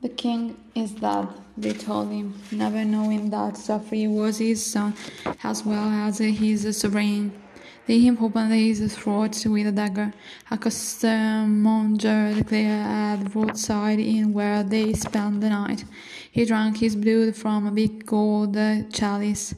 The king is dead, they told him, never knowing that Joffrey was his son as well as his sovereign. They him opened his throat with a dagger. A costermonger declared at the roadside inn where they spent the night. He drank his blood from a big gold chalice.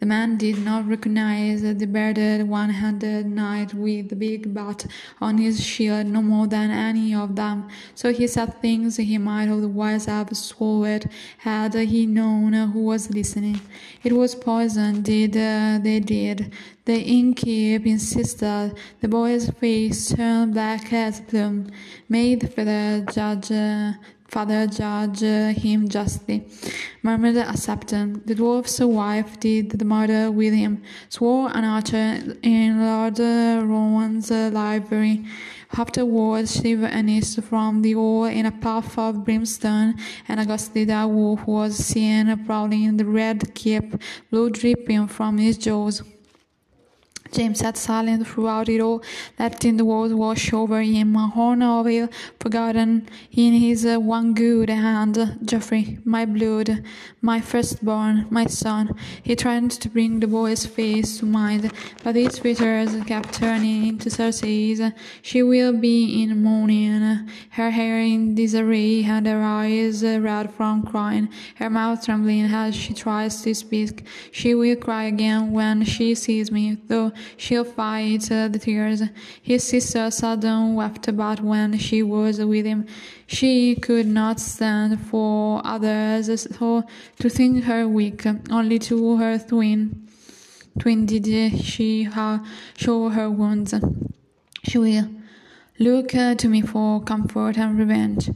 The man did not recognize the bearded, one-handed knight with the big bat on his shield no more than any of them, so he said things he might otherwise have swallowed had he known who was listening. It was poison, did uh, they did. The innkeep insisted. The boy's face turned black as plume. Made for the judge uh, Father judge uh, him justly, murmured accepted. The dwarf's wife did the murder with him, swore an archer in Lord Rowan's library. Afterwards she vanished from the hall in a puff of brimstone, and a ghostly wolf was seen prowling in the Red Keep, blood dripping from his jaws. Jaime sat silent throughout it all, letting the world wash over him, a horn of ale forgotten in his uh, one good hand. Joffrey, my blood, my firstborn, my son. He tried to bring the boy's face to mind, but his features kept turning into Cersei's. She will be in mourning, her hair in disarray, and her eyes red from crying, her mouth trembling as she tries to speak. She will cry again when she sees me, though she'll fight uh, the tears. His sister Sodom wept about when she was with him. She could not stand for others, so to think her weak, only to her twin. Twin did she show her wounds. She will look uh, to me for comfort and revenge.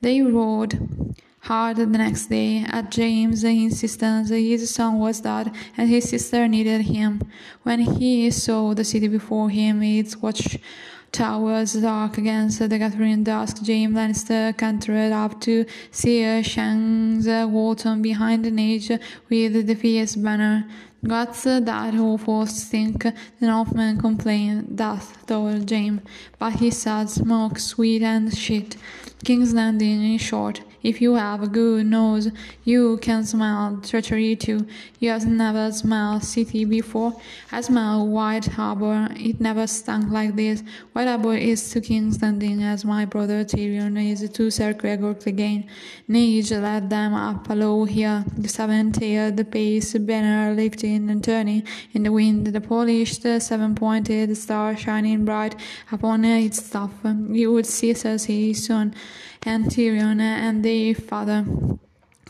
They rode hard the next day. At Jaime's insistence, his son was dead, and his sister needed him. When he saw the city before him, its watch towers dark against the gathering dusk, Jaime Lannister cantered up to see Shanks Walton behind an age with the fierce banner. God's that awful stink, the Northman complained, death told Jaime, but he said smoke, sweet and shit. King's Landing in short. If you have a good nose, you can smell treachery too. You have never smelled city before. I smell White Harbor. It never stunk like this. White Harbor is to King's Landing as my brother Tyrion is to Sir Gregor Clegane. Nage led them up a low hill, the seven-tailed pace banner lifting and turning in the wind, the polished seven-pointed star shining bright upon its top. You would see Cersei soon and Tyrion and their father.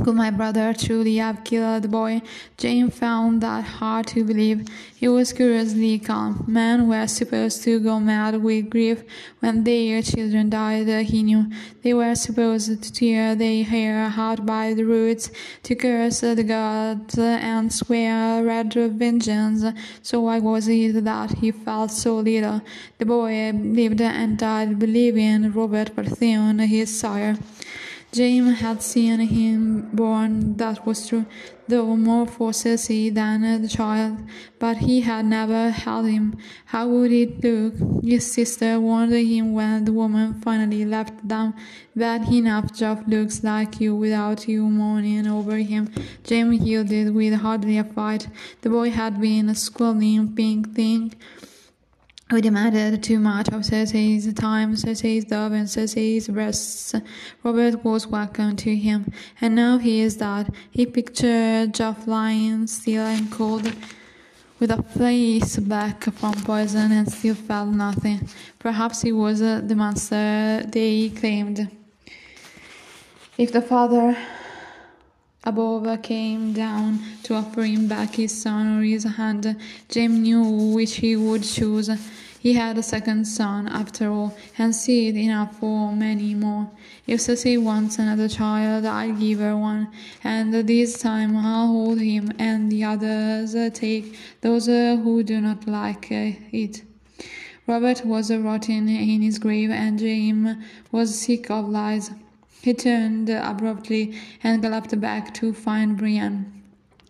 Could my brother truly have killed the boy? Jane found that hard to believe. He was curiously calm. Men were supposed to go mad with grief when their children died, he knew. They were supposed to tear their hair out by the roots, to curse the gods and swear red vengeance. So why was it that he felt so little? The boy lived and died believing Robert Baratheon his sire. Jaime had seen him born, that was true, though more for Cersei than the child, but he had never held him. How would it look? His sister warned him when the woman finally left them. Bad enough Joff looks like you without you mourning over him. Jaime yielded with hardly a fight. The boy had been a squalling pink thing we demanded too much of Cersei's time, Cersei's dove, and Cersei's breasts. Robert was welcome to him, and now he is dead. He pictured Joff lying still and cold, with a face black from poison, and still felt nothing. Perhaps he was the monster they claimed. If the father above came down to offer him back his son or his hand. Jaime knew which he would choose. He had a second son, after all, and seed enough for many more. If Cersei wants another child, I'll give her one, and this time I'll hold him, and the others take those who do not like uh, it. Robert was rotting in his grave, and Jaime was sick of lies. He turned abruptly and galloped back to find Brienne.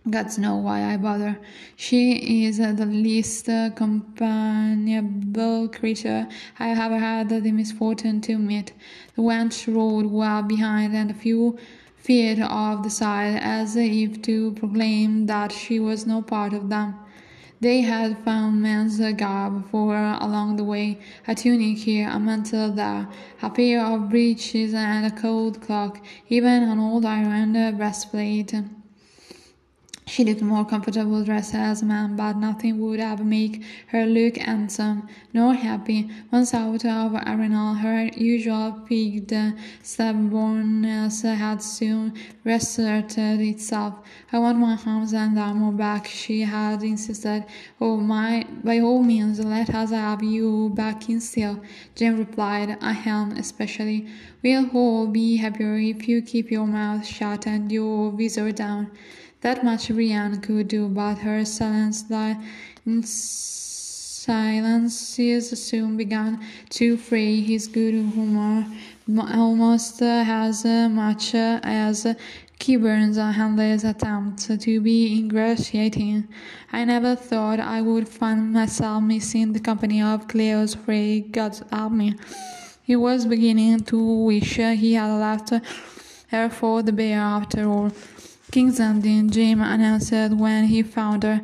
Gods know why I bother. She is the least companionable creature I have had the misfortune to meet. The wench rode well behind and a few feet off the side, as if to proclaim that she was no part of them. They had found men's garb for along the way, a tunic here, a mantle there, a pair of breeches and a coat cloak, even an old iron breastplate. She looked more comfortable dressed as a man, but nothing would ever make her look handsome nor happy. Once out of Harrenhal, her usual piqued stubbornness had soon reasserted itself. I want my arms and armor back, she had insisted. Oh, my, by all means, let us have you back in steel. Jim replied, I am, especially. We'll all be happier if you keep your mouth shut and your visor down. That much Brienne could do, but her silence in silences soon began to fray his good humor almost as much as Qyburn's handless attempt to be ingratiating. I never thought I would find myself missing the company of Cleos Frey, God help me. He was beginning to wish he had left her for the bear after all. King's Landing, Jim announced when he found her.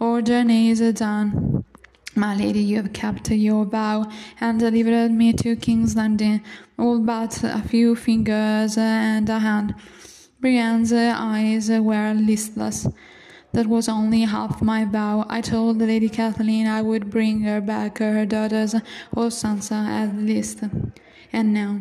Our journey is done. My lady, you have kept your vow and delivered me to King's Landing, all but a few fingers and a hand. Brienne's eyes were listless. That was only half my vow. I told Lady Catelyn I would bring her back her daughters or Sansa at least. And now,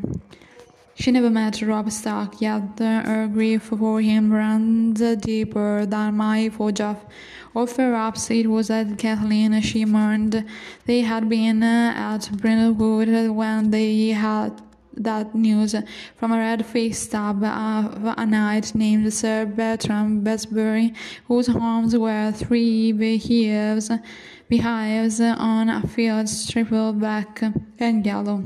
she never met Robb Stark, yet her grief for him runs deeper than my for Jeff. Or perhaps it was at Catelyn she mourned. They had been uh, at Brindlewood when they had that news from a red-faced stab of a knight named Sir Bertram Beesbury, whose arms were three beehives, beehives on a field stripped black and yellow.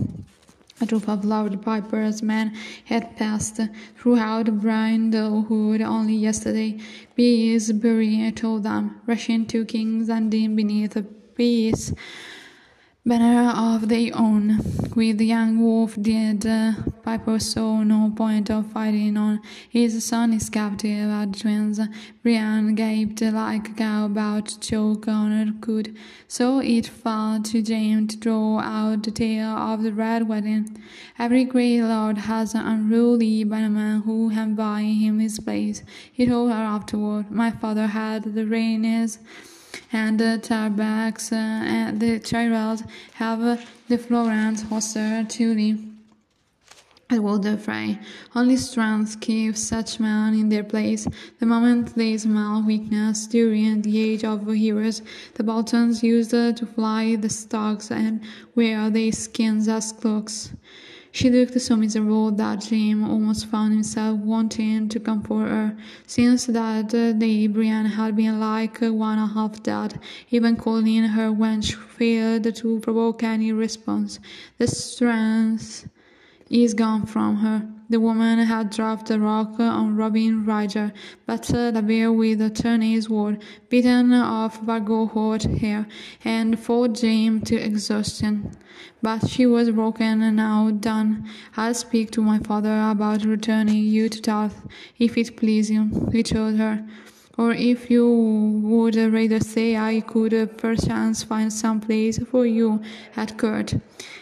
A troop of loud pipers men had passed throughout Brindlewood only yesterday. Beesbury told them, rushing to King's Landing beneath a peace banner of their own. With the young Wolf did uh, Piper saw no point of fighting on. His son is captive at twins. Brienne gaped like a cow about to choke on her could. So it fell to James to draw out the tale of the Red Wedding. Every great lord has an unruly bannerman who can buy him his place. He told her afterward, My father had the reins and the Tarbecks uh, and the Tyrells have uh, the Florents Hoster Tully. Walder Frey. Only strength keeps such men in their place. The moment they smell weakness during the age of heroes, the Boltons used uh, to fly the stocks and wear their skins as cloaks. She looked so miserable that Jim almost found himself wanting to comfort her. Since that day, Brienne had been like one half dead. Even calling her wench failed to provoke any response. The strength is gone from her. The woman had dropped a rock on Robin Ryger, but the bear with a turning sword, beaten off Vargo Hoat hair, and fought Jim to exhaustion. But she was broken and now done. I'll speak to my father about returning you to Tarth, if it please you, he told her. Or if you would rather say I could perchance find some place for you at court.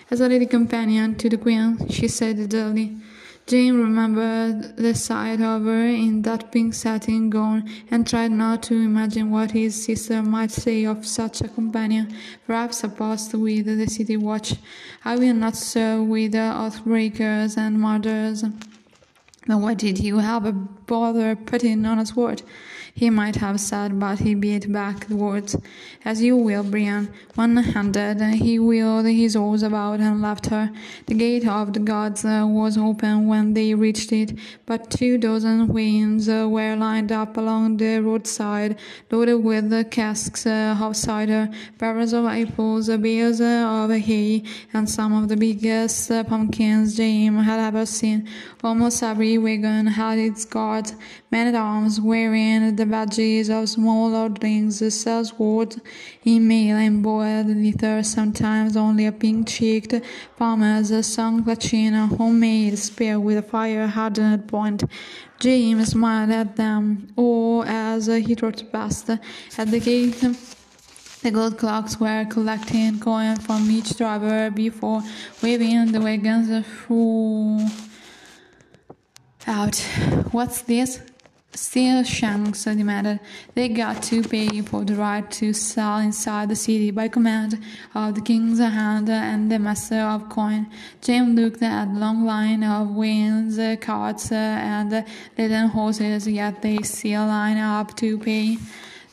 As a lady companion to the queen, she said dully. Jane remembered the sight of her in that pink satin gown and tried not to imagine what his sister might say of such a companion. Perhaps a post with the city watch. I will not serve with oathbreakers and murderers. Then why did you have a bother putting on a sword? He might have said, but he beat back the words. As you will, Brienne. One handed, he wheeled his horse about and left her. The gate of the gods uh, was open when they reached it, but two dozen wains uh, were lined up along the roadside, loaded with casks uh, of cider, barrels of apples, bales of hay, and some of the biggest pumpkins Jaime had ever seen. Almost every wagon had its guards, men at arms, wearing the badges of small lordlings, sells words in mail and boiled litter, sometimes only a pink-cheeked farmer's son clutching a homemade spear with a fire-hardened point. Jaime smiled at them, or as he trotted past at the gate. The gold clocks were collecting coin from each driver before waving the wagons through out. What's this? Steelshanks demanded. They got to pay for the right to sell inside the city by command of the king's hand and the master of coin. Jim looked at the long line of wains, uh, carts, uh, and laden horses, yet they still line up to pay.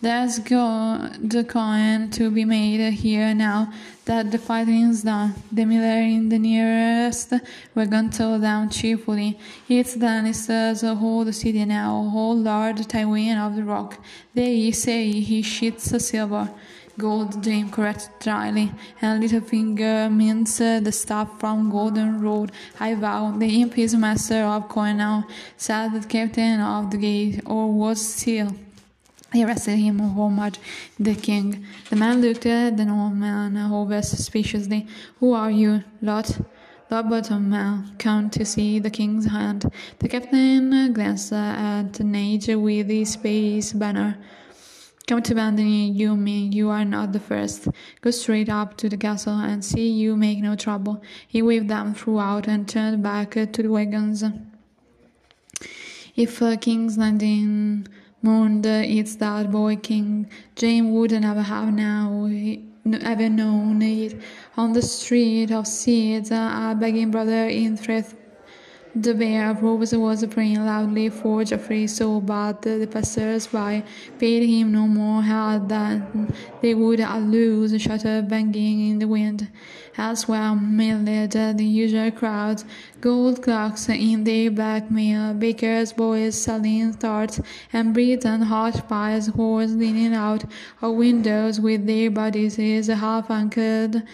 There's good coin to be made here now that the fighting's done. The miller in the nearest wagon told them cheerfully. It's the Lannisters hold the city now, hold Lord Tywin of the Rock. They say he shits silver. Gold, Jaime corrected dryly, and Littlefinger means the stuff from Golden Road. I vow, the imp is master of coin now, said the captain of the gate, or was still. He arrested him homage the king. The man looked at the Norman over suspiciously. Who are you, Lot? Lord Bolton come to see the king's hand. The captain glanced at the Nage with his space banner. Come to Bandony, you mean you are not the first. Go straight up to the castle and see you make no trouble. He waved them throughout and turned back to the wagons. If uh, King's Landing mourned it's that boy King Jaime would never have now ever known it. On the street of Seeds, a begging brother in threat the bear of robes was praying loudly for Joffrey so but the passers-by paid him no more heed than they would a loose shutter banging in the wind. Elsewhere milled the usual crowds, gold clocks in the their blackmail, bakers' boys selling tarts and and hot pies, whores leaning out of windows with their bodies half anchored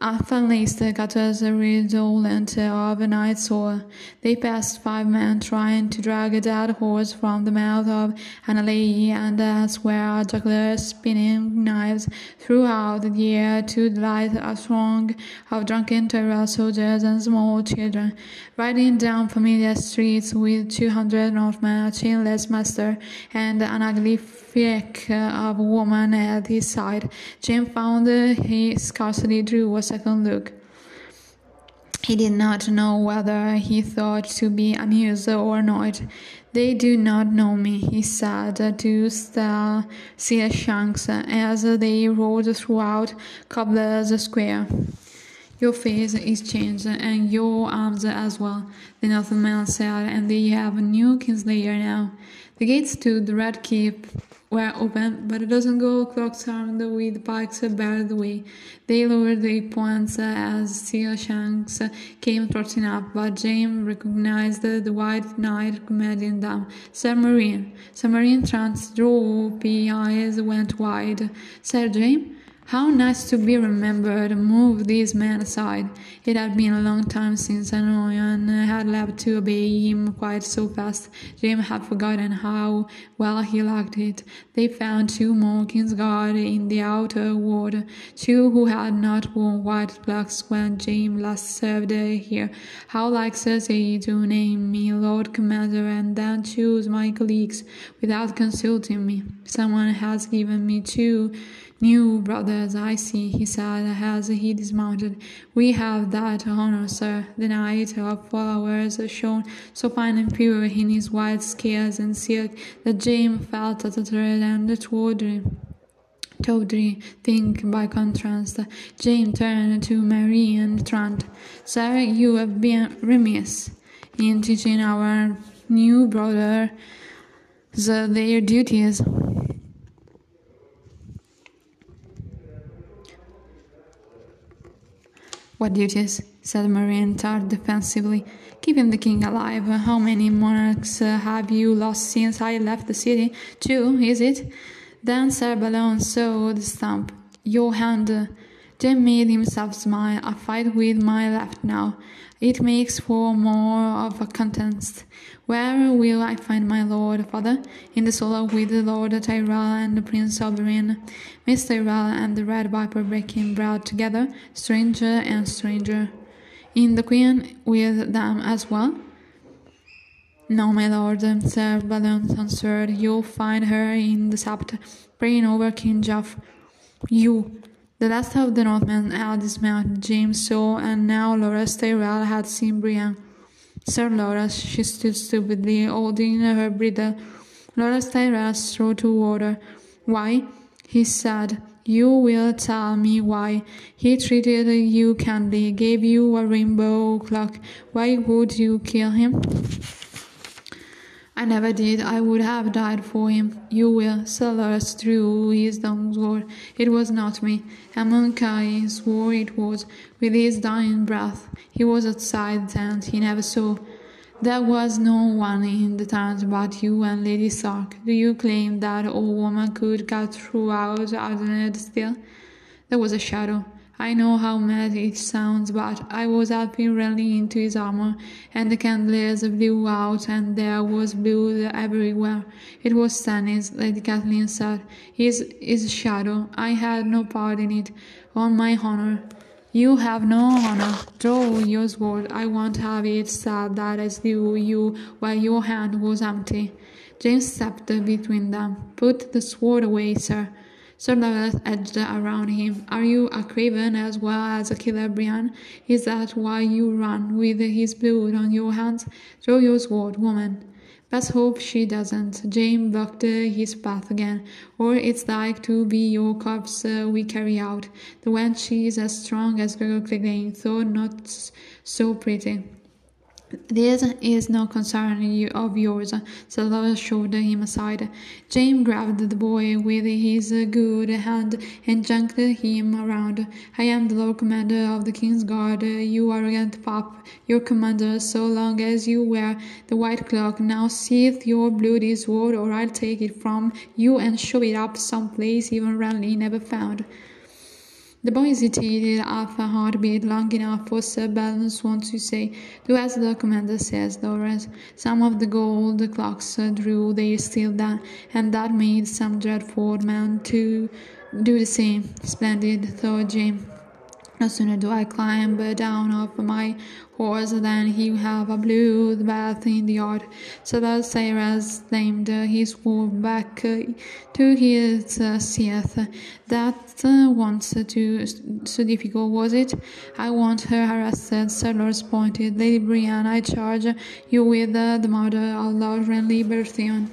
Unlaced the gutters redolent of a night soil. They passed five men trying to drag a dead horse from the mouth of an alley, and that's where jugglers spinning knives throughout the air to delight a throng of drunken Tyrell soldiers and small children, riding down familiar streets with two hundred Northmen, a chainless master, and an ugly figure of a woman at his side. Jim found he scarcely drew a second look. He did not know whether he thought to be amused or not. They do not know me, he said to Sir Shanks as they rode throughout Cobbler's Square. Your face is changed, and your arms as well, the Northman said, and they have a new Kingslayer now. The gates to the Red Keep were open, but a dozen gold clocks armed with pikes barred the way. They lowered their points as Sir Shanks came trotting up, but Jaime recognized the white knight commanding them. Sir Meryn. Sir Meryn Trant's droopy eyes went wide. Sir Jaime? How nice to be remembered. Move these men aside. It had been a long time since anyone had left to obey him quite so fast. Jim had forgotten how well he liked it. They found two more Kingsguard in the outer ward, two who had not worn white cloaks when Jim last served here. How like Cersei to name me Lord Commander and then choose my colleagues without consulting me. Someone has given me two New brothers, I see, he said as he dismounted. We have that honor, sir. The knight of flowers shone so fine and pure in his white scales and silk that Jaime felt a tattered and tawdry. Tawdry thing by contrast. Jaime turned to Meryn Trant. Sir, you have been remiss in teaching our new brothers their duties. What duties? said Meryn Trant defensively. Keeping the king alive. How many monarchs uh, have you lost since I left the city? Two, is it? Then Sir Balon saw the stump. Your hand. Uh, Jim made himself smile. I fight with my left now. It makes for more of a contest. Where will I find my lord, father? In the solo with the lord Tyrell and the prince Oberyn. Miss Tyrell and the red viper breaking bread together, stranger and stranger. In the queen with them as well? No, my lord, Sir Balon answered. You'll find her in the Sept, praying over King Joff. You. The last of the Northmen had dismounted. Jaime saw, and now Loras Tyrell had seen Brienne. Sir Loras, she stood stupidly, holding her bridle. Loras Tyrell strode toward her. Why? He said. You will tell me why. He treated you kindly, gave you a rainbow cloak. Why would you kill him? I never did. I would have died for him. You will. Sellers drew his sword. It was not me. Amonkai swore it was. With his dying breath, he was outside the tent. He never saw. There was no one in the tent but you and Lady Stark. Do you claim that old woman could cut through throughout Ardened still? There was a shadow. I know how mad it sounds, but I was helping Renly into his armor, and the candles blew out, and there was blood everywhere. It was Stannis, Lady Catelyn said. His his shadow. I had no part in it, on my honor. You have no honor. Draw your sword. I won't have it said that I slew you while your hand was empty. Jaime stepped between them. Put the sword away, sir. Sir Douglas edged around him. Are you a craven as well as a killer, Brienne? Is that why you run with his blood on your hands? Draw your sword, woman. Let's hope she doesn't. Jaime blocked his path again. Or it's like to be your corpse uh, we carry out. The wench is as strong as Gregor Clegane, though not so pretty. This is no concern of yours, Salvador shoved him aside. Jaime grabbed the boy with his good hand and junked him around. I am the Lord Commander of the King's Guard, you arrogant pup, your commander so long as you wear the white cloak. Now sheath your bloody sword or I'll take it from you and shove it up some place even Renly never found. The boy hesitated half a heartbeat long enough for Sir Balon Swan to say, Do as the commander says, Dolores. Some of the gold clocks drew their steel down, and that made some dreadful man to do the same. Splendid, thought Jim. No sooner do I climb down off my horse than he have a blue bath in the yard. So that Cyrus named his wolf back to his uh. That wasn't too so difficult, was it? I want her arrested. Settlers pointed. Lady Brienne, I charge you with the murder of Lord Renly Baratheon.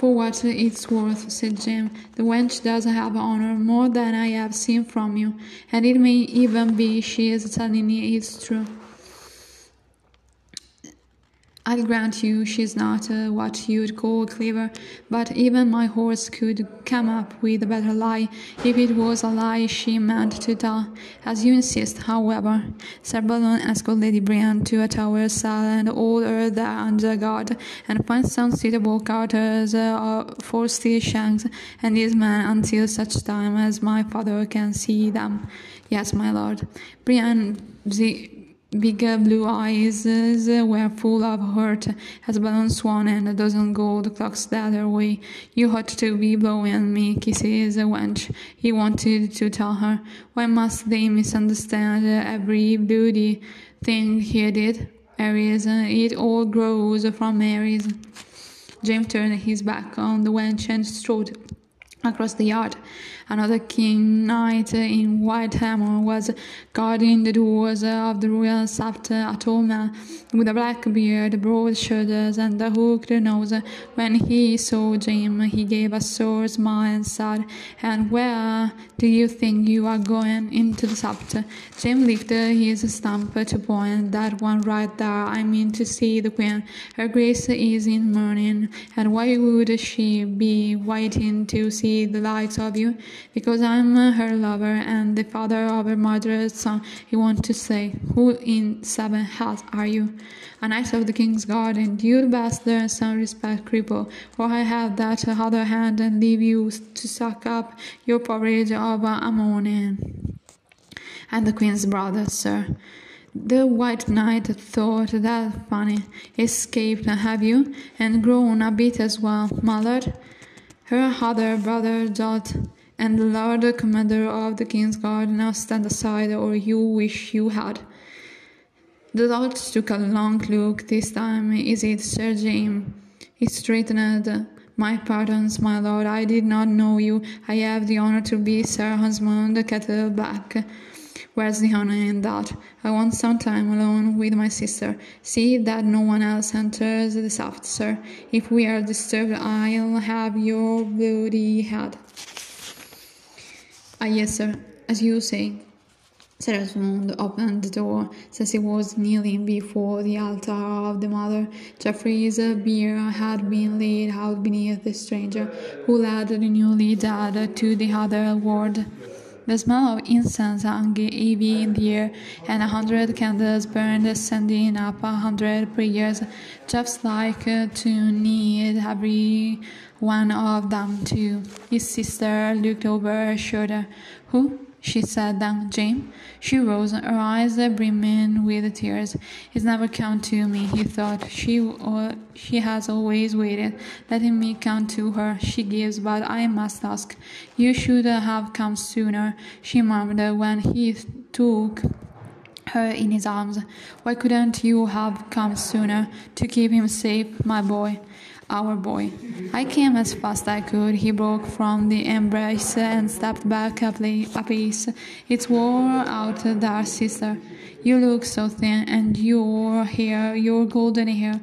For what it's worth, said Jim, the wench does have honor more than I have seen from you, and it may even be she is telling me it's true. I'll grant you she's not uh, what you'd call clever, but even my horse could come up with a better lie if it was a lie she meant to tell. As you insist, however, Sir Balon asked Lady Brienne to a tower cell and hold her there under guard, and find some suitable quarters uh, for steel shanks and these men until such time as my father can see them. Yes, my lord. Brienne, the Big blue eyes uh, were full of hurt as Balon Swan and a dozen gold clocks the other way. You ought to be blowing me kisses, a wench. He wanted to tell her. Why must they misunderstand every bloody thing he did? Aerys, uh, it all grows from Aerys. Jaime turned his back on the wench and strode across the yard. Another king knight in white armor was guarding the doors of the royal sept at home, with a black beard, broad shoulders, and a hooked nose. When he saw Jim, he gave a sore smile and said, And where do you think you are going? Into the sept. Jim lifted his stump to point. That one right there. I mean to see the queen. Her grace is in mourning, and why would she be waiting to see the likes of you? Because I'm her lover and the father of her mother's son. He wants to say, Who in seven hells are you? A knight of the king's guard, and you'd best learn some respect, cripple, for I have that other hand and leave you to suck up your porridge of morning. and the queen's brother, sir. The white knight thought that funny. Escaped, have you? And grown a bit as well, lord? Her other brother, Dot, and the lord commander of the king's guard now stand aside, or you wish you had. The lord took a long look this time. Is it Sir Jaime? He straightened. My pardons, my lord, I did not know you. I have the honor to be Sir Osmond Kettleblack. Where's the honor in that? I want some time alone with my sister. See that no one else enters this shaft, sir. If we are disturbed, I'll have your bloody head. Ah, yes, sir, as you say. Sir Osmond opened the door since he was kneeling before the altar of the mother. Geoffrey's bier had been laid out beneath the stranger, who led the newly dead to the other world. The smell of incense hung heavy in the air, and a hundred candles burned, sending up a hundred prayers, just like uh, to need every one of them too. His sister looked over her shoulder. Who? She said then, Jaime. She rose, her eyes brimming with tears. He's never come to me, he thought. She, uh, she has always waited, letting me come to her. She gives, but I must ask. You should have come sooner, she murmured when he took her in his arms. Why couldn't you have come sooner to keep him safe, my boy? Our boy. I came as fast as I could. He broke from the embrace and stepped back a pace. It wore out there, sister. You look so thin, and your hair, your golden hair.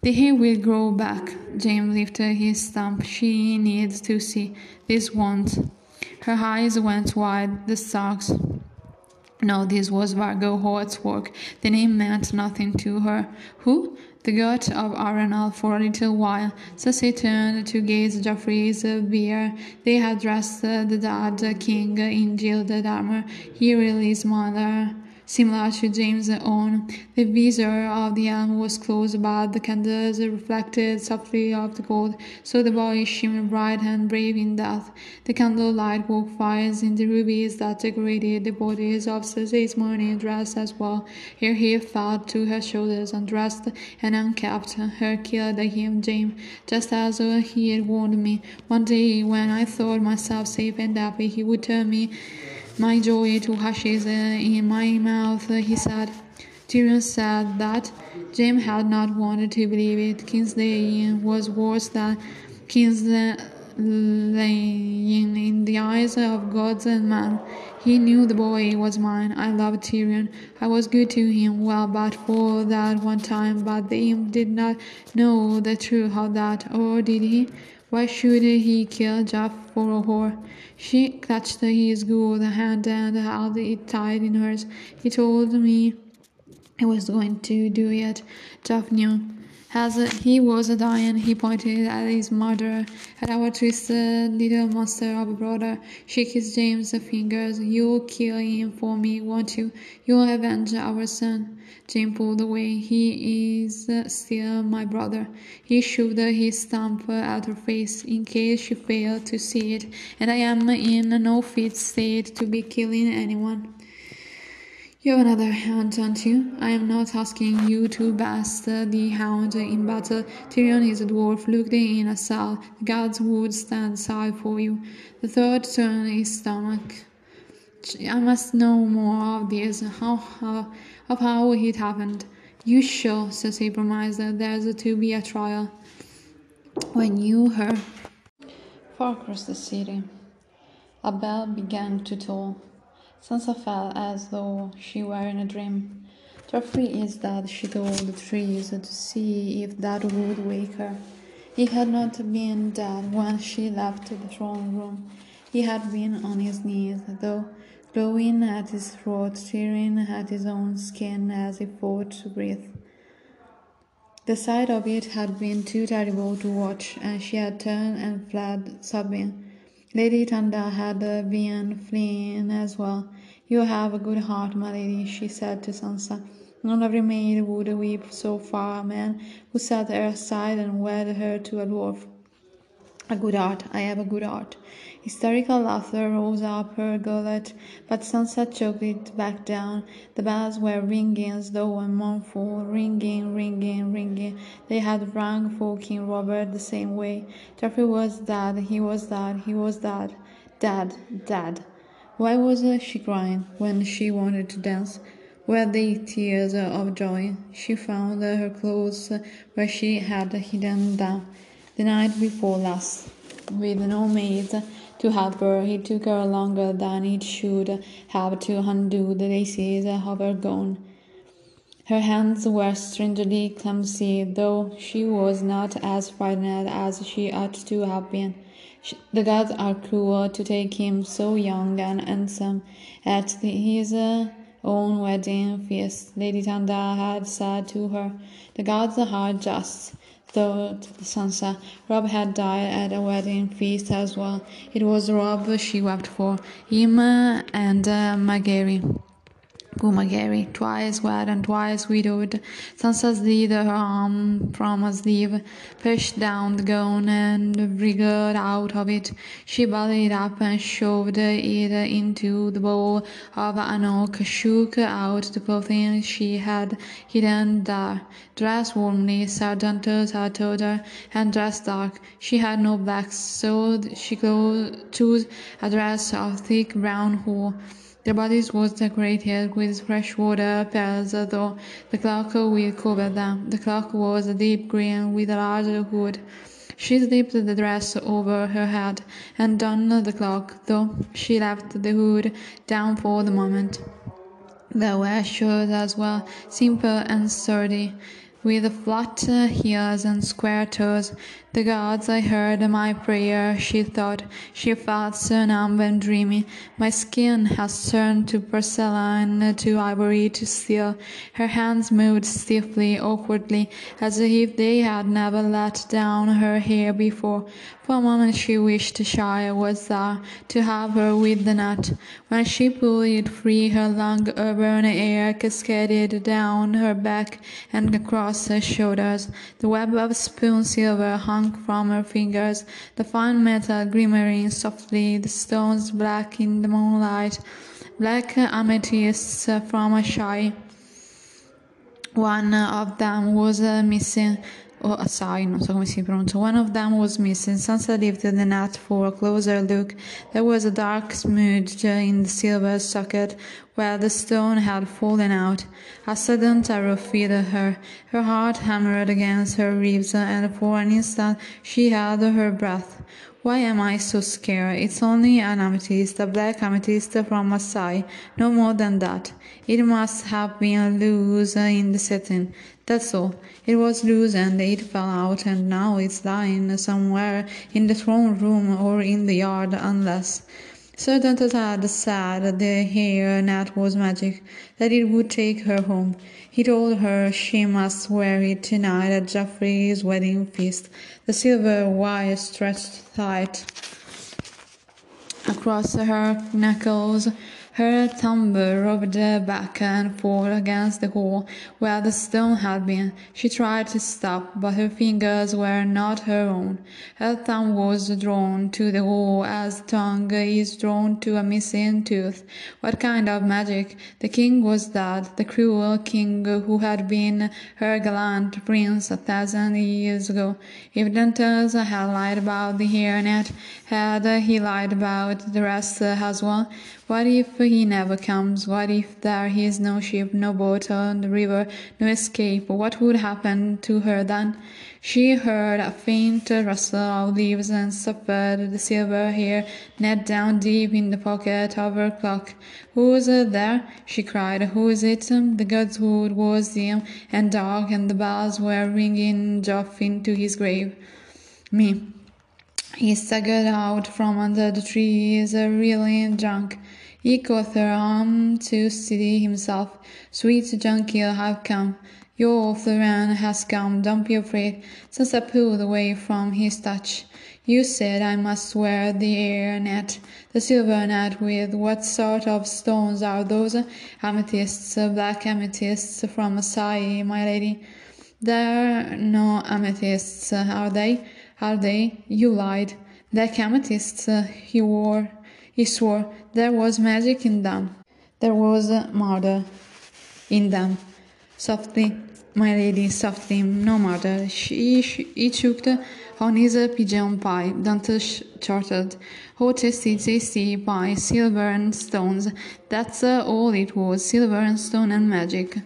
The hair will grow back. Jaime lifted his thumb. She needs to see. This won't. Her eyes went wide. The socks. No, this was Vargo Hoat's work. The name meant nothing to her. Who? The god of Harrenhal for a little while. Cersei turned to gaze at Joffrey's uh, bier. They had dressed uh, the dead king in gilded armor. He released mother similar to Jaime's own. The visor of the elm was closed, but the candles reflected softly off the gold, so the boy shimmered bright and brave in death. The candlelight woke fires in the rubies that decorated the bodies of Cersei's mourning dress as well. Here he fell to her shoulders, undressed and unkept. Her killed him, Jaime, just as he had warned me. One day, when I thought myself safe and happy, he would turn me my joy to ashes uh, in my mouth, he said. Tyrion said that Jaime had not wanted to believe it. King's Kingsley was worse than King's Kingsley in the eyes of gods and men. He knew the boy was mine. I loved Tyrion. I was good to him, well, but for that one time. But the imp did not know the truth of that, or did he? Why should he kill Joff for a whore? She clutched his good hand and held it tight in hers. He told me he was going to do it. Joff knew. As he was dying, he pointed at his murderer, at our twisted little monster of a brother. She kissed Jaime's fingers. You'll kill him for me, won't you? You'll avenge our son. Jaime pulled away. He is uh, still my brother. He shoved his thumb at her face in case she failed to see it, and I am in no fit state to be killing anyone. You have another hound, don't you? I am not asking you to best the hound in battle. Tyrion is a dwarf. Look in a cell. The gods would stand aside for you. The third turn his stomach. I must know more of this, how, how, of how it happened. You shall, Cersei promised that there's to be a trial. When you heard far across the city, a bell began to toll. Sansa felt as though she were in a dream. Joffrey is dead, she told the trees to see if that would wake her. He had not been dead when she left the throne room. He had been on his knees, though, glowing at his throat, tearing at his own skin as he fought to breathe. The sight of it had been too terrible to watch, and she had turned and fled, sobbing. Lady Tanda had been fleeing as well. You have a good heart, my lady, she said to Sansa. Not every maid would weep so far a man who set her aside and wed her to a dwarf. A good heart, I have a good heart. Hysterical laughter rose up her gullet, but Sansa choked it back down. The bells were ringing as though a mournful, ringing, ringing, ringing. They had rung for King Robert the same way. Joffrey was dead, he was dead, he was dead, dead, dead. Why was she crying when she wanted to dance? Were they tears of joy? She found her clothes where she had hidden them the night before last, with no maid to help her, it took her longer than it should have to undo the laces of her gown. Her hands were strangely clumsy, though she was not as frightened as she ought to have been. The gods are cruel to take him so young and handsome at his own wedding feast. Lady Tanda had said to her, The gods are just thought Sansa. Robb had died at a wedding feast as well. It was Robb she wept for, him and uh, Margaery. Gumageri, twice wed and twice widowed. Sansa slid her arm from a sleeve, pushed down the gown, and wriggled out of it. She balled up and shoved it into the bowl of an oak, shook out the clothing she had hidden there. Dressed warmly, told her, and dressed dark. She had no black, so she chose a dress of thick brown wool. The bodies was decorated with fresh water pearls, though the cloak will cover them. The cloak was a deep green with a large hood. She slipped the dress over her head and donned the cloak, though she left the hood down for the moment. They were shoes as well, simple and sturdy, with flat heels and square toes. The gods, I heard my prayer, she thought. She felt so numb and dreamy. My skin has turned to porcelain, to ivory, to steel. Her hands moved stiffly, awkwardly, as if they had never let down her hair before. For a moment she wished Shire was there to have her with the net. When she pulled it free, her long auburn hair cascaded down her back and across her shoulders. The web of spoon silver hung from her fingers, the fine metal glimmering softly, the stones black in the moonlight, black amethysts from Asshai. One of them was uh, missing. Oh, assai, non so come si pronuncia. One of them was missing. Sansa lifted the net for a closer look. There was a dark smudge in the silver socket where the stone had fallen out. A sudden terror filled her. Her heart hammered against her ribs, and for an instant she held her breath. Why am I so scared? It's only an amethyst, a black amethyst from Masai, no more than that. It must have been loose in the setting. That's all. It was loose and it fell out, and now it's lying somewhere in the throne room or in the yard, unless. Certain had said the hair net was magic, that it would take her home. He told her she must wear it tonight at Joffrey's wedding feast. The silver wire stretched tight across her knuckles. Her thumb rubbed back and forth against the hole where the stone had been. She tried to stop, but her fingers were not her own. Her thumb was drawn to the hole as the tongue is drawn to a missing tooth. What kind of magic? The king was dead, the cruel king who had been her gallant prince a thousand years ago. If Dontos had lied about the hairnet, had he lied about the rest as well? What if he never comes? What if there is no ship, no boat on the river, no escape? What would happen to her then? She heard a faint rustle of leaves and suffered the silver hair net down deep in the pocket of her cloak. Who's there? she cried. Who is it? The gods godswood was dim and dark, and the bells were ringing Joff into his grave. Me. He staggered out from under the trees, reeling drunk. He caught her arm to steady himself. Sweet Jonquil, have come. Your Florian has come, don't be afraid. Sansa pulled away from his touch. You said I must wear the air net, the silver net with what sort of stones are those? Amethysts, black amethysts from Asshai, my lady. They're no amethysts, are they? Are they? You lied. The amethysts he wore, he swore, there was magic in them. There was murder in them. Softly, my lady, softly, no murder. She, she, he choked on his pigeon pie. Dante charted. Oh, tasty, tasty pie, silver and stones. That's uh, all it was, silver and stone and magic.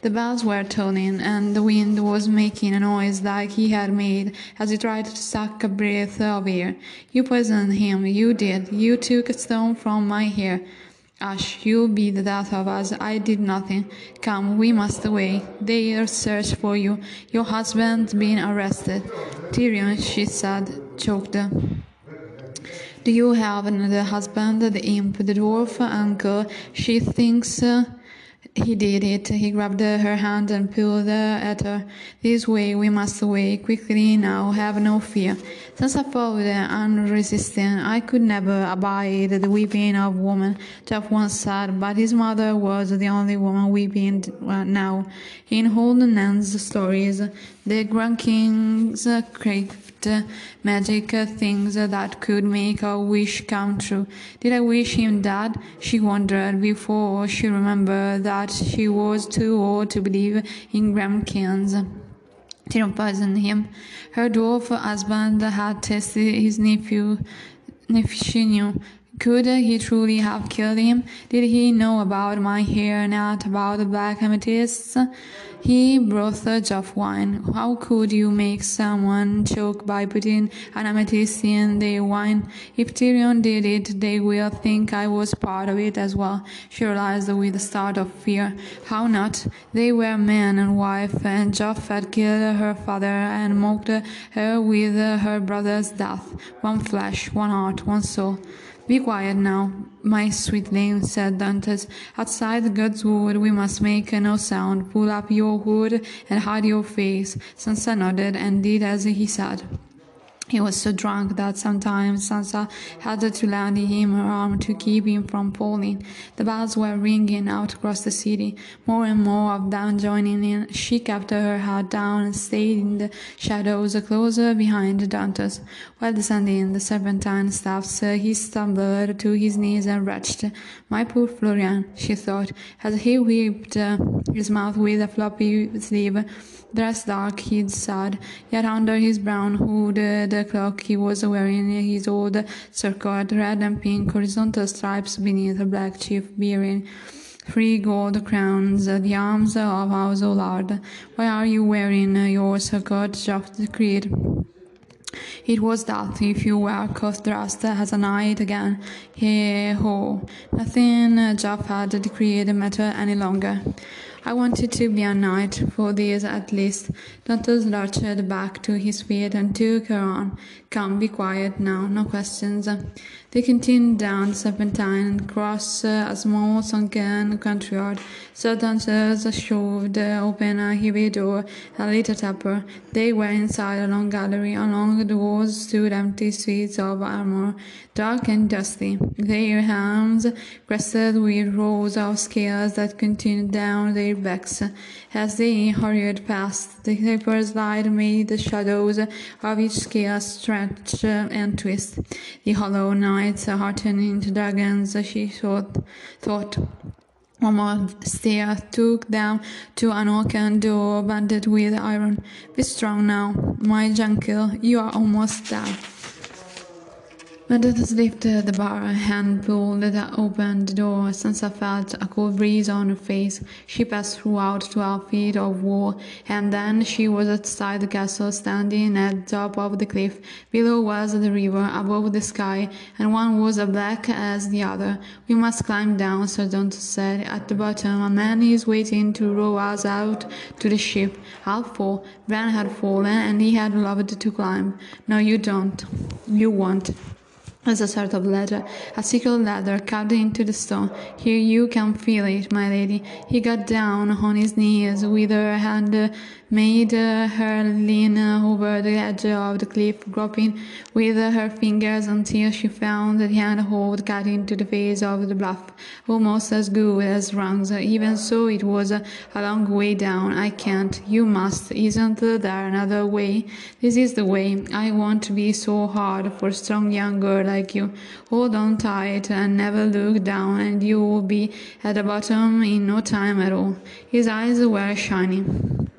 The bells were tolling, and the wind was making a noise like he had made as he tried to suck a breath of air. You poisoned him, you did. You took a stone from my hair. Hush, you'll be the death of us. I did nothing. Come, we must away. They'll search for you. Your husband's been arrested. Tyrion, she said, choked. Do you have another husband? The imp, the dwarf, uncle. She thinks. Uh, he did it. He grabbed her hand and pulled at her. This way, we must away. Quickly now, have no fear. Sansa followed unresisting. I could never abide the weeping of woman, Joff once said, but his mother was the only woman weeping uh, now. In Old Nan's stories, the Grand Kings craved Uh, magic uh, things uh, that could make a wish come true. Did I wish him that? She wondered before she remembered that she was too old to believe in grumkins. Tyrion poison him. Her dwarf husband had tested his nephew, nephew could he truly have killed him? Did he know about my hair, not about the black amethysts? He brought a of wine. How could you make someone choke by putting an amethyst in their wine? If Tyrion did it, they will think I was part of it as well. She realized with a start of fear. How not? They were man and wife, and Joff had killed her father and mocked her with her brother's death. One flesh, one heart, one soul. Be quiet now, my sweet sweetling, said Dontos. Outside God's wood we must make no sound. Pull up your hood and hide your face. Sansa nodded and did as he said. He was so drunk that sometimes Sansa had to lend him her arm to keep him from falling. The bells were ringing out across the city, more and more of them joining in. She kept her head down and stayed in the shadows closer behind Dontos. While descending the serpentine steps, he stumbled to his knees and retched. My poor Florian, she thought, as he wiped uh, his mouth with a floppy sleeve. Dressed dark, he'd sad, yet under his brown hood uh, the cloak he was wearing his old surcoat, red and pink horizontal stripes beneath a black chief bearing three gold crowns, uh, the arms of House Hollard. Why are you wearing uh, your surcoat? Joff creed. It was that if you were caught dressed as a knight again, he ho, nothing Joff had decreed mattered any longer. I wanted to be a knight, for this at least. Dontos lurched back to his feet and took her on. Come, be quiet now, no questions. They continued down uh, the serpentine and crossed a small sunken country road. So Dontos shoved open a heavy door a taper. They were inside a long gallery. Along the walls stood empty suites of armor, dark and dusty, their helms crested with rows of scales that continued down their backs. As they hurried past, the taper's light made the shadows of each scale stretch uh, and twist. The hollow nights into dragons, she thought. thought. More took them to an oaken door banded with iron. Be strong now, my Jonquil, you are almost dead. Mendes lifted the bar and pulled open the door. Sansa felt a cool breeze on her face. She passed through out twelve feet of wall, and then she was outside the castle, standing at the top of the cliff. Below was the river, above the sky, and one was as black as the other. We must climb down, Sir Dontos said. At the bottom, a man is waiting to row us out to the ship. I'll fall. Bran had fallen, and he had loved to climb. No, you don't. You won't. As a sort of ladder, a secret ladder carved into the stone. Here you can feel it, my lady. He got down on his knees with her hand made her lean over the edge of the cliff, groping with her fingers until she found the handhold cut into the face of the bluff, almost as good as rungs. Even so, it was a long way down. I can't. You must. Isn't there another way? This is the way. I won't be so hard for a strong young girl like you. Hold on tight and never look down, and you will be at the bottom in no time at all. His eyes were shining.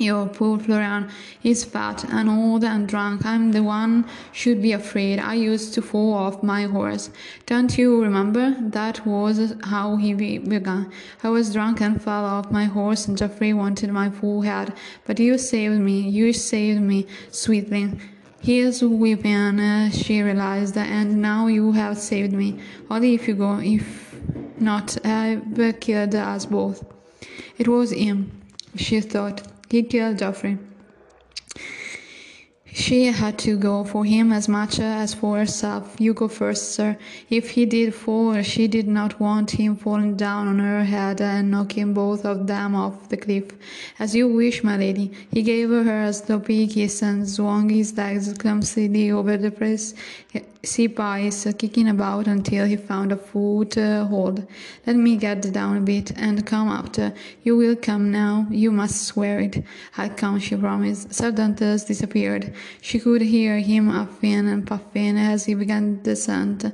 Your poor Florian is fat and old and drunk. I'm the one should be afraid. I used to fall off my horse. Don't you remember? That was how he began. I was drunk and fell off my horse, and Joffrey wanted my full head. But you saved me. You saved me, sweetly. He is weeping, uh, she realized, and now you have saved me. Only if you go, if not, I've killed us both. It was him, she thought. He killed Joffrey. She had to go for him as much as for herself. You go first, sir. If he did fall, she did not want him falling down on her head and knocking both of them off the cliff. As you wish, my lady. He gave her a sloppy kiss and swung his legs clumsily over the press precipice, kicking about until he found a foothold. Uh, Let me get down a bit and come after. You will come now. You must swear it. I'll come, she promised. Sir Dontos disappeared. She could hear him huffing and puffing as he began the descent.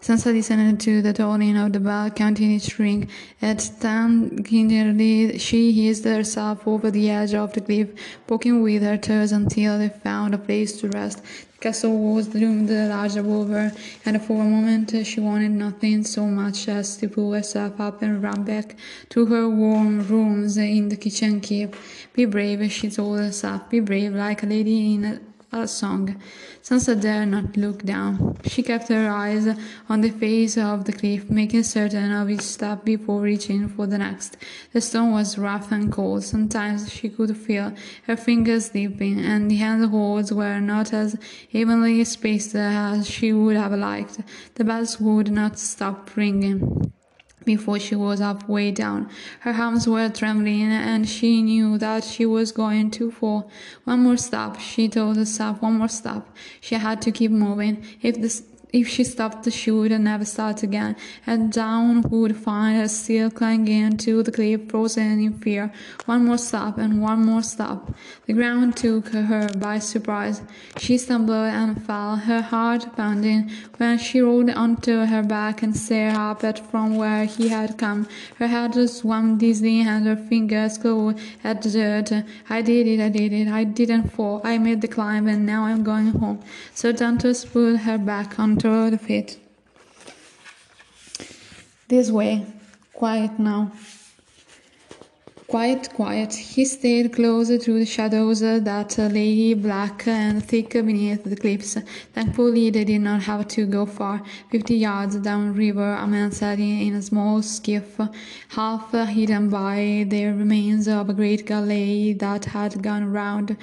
Sansa listened to the tolling of the bell, counting its ring. At ten, gingerly, she hissed herself over the edge of the cliff, poking with her toes until they found a place to rest. Castle was loomed large above her, and for a moment she wanted nothing so much as to pull herself up and run back to her warm rooms in the kitchen keep. Be brave, she told herself, be brave like a lady in a a song. Sansa dared not look down. She kept her eyes on the face of the cliff, making certain of each step before reaching for the next. The stone was rough and cold. Sometimes she could feel her fingers slipping, and the handholds were not as evenly spaced as she would have liked. The bells would not stop ringing before she was halfway down. Her arms were trembling and she knew that she was going to fall. One more stop, she told herself, one more stop. She had to keep moving. If the if she stopped, she would never start again, and down would find her still clinging to the cliff, frozen in fear. One more stop, and one more stop. The ground took her by surprise. She stumbled and fell, her heart pounding. When she rolled onto her back and stared up at from where he had come, her head swam dizzy and her fingers clawed at the dirt. I did it, I did it, I didn't fall. I made the climb, and now I'm going home. Sir Dontos put her back onto the feet. This way, quiet now. Quiet, quiet. He stayed closer through the shadows that lay black and thick beneath the cliffs. Thankfully, they did not have to go far. Fifty yards downriver, a man sat in a small skiff, half hidden by the remains of a great galley that had gone round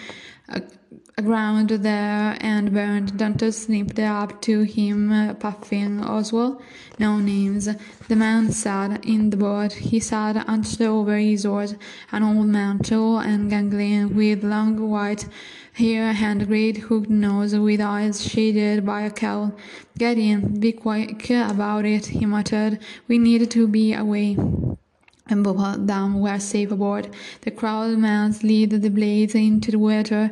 aground there and burned. Dontos slipped up to him, uh, puffing. Oswell? No names. The man sat in the boat. He sat hunched over his oars, an old man, tall and ganglion, with long white hair and great hooked nose, with eyes shaded by a cowl. Get in, be quick about it, he muttered. We need to be away and both of them were safe aboard. The crowd man slid the blades into the water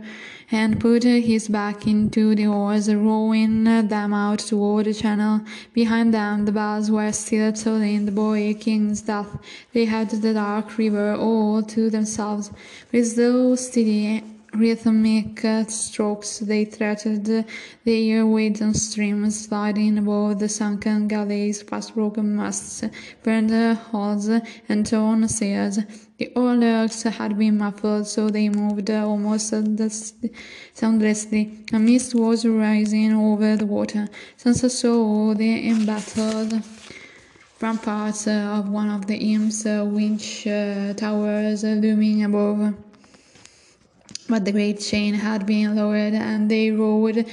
and put his back into the oars, rowing them out toward the channel. Behind them, the bells were still tolling the boy king's death. They had the dark river all to themselves, with those steady rhythmic strokes they threaded the air streams, sliding above the sunken galleys past broken masts, burned hulls, and torn sails. The uh, oarlocks had been muffled, so they moved uh, almost soundlessly. A mist was rising over the water. Sansa saw the embattled ramparts uh, of one of the imps, winch towers looming above But the great chain had been lowered, and they rode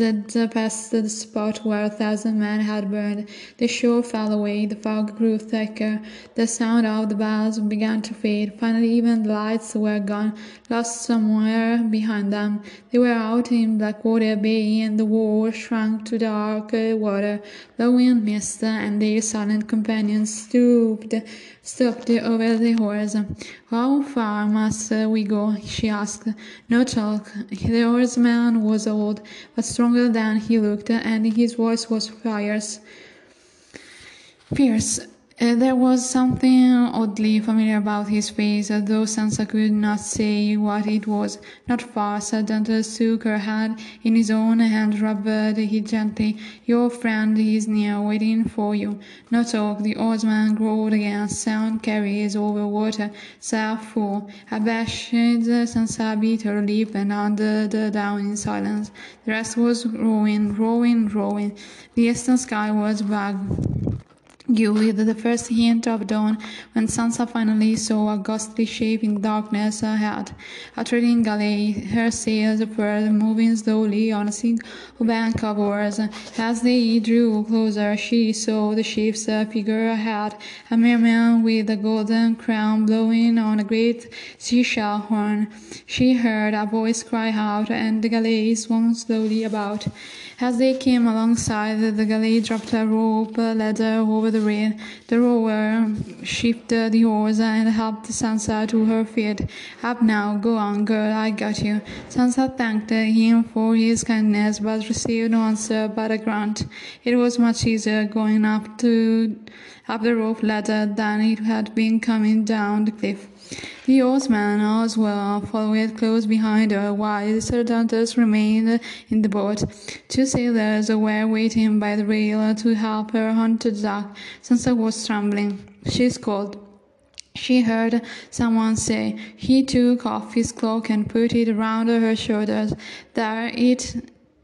unimpeded past the spot where a thousand men had burned. The shore fell away, the fog grew thicker, the sound of the bells began to fade. Finally, even the lights were gone, lost somewhere behind them. They were out in Blackwater Bay, and the wall shrunk to dark water, blowing mist, and their silent companions stooped, stooped over the horizon. How far must we go? she asked. No talk. The horseman was old, but stronger than he looked, and his voice was fierce. Fierce. Uh, there was something oddly familiar about his face, though Sansa could not say what it was. Not far, Dontos took her hand in his own and rubbed it gently. Your friend is near, waiting for you. No talk. The oarsman growled again. Sound carries over water. Full. Abashed, Sansa bit her lip and the down in silence. The rest was rowing, rowing, rowing. The eastern sky was black with the first hint of dawn, when Sansa finally saw a ghostly shape in darkness ahead. A trading galley, her sails furled, moving slowly on a single bank of oars. As they drew closer, she saw the ship's figure ahead, a merman with a golden crown blowing on a great seashell horn. She heard a voice cry out, and the galley swung slowly about. As they came alongside, the galley dropped a rope ladder over the rail. The rower shifted the oars and helped Sansa to her feet. Up now, go on, girl, I got you. Sansa thanked him for his kindness, but received no answer but a grunt. It was much easier going up to up the rope ladder than it had been coming down the cliff. The oarsman as well followed close behind her, while Sir Dontos remained in the boat. Two sailors were waiting by the rail to help her hunt the duck. Sansa was trembling. She called. She heard someone say. He took off his cloak and put it around her shoulders. There it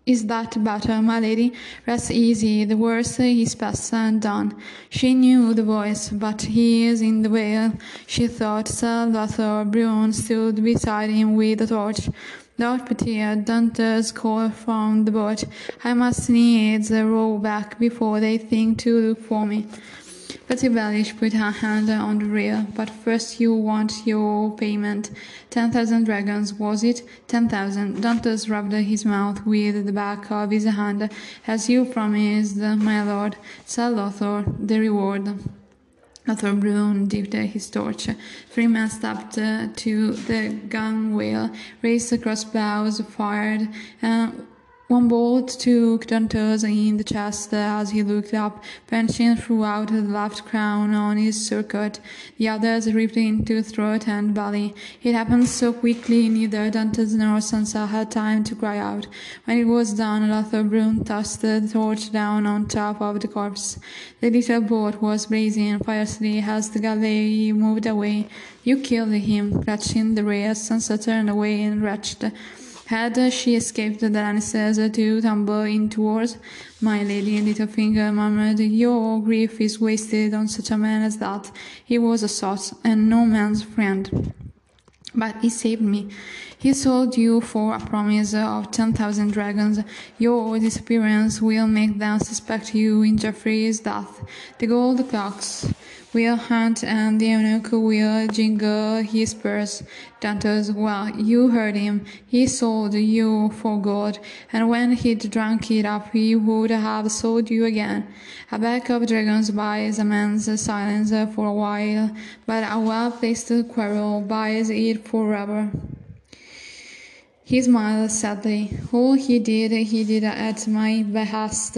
is that better, my lady? Rest easy, the worst is past and done. She knew the voice, but he is in the vale. She thought Sir Lothar Brune stood beside him with a torch. Lord Petyr, Dontos called from the boat. I must needs row back before they think to look for me. Petyr Baelish put her hand on the rail. But first you want your payment. Ten thousand dragons, was it? Ten thousand. Dontos rubbed his mouth with the back of his hand. As you promised, my lord, Sir Lothar, the reward. Lothar Brune dipped his torch. Three men stepped uh, to the gunwale, raised the crossbows, fired, and one bolt took Dontos in the chest as he looked up, punching throughout the left crown on his surcoat. The others ripped into throat and belly. It happened so quickly neither Dontos nor Sansa had time to cry out. When it was done, Lothar Brune tossed the torch down on top of the corpse. The little boat was blazing fiercely as the galley moved away. You killed him, clutching the rails. Sansa turned away and retched. Had she escaped the Lannisters to tumble into wars? My lady Littlefinger murmured, Your grief is wasted on such a man as that. He was a sot, and no man's friend. But he saved me. He sold you for a promise of ten thousand dragons. Your disappearance will make them suspect you in Joffrey's death. The gold clocks will hunt and the eunuch will jingle his purse. Dontos, well, you heard him. He sold you for gold, and when he'd drunk it up, he would have sold you again. A pack of dragons buys a man's silence for a while, but a well-placed quarrel buys it forever. He smiled sadly. All he did, he did at my behest.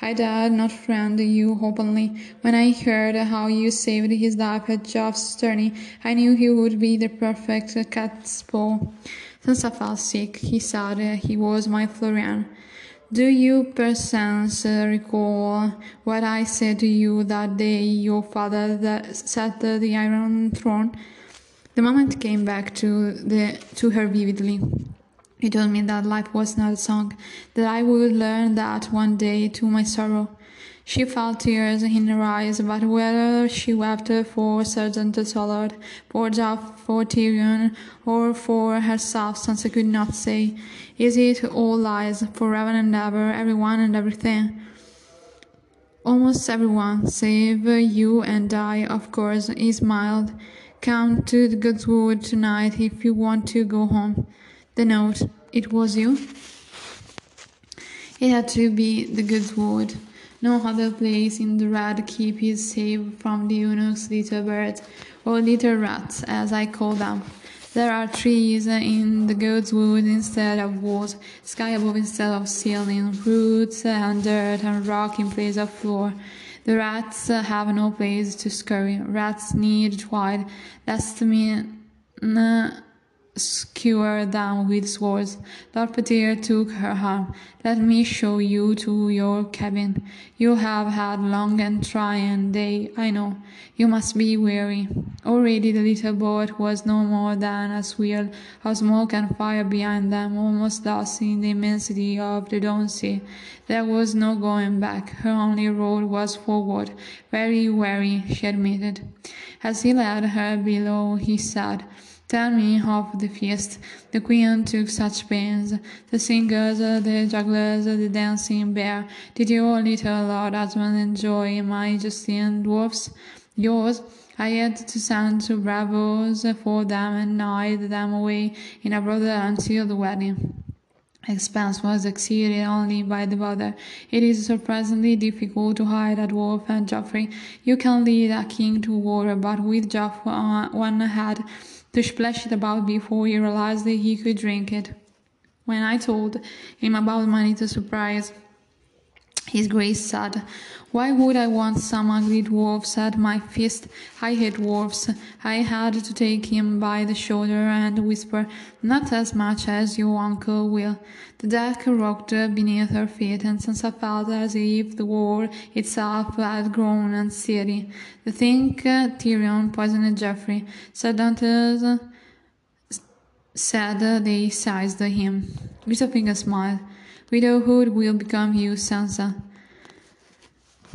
I dared not friend you openly. When I heard how you saved his life at Joff's tourney, I knew he would be the perfect catspaw. Since I fell sick, he said he was my Florian. Do you perchance recall what I said to you that day your father sat the Iron Throne? The moment came back to the to her vividly. He told me that life was not a song, that I would learn that one day to my sorrow. She felt tears in her eyes, but whether she wept for Sergeant Tollard, for Joff, for Tyrion, or for herself, Sansa could not say. Is it all lies, forever and ever, everyone and everything? Almost everyone, save you and I, of course, he smiled. Come to the godswood tonight if you want to go home. The note, it was you? It had to be the godswood. No other place in the red keep is safe from the eunuchs, little birds, or little rats, as I call them. There are trees in the godswood instead of walls, sky above instead of ceiling, roots and dirt and rock in place of floor. The rats have no place to scurry. Rats need quiet. That's to mean skewer them with swords. Petyr took her arm. Let me show you to your cabin. You have had long and trying day, I know. You must be weary. Already the little boat was no more than a swirl of smoke and fire behind them, almost lost in the immensity of the dawn sea. There was no going back. Her only road was forward. Very weary, she admitted. As he led her below, he said, Tell me of the feast. The queen took such pains. The singers, the jugglers, the dancing bear. Did your little lord husband enjoy my Justine dwarfs? Yours? I had to send two bravos for them and hide them away in a brother until the wedding expense was exceeded only by the weather. It is surprisingly difficult to hide a dwarf and Joffrey. You can lead a king to war, but with Joffrey uh, one had to splash it about before he realized that he could drink it. When I told him about money to surprise his grace said, Why would I want some ugly dwarfs at my feast? I hate dwarfs. I had to take him by the shoulder and whisper, Not as much as your uncle will. The deck rocked beneath her feet, and Sansa felt as if the world itself had grown unsteady. The think Tyrion poisoned Joffrey. Sir Dontos said they seized him. Littlefinger smiled. Widowhood will become you, Sansa.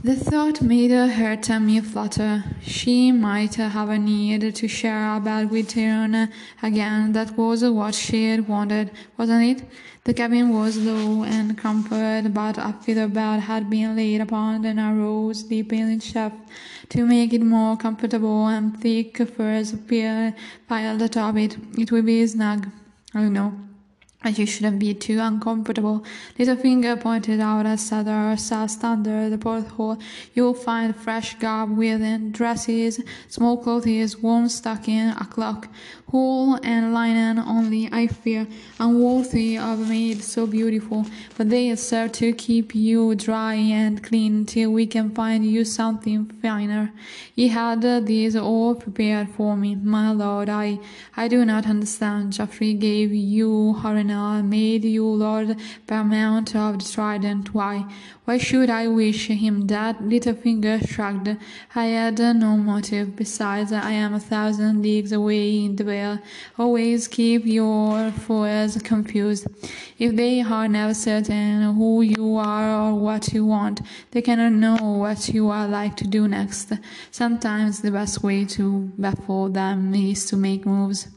The thought made her tummy flutter. She might have a need to share a bed with Tyrion again. That was what she had wanted, wasn't it? The cabin was low and cramped, but a feather bed had been laid upon the narrow, sleeping shaft to make it more comfortable, and thick furs piled atop it. It would be snug. I know you shouldn't be too uncomfortable. Littlefinger pointed out as Sadar sat under the porthole. You'll find fresh garb within, dresses, small clothes, warm stocking, a cloak, wool and linen only, I fear, unworthy of a maid so beautiful, but they serve to keep you dry and clean till we can find you something finer. He had these all prepared for me, my lord. I, I do not understand. Joffrey gave you Harrenhal, made you lord paramount of the Trident. Why? Why should I wish him dead? Littlefinger shrugged. I had no motive. Besides, I am a thousand leagues away in the Always keep your foes confused. If they are never certain who you are or what you want, they cannot know what you are like to do next. Sometimes the best way to baffle them is to make moves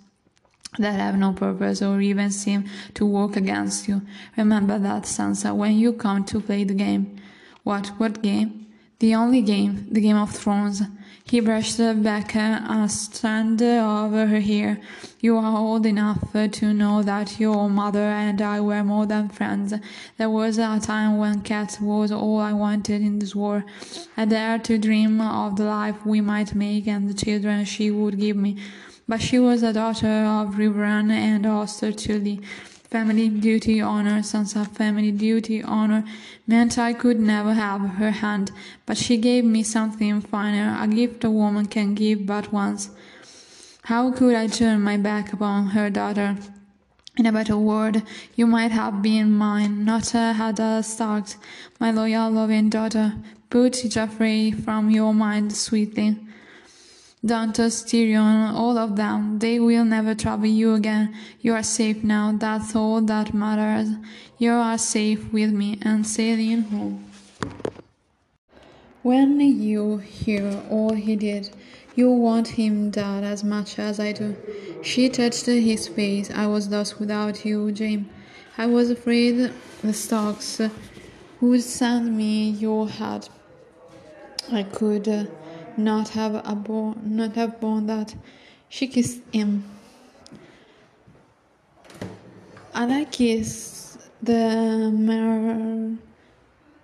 that have no purpose or even seem to work against you. Remember that, Sansa, when you come to play the game. What? What game? The only game, the Game of Thrones. He brushed back a strand of her hair. You are old enough to know that your mother and I were more than friends. There was a time when Cat was all I wanted in this world. I dared to dream of the life we might make and the children she would give me. But she was a daughter of Riverrun and Hoster Tully. Family duty, honor, of family duty, honor meant I could never have her hand, but she gave me something finer, a gift a woman can give but once. How could I turn my back upon her daughter? In a better word, you might have been mine, not uh, Eddard Stark, my loyal, loving daughter. Put Joffrey from your mind sweetly. Dontos, Tyrion, all of them, they will never trouble you again. You are safe now, that's all that matters. You are safe with me and sailing home. When you hear all he did, you want him dead as much as I do. She touched his face. I was lost without you, Jaime. I was afraid the Starks would send me your head. I could uh, not have abor- not have borne that. She kissed him, and I kissed the mirror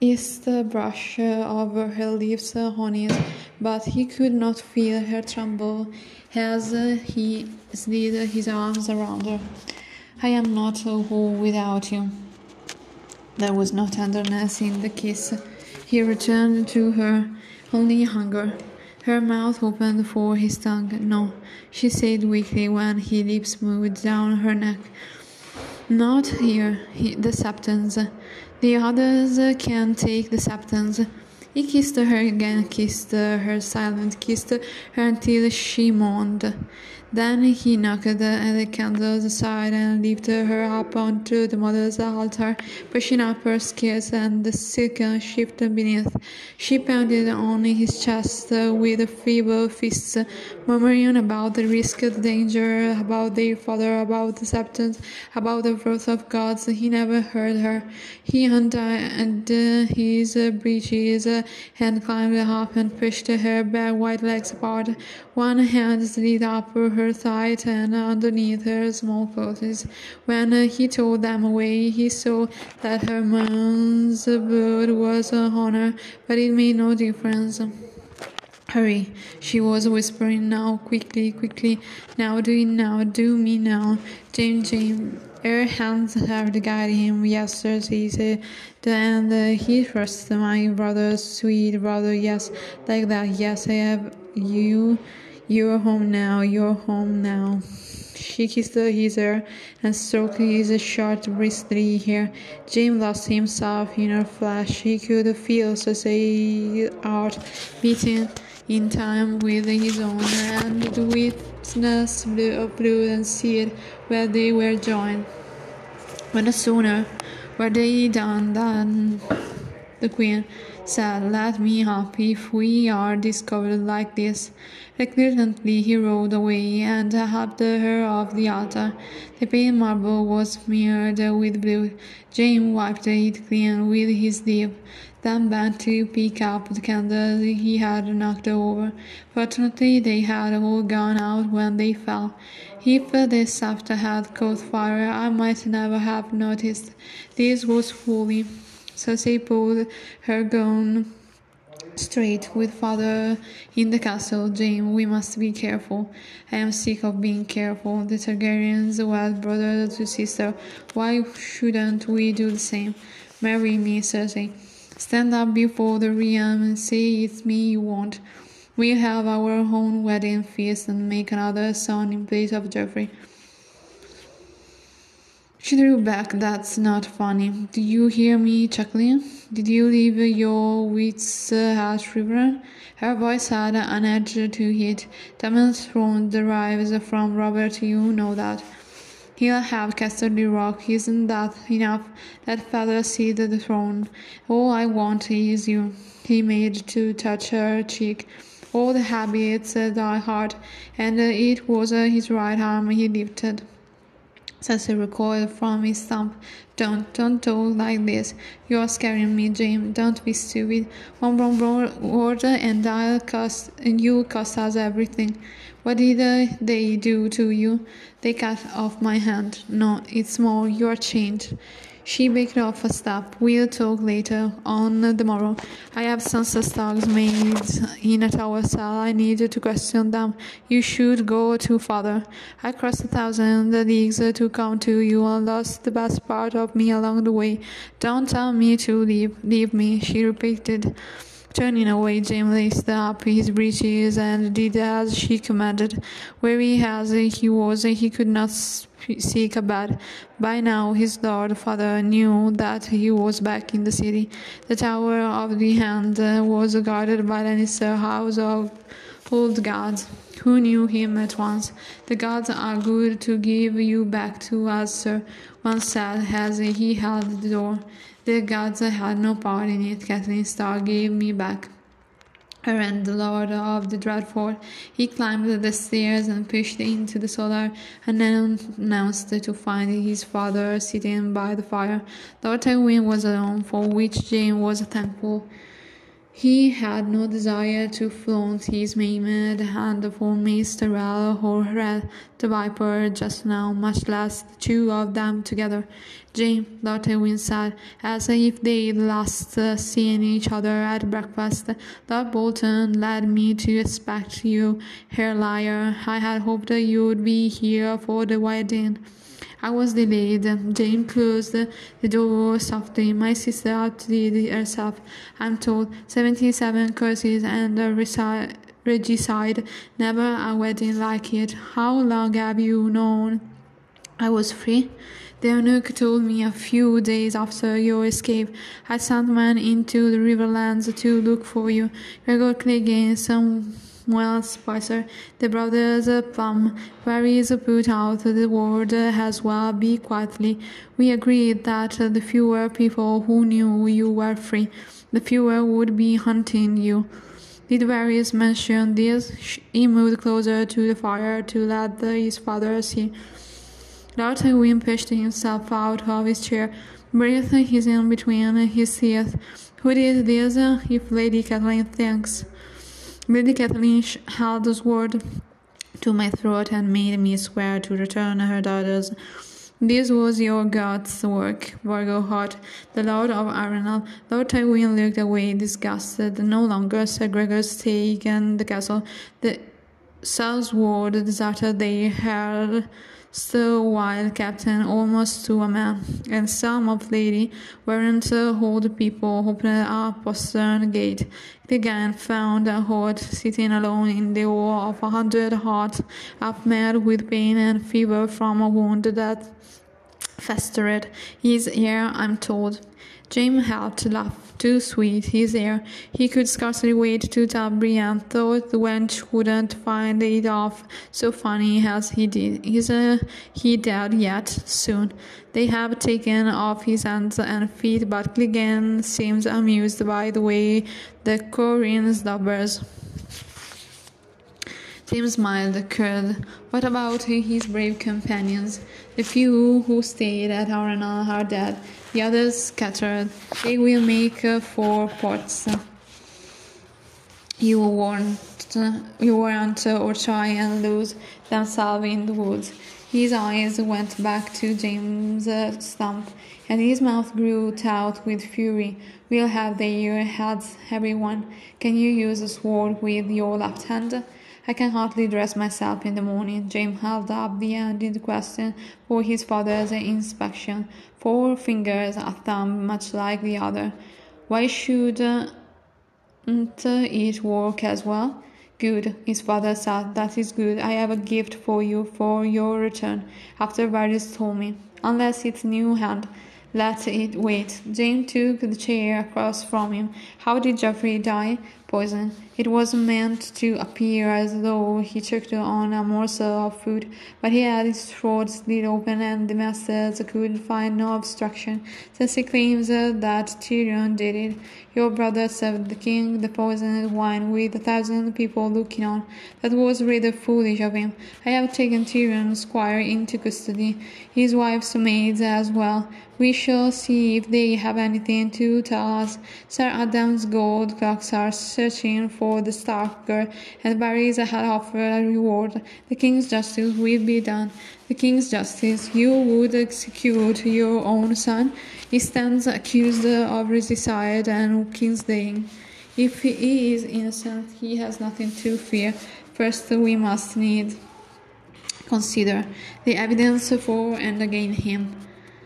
east brush over her lips on his, but he could not feel her tremble as he slid his arms around her. I am not whole without you. There was no tenderness in the kiss. He returned to her only hunger. Her mouth opened for his tongue. No, she said weakly when his lips moved down her neck. Not here, he, the septons. The others can take the septons. He kissed her again, kissed her silent, kissed her until she moaned. Then he knocked the candles aside and lifted her up onto the mother's altar, pushing up her skirts and the silken shift beneath. She pounded on his chest with feeble fists, murmuring about the risk, the danger, about their father, about the acceptance, about the wrath of gods. He never heard her. He undid his breeches and climbed up and pushed her bare white legs apart. One hand slid up her thigh and underneath her small clothes. When he tore them away, he saw that her man's blood was on her, but it made no difference. Hurry, she was whispering now, quickly, quickly, now do it now, do me now, Jaime, Jaime. Her hands have guided him, yes, and he thrust my brother, sweet brother, yes, like that, yes, I have you. You're home now, you're home now. She kissed his hair and stroked his short, bristly hair. Jaime lost himself in a flash. He could feel Cersei's heart beating in time with his own, and the witness of blue uh, and seed where they were joined. But no sooner were they done than the queen said, Let me up if we are discovered like this. Reluctantly he rode away and helped her off the altar. The pale marble was smeared with blood. Jaime wiped it clean with his sleeve, then bent to pick up the candles he had knocked over. Fortunately, they had all gone out when they fell. If this shaft had caught fire, I might never have noticed. This was folly. So she pulled her gun straight with father in the castle. Jaime, we must be careful. I am sick of being careful. The Targaryens were brother to sister. Why shouldn't we do the same? Marry me, Cersei. Stand up before the realm and say it's me you want. We'll have our own wedding feast and make another son in place of Joffrey. She drew back. That's not funny. Do you hear me chuckling? Did you leave your wits uh, at River? Her voice had an edge to it. Tommen's throne derives from Robert, you know that. He'll have Casterly Rock. Isn't that enough? Let father see the throne. All I want is you. He made to touch her cheek. All the habits die hard, and it was his right arm he lifted. Cersei recoiled from his thumb. Don't, don't talk like this. You're scaring me, Jaime. Don't be stupid. One wrong word and I'll cost, and you'll cost us everything. What did they do to you? They cut off my hand. No, it's more, you're changed. She backed off a step. We'll talk later on the morrow. I have some stocks made in a tower cell. I need to question them. You should go to father. I crossed a thousand leagues to come to you and lost the best part of me along the way. Don't tell me to leave. Leave me, she repeated. Turning away, Jaime laced up his breeches and did as she commanded. Where Weary as he was, he could not seek a bed. By now, his lord father knew that he was back in the city. The Tower of the Hand was guarded by Lannister House of old gods who knew him at once. The gods are good to give you back to us, sir, once said as he held the door. The gods had no part in it. Catelyn Stark gave me back. her and the Lord of the Dreadfort. He climbed the stairs and pushed into the cellar and then announced to find his father sitting by the fire. Lord Tywin was alone, for which Jaime was thankful. He had no desire to flaunt his maimed hand for Mace Tyrell or Red the Viper just now, much less the two of them together. Jaime, Lord Tywin said, as if they'd last seen each other at breakfast. Lord Bolton led me to expect you, Herr liar. I had hoped you'd be here for the wedding. I was delayed. Jaime closed the door softly. My sister outdid herself. I'm told seventy-seven curses and a regicide. Never a wedding like it. How long have you known I was free? The eunuch told me a few days after your escape. I sent men into the Riverlands to look for you. Gregor Clegane, some well, Spicer, the brothers Plumm, where is put out the word as well, be quietly. We agreed that the fewer people who knew you were free, the fewer would be hunting you. Did Varys mention this? He moved closer to the fire to let his father see. Lord Tywin pushed himself out of his chair, breathing his in between his teeth. Who did this? If Lady Catelyn thinks. Lady Catelyn held the sword to my throat and made me swear to return her daughters. This was your God's work, Vargo Hoat, the Lord of Harrenhal. Lord Tywin looked away, disgusted. No longer Sir Gregor's taken the castle. The southward deserted they held still while captain almost to a man, and some of lady weren't old people opened a postern gate. It again found a Horde sitting alone in the hall of a hundred hearts, half mad with pain and fever from a wound that festered his ear, I'm told. Jaime helped laugh too sweet, his air. He could scarcely wait to tell Brienne, thought the wench wouldn't find it off so funny as he did. He's a, he dead yet, soon. They have taken off his hands and feet, but Clegane seems amused by the way the Corinne dabbers. Tim smiled, curled. What about his brave companions? The few who stayed at Harrenhal are dead. The others scattered. They will make uh, four pots. You won't, you won't uh, or try and lose themselves in the woods. His eyes went back to Jaime uh, Stump, and his mouth grew taut with fury. We'll have their heads, everyone. Can you use a sword with your left hand? I can hardly dress myself in the morning. Jaime held up the end in question for his father's inspection. Four fingers, a thumb much like the other. Why shouldn't mm, it work as well? Good, his father said. That is good. I have a gift for you for your return, after Varys told me. Unless it's new hand. Let it wait. Jaime took the chair across from him. How did Joffrey die? Poison. It was meant to appear as though he choked on a morsel of food, but he had his throat slit open and the masters could find no obstruction. Since he claims that Tyrion did it, your brother served the king the poisoned wine with a thousand people looking on. That was rather foolish of him. I have taken Tyrion's squire into custody, his wife's maids as well. We shall see if they have anything to tell us. Sir Addam's gold clocks are searching for the stalker, and Varys had offered a reward. The king's justice will be done. The king's justice. You would execute your own son. He stands accused of regicide and kinslaying. If he is innocent, he has nothing to fear. First, we must need consider the evidence for and against him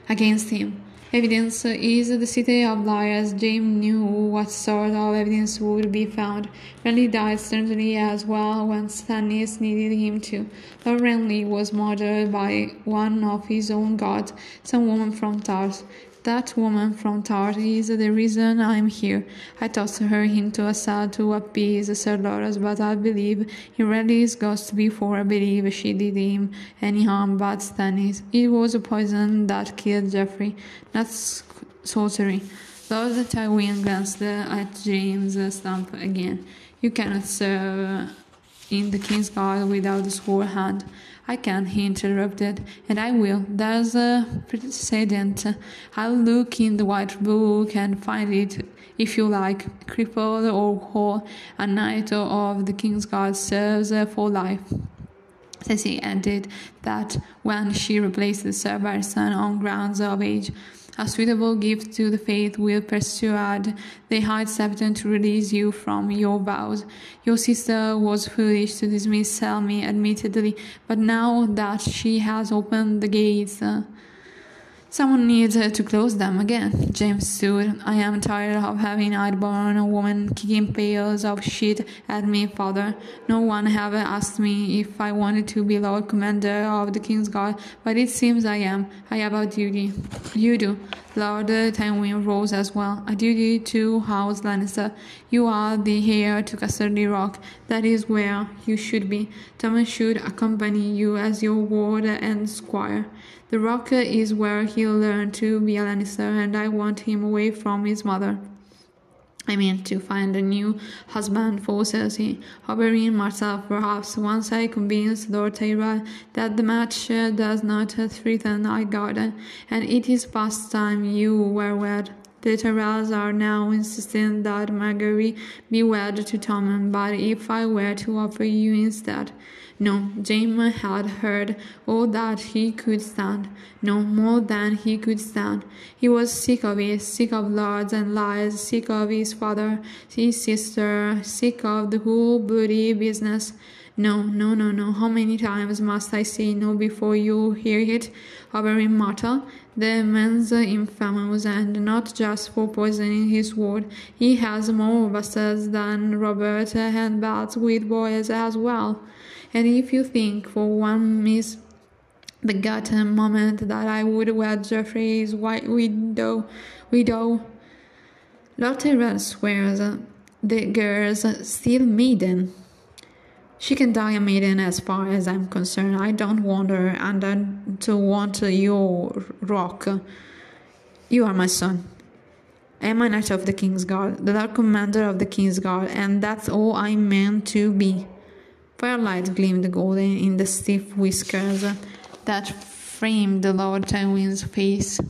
against him. Evidence is the city of liars. Jaime knew what sort of evidence would be found. Renly died certainly as well when Stannis needed him to. Lord Renly was murdered by one of his own gods, some woman from Tarth. That woman from Tarth is the reason I'm here. I tossed her into a cell to appease Sir Loras, but I believe he Renly's ghost before I believe she did him any harm but Stannis. It was a poison that killed Joffrey, not sorcery. Lord Tywin glanced at Jaime's stump again. You cannot serve in the king's guard without the sword hand. I can, he interrupted, and I will. There's a precedent. I'll look in the white book and find it if you like. Crippled or whole, a knight of the king's guard serves for life. Cersei added that when she replaced the by son on grounds of age, a suitable gift to the faith will persuade the High Septon to release you from your vows. Your sister was foolish to dismiss Selmy, admittedly, but now that she has opened the gates, uh, Someone needs to close them again. Jaime stood. I am tired of having I'd-born a woman kicking pails of shit at me, father. No one ever asked me if I wanted to be Lord Commander of the King's Guard, but it seems I am. I have a duty. You do. Lord Tywin rose as well. A duty to House Lannister. You are the heir to Casterly Rock. That is where you should be. Tommen should accompany you as your ward and squire. The rock is where he'll learn to be a Lannister, and I want him away from his mother. I mean to find a new husband for Cersei. Oberyn myself, perhaps, once I convince Lord Tyrell that the match uh, does not threaten Highgarden, and it is past time you were wed. The Tyrells are now insisting that Margaery be wed to Tommen, but if I were to offer you instead, no, Jaime had heard all that he could stand, no more than he could stand. He was sick of it, sick of lords and lies, sick of his father, his sister, sick of the whole bloody business. No, no, no, no. How many times must I say no before you hear it? Oberyn Martell, the man's infamous, and not just for poisoning his ward. He has more bastards than Robert, and bats with boys as well. And if you think for one miss the gotten moment that I would wed Joffrey's white widow, widow, Lord Tyrell swears the girl's still maiden. She can die a maiden as far as I'm concerned. I don't want her and I don't want your rock. You are my son. I am a knight of the King's Guard, the dark Commander of the King's Guard, and that's all I'm meant to be. Firelight gleamed golden in the stiff whiskers that framed the Lord Tywin's face.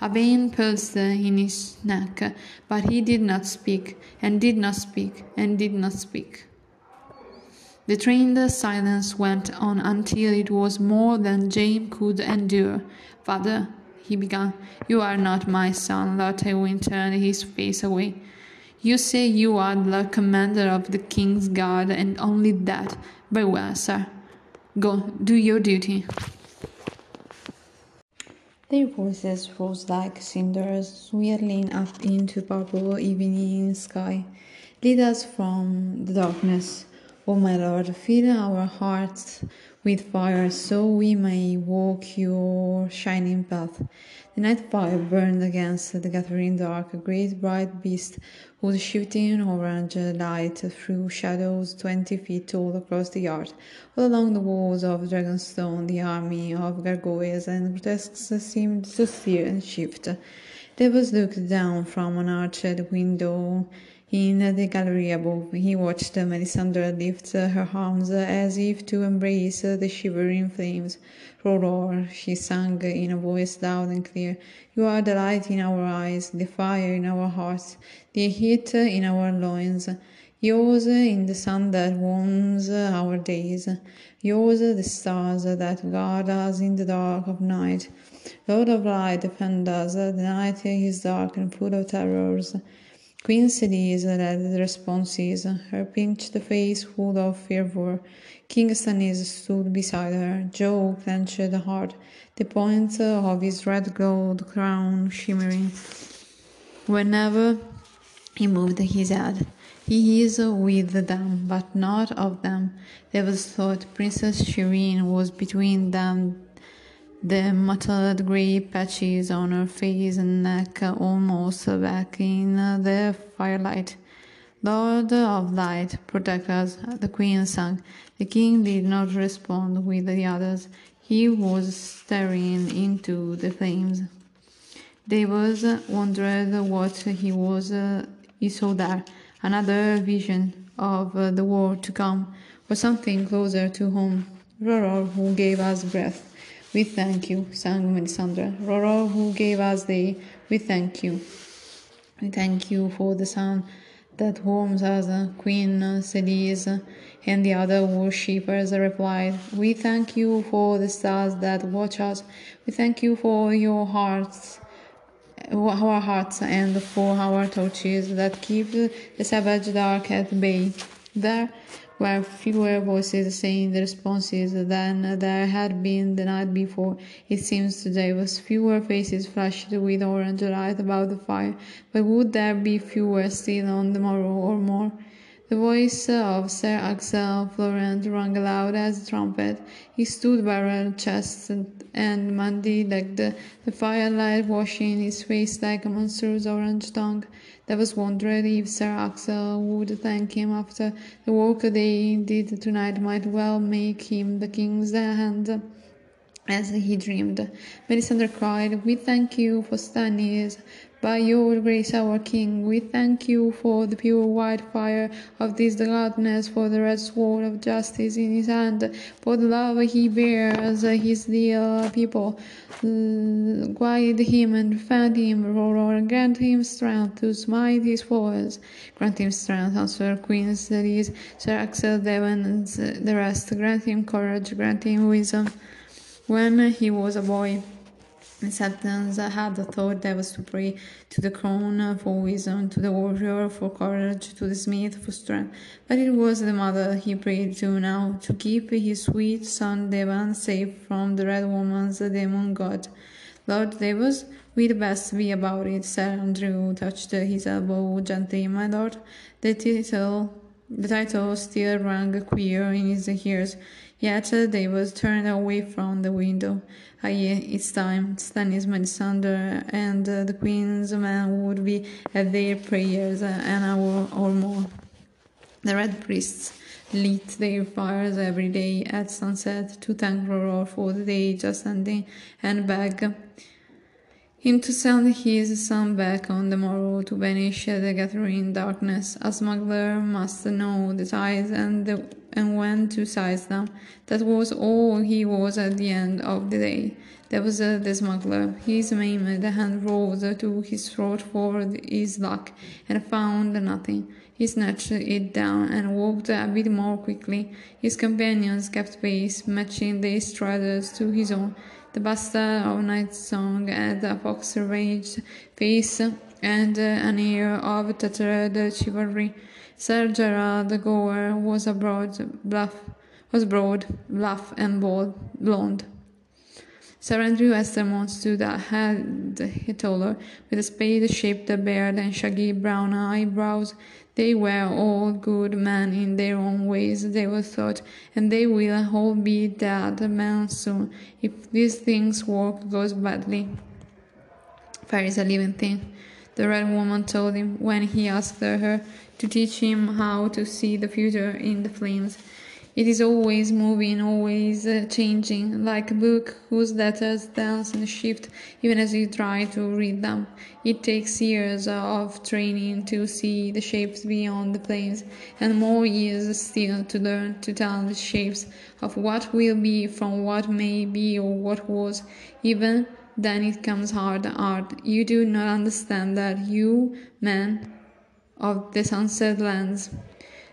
A vein pulsed in his neck, but he did not speak, and did not speak, and did not speak. The trained silence went on until it was more than Jaime could endure. Father, he began, you are not my son. Lord Tywin turned his face away. You say you are the commander of the king's guard, and only that. Very well, sir. Go, do your duty. Their voices rose like cinders, swirling up into purple evening sky. Lead us from the darkness, O my Lord, fill our hearts with fire so we may walk your shining path. The night fire burned against the gathering dark, a great bright beast whose shooting orange light threw shadows twenty feet tall across the yard. All along the walls of Dragonstone, the army of gargoyles and grotesques seemed to stir and shift. Davos looked down from an arched window in the gallery above, he watched Melisandre lift her arms as if to embrace the shivering flames. R'hllor, she sang in a voice loud and clear. You are the light in our eyes, the fire in our hearts, the heat in our loins. Yours in the sun that warms our days. Yours the stars that guard us in the dark of night. Lord of light, defend us. The night is dark and full of terrors. Queen Selyse led the responses, her pinched face full of fervor. King Stannis stood beside her, jaw clenched hard, the point of his red gold crown shimmering. Whenever he moved his head, he is with them, but not of them. Davos thought Princess Shireen was between them the mottled grey patches on her face and neck almost back in the firelight. Lord of light, protect us, the queen sang. The king did not respond with the others. He was staring into the flames. Davos wondered what he was uh, he saw there. another vision of uh, the war to come, or something closer to home. R'hllor, who gave us breath, we thank you, sang Melisandre. R'hllor, who gave us day, we thank you. We thank you for the sun that warms us, Queen Selyse and the other worshippers replied, We thank you for the stars that watch us. We thank you for your hearts, our hearts, and for our torches that keep the savage dark at bay. There were fewer voices saying the responses than there had been the night before. It seems today was fewer faces flushed with orange light about the fire, but would there be fewer still on the morrow or more? The voice of Sir Axel Florent rang loud as a trumpet. He stood barrel chested and Mandy legged, the firelight washing his face like a monstrous orange tongue. Was wondered if Sir Axel would thank him after the work they did tonight might well make him the king's hand as he dreamed. Melisandre cried, We thank you for Stannis, by your grace, our King, we thank you for the pure white fire of this gladness, for the red sword of justice in his hand, for the love he bears his dear people. Guide him and defend him, R'hllor, grant him strength to smite his foes. Grant him strength, answered Queen Selyse, Sir Axel Devon, and the rest. Grant him courage, grant him wisdom. When he was a boy, Acceptance had the thought that was to pray to the crown for wisdom, to the warrior for courage, to the smith for strength. But it was the mother he prayed to now, to keep his sweet son Devan safe from the red woman's demon god. Lord Davos, we'd best be about it, Sir Andrew touched his elbow gently. My lord, the title the title still rang queer in his ears, yet Davos turned away from the window. Aye, it's time. Stannis Melisandre and uh, the Queen's men would be at their prayers uh, an hour or more. The Red Priests lit their fires every day at sunset to thank R'hllor for the day just ending and beg him to send his son back on the morrow to banish the gathering darkness. A smuggler must know the tides and the and when to size them. That was all he was at the end of the day. There was uh, the smuggler. He maimed hand rose to his throat for his luck and found nothing. He snatched it down and walked a bit more quickly. His companions kept pace, matching their strides to his own. The bastard uh, of night song had a fox raged face and uh, an air of tattered chivalry. Sir Gerald Gower was a broad, bluff, was broad, bluff, and bold, blonde. Sir Andrew Estermont stood a head taller, with a spade-shaped beard and shaggy brown eyebrows. They were all good men in their own ways, they were thought, and they will all be dead men soon, if these things work goes badly. Fire is a living thing, the red woman told him when he asked her to teach him how to see the future in the flames. It is always moving, always uh, changing, like a book whose letters dance and shift even as you try to read them. It takes years of training to see the shapes beyond the planes, and more years still to learn to tell the shapes of what will be from what may be or what was. Even then it comes hard, hard. You do not understand that, you, man, of the sunset lands.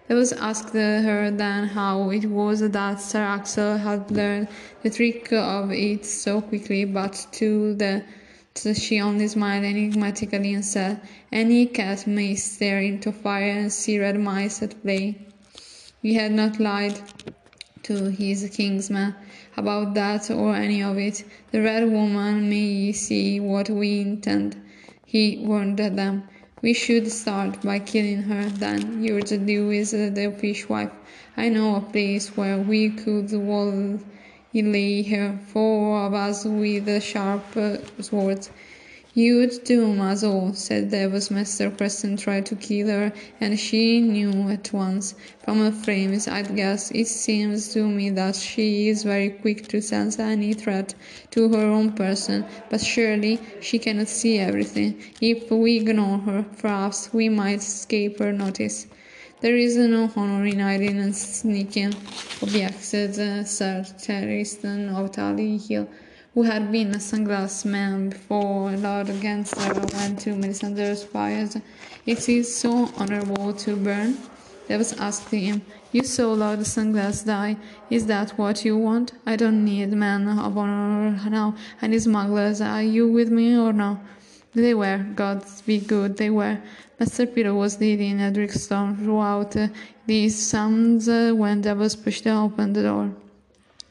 It was asked her then how it was that Sir Axel had learned the trick of it so quickly, but to the she only smiled enigmatically and said, Any cat may stare into fire and see red mice at play. He had not lied to his kinsman about that or any of it. The red woman may see what we intend, he warned them. We should start by killing her, then, You're urged Lewys, the fishwife. I know a place where we could well lay her, four of us with sharp swords. You'd do all, said Davos. Master Preston tried to kill her, and she knew at once. From her frames, I'd guess. It seems to me that she is very quick to sense any threat to her own person, but surely she cannot see everything. If we ignore her, perhaps we might escape her notice. There is no honor in hiding and sneaking, objected uh, Sir Triston of Tally Hill who had been a sunglass man before Lord Gangster went to Melisandre's fires. It is so honorable to burn. Davos asked him, You saw Lord Sunglass die. Is that what you want? I don't need men of honor now, and smugglers. Are you with me or no? They were, God be good, they were. Master Peter was leading Edric Storm throughout uh, these sounds uh, when Davos pushed open the door.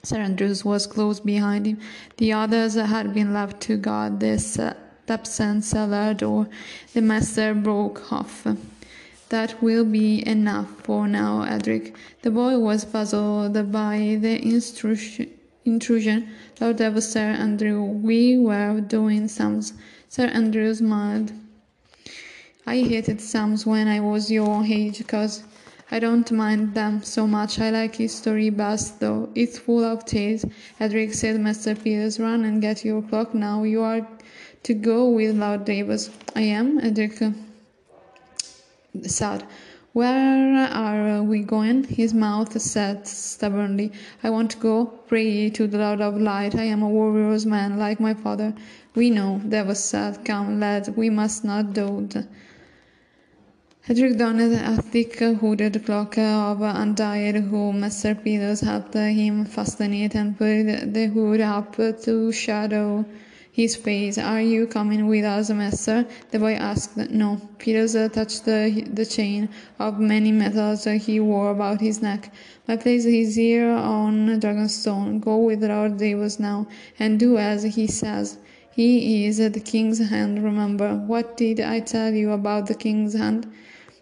Sir Andrews was close behind him. The others had been left to guard this uh, absent cellar door. The master broke off. That will be enough for now, Edric. The boy was puzzled by the intrusion. Lord Davos, Sir Andrew, we were doing sums. Sir Andrew smiled. I hated sums when I was your age, cause I don't mind them so much. I like history best, though. It's full of tales. Edric said, Master Peters, run and get your clock now. You are to go with Lord Davos. I am, Edric uh, said. Where are we going? His mouth said stubbornly. I want to go pray to the Lord of Light. I am a warrior's man, like my father. We know, Davos said. Come, lad, we must not doubt. Edric a thick hooded cloak of undyed whom Master Peters helped him fasten it and put the hood up to shadow his face. Are you coming with us, master? The boy asked. No. Peters touched the, the chain of many metals he wore about his neck. My place is here on Dragonstone. Go with Lord Davos now, and do as he says. He is at the king's hand, remember. What did I tell you about the king's hand?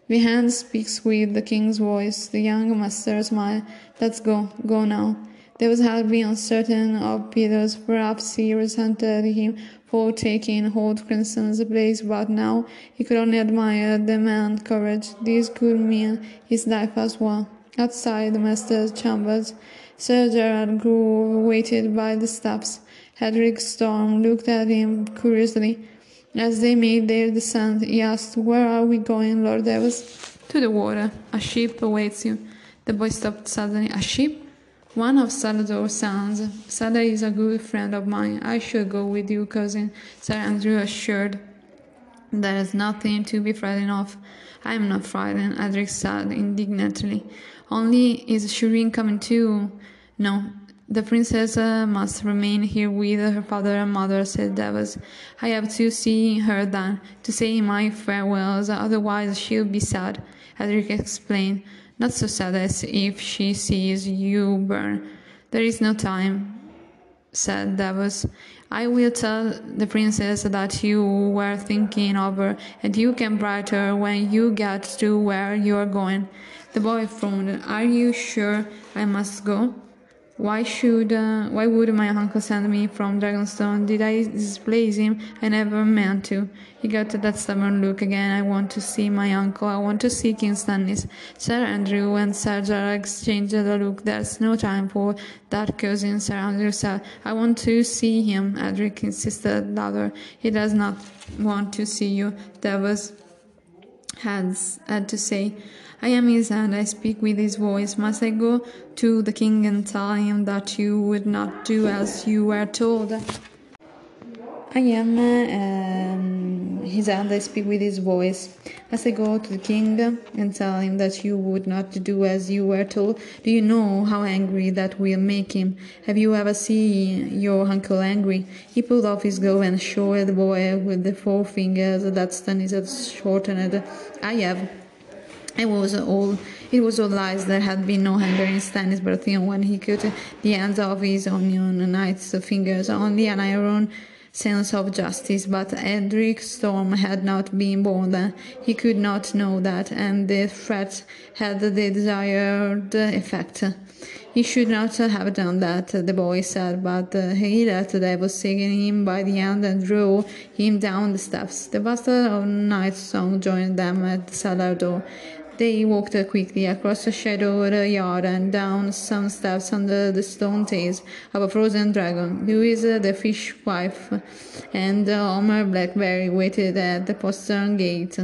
The hand speaks with the king's voice. The young master smiled. Let's go, go now. There was hardly uncertain of Peter's. Perhaps he resented him for taking Old Cressen's place, but now he could only admire the man's courage. This could mean his life as well. Outside the master's chambers, Sir Gerald Gower waited by the steps. Edric Storm looked at him curiously. As they made their descent, he asked, Where are we going, Lord Davos? To the water. A ship awaits you. The boy stopped suddenly. A ship? One of Salladhor's sons. Sada is a good friend of mine. I should go with you, cousin, Sir Andrew assured. There is nothing to be frightened of. I am not frightened, Edric said indignantly. Only is Shireen coming too? No, the princess uh, must remain here with her father and mother, said Davos. I have to see her then, to say my farewells, otherwise she'll be sad. Edric explained. Not so sad as if she sees you burn. There is no time, said Davos. I will tell the princess that you were thinking of her, and you can bright her when you get to where you are going. The boy frowned. Are you sure I must go? Why should, uh, why would my uncle send me from Dragonstone? Did I displace him? I never meant to. He got that stubborn look again. I want to see my uncle. I want to see King Stannis. Sir Andrew and Sir Jorah exchanged a look. There's no time for that, cousin. Sir Andrew said. I want to see him. Edric insisted louder. He does not want to see you. Davos had, had to say. I am his hand, I speak with his voice. Must I go to the king and tell him that you would not do as you were told? I am um, his hand, I speak with his voice. Must I go to the king and tell him that you would not do as you were told? Do you know how angry that will make him? Have you ever seen your uncle angry? He pulled off his glove and showed the boy with the four fingers that Stannis had shortened. I have. It was all it was all lies. There had been no anger in Stannis Baratheon when he cut the ends of his onion knight's fingers. Only an iron sense of justice, but Edric Storm had not been born then. He could not know that, and the threat had the desired effect. He should not have done that, the boy said, but he let the devil take him by the hand and drew him down the steps. The bastard of Night Song joined them at the cellar door. They walked quickly across the shadowed yard and down some steps under the stone tails of a frozen dragon. Lewys, uh, the fishwife, and Omer Blackberry waited at the postern gate.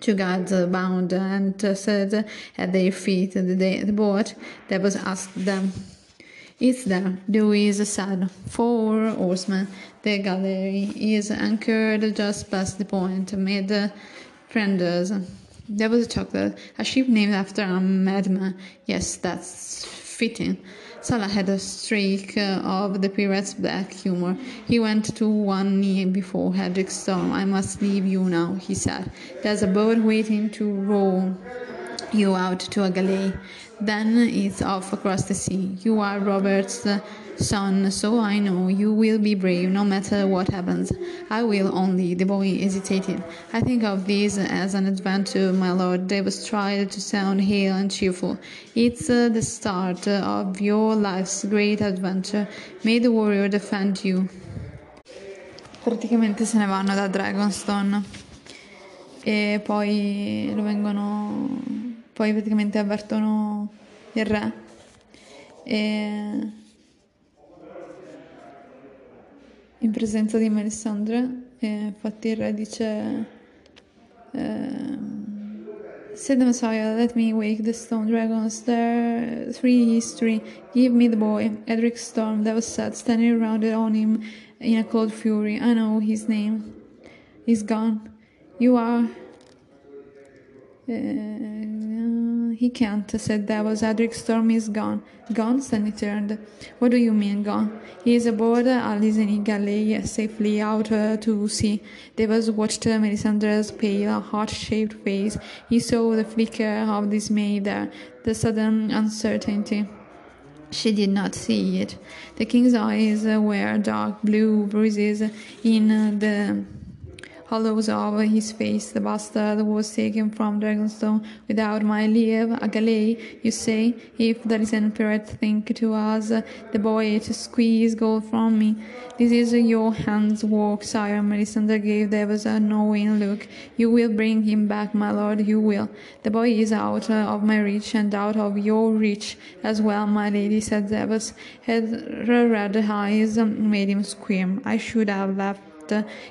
Two guards bound and uh, tossed at their feet the, boat that was asked them. It's there, Lewys said. Four horsemen. The gallery is anchored just past the point, mid Frienders. There was a chocolate, a ship named after um, a madman. Yes, that's fitting. Salah had a streak uh, of the pirate's black humor. He went to one knee before Edric Storm. I must leave you now, he said. There's a boat waiting to row you out to a galley. Then it's off across the sea. You are Robert's uh, son, so I know you will be brave no matter what happens. I will only, the boy hesitated. I think of this as an adventure, my lord. Davos tried to sound hale and cheerful. It's uh, the start of your life's great adventure. May the warrior defend you. Praticamente se ne vanno da Dragonstone e poi lo vengono poi praticamente avvertono il re e in presenza di Melisandre e infatti il re dice eh, Said the Messiah, let me wake the stone dragons. There three history. Give me the boy. Edric Storm, that was sad, standing around it on him in a cold fury. I know his name. He's gone. You are. Uh, he can't, said Davos. Edric Storm is gone. Gone? Stannis turned. What do you mean, gone? He is aboard a Lyseni galley, safely out uh, to sea. Davos watched uh, Melisandre's pale, heart-shaped face. He saw the flicker of dismay there, the sudden uncertainty. She did not see it. The king's eyes were dark blue bruises in the hollows over his face. The bastard was taken from Dragonstone without my leave. A you say? If there is an pirate, think to us the boy to squeeze gold from me. This is your hand's work, sire. Melisandre gave Davos a knowing look. You will bring him back, my lord, you will. The boy is out of my reach and out of your reach as well, my lady, said Davos. Her red eyes made him scream. I should have left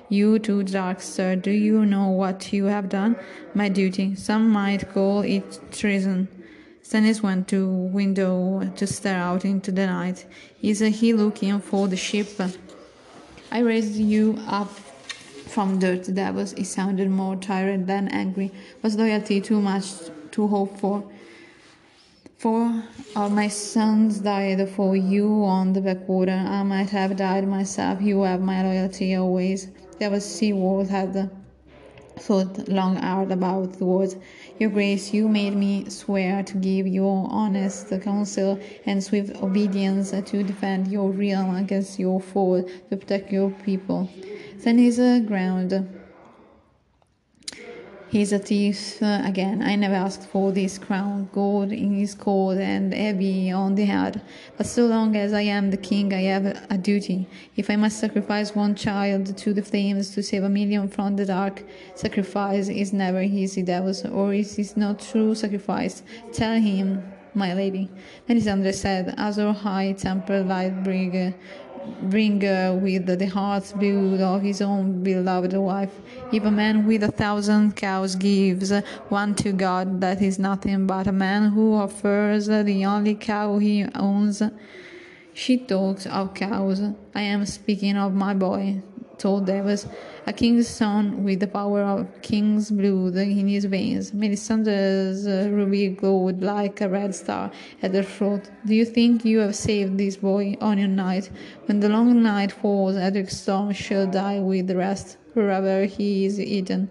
you too dark, sir. Do you know what you have done? My duty. Some might call it treason. Stannis went to window to stare out into the night. Is he looking for the ship? I raised you up from dirt, Davos. He sounded more tired than angry. Was loyalty too much to hope for? Four of my sons died for you on the Blackwater. I might have died myself. You have my loyalty always. There was Seaworth had thought long out about the words. Your Grace, you made me swear to give your honest counsel and swift obedience to defend your realm against your foe, to protect your people. Then is a ground. He's a thief uh, again. I never asked for this crown. Gold in his cold and heavy on the head. But so long as I am the king, I have a duty. If I must sacrifice one child to the flames to save a million from the dark, sacrifice is never easy, Davos, or it is not true sacrifice. Tell him, my lady. Melisandre said, as her high-tempered light bring bring uh, with the heart's blood of his own beloved wife. If a man with a thousand cows gives one to God, that is nothing but a man who offers the only cow he owns. She talks of cows. I am speaking of my boy, told Davos, a king's son with the power of king's blood in his veins. Melisandre's uh, ruby glowed like a red star at her throat. Do you think you have saved this boy on your night? When the long night falls, Edric Storm shall die with the rest, wherever he is eaten.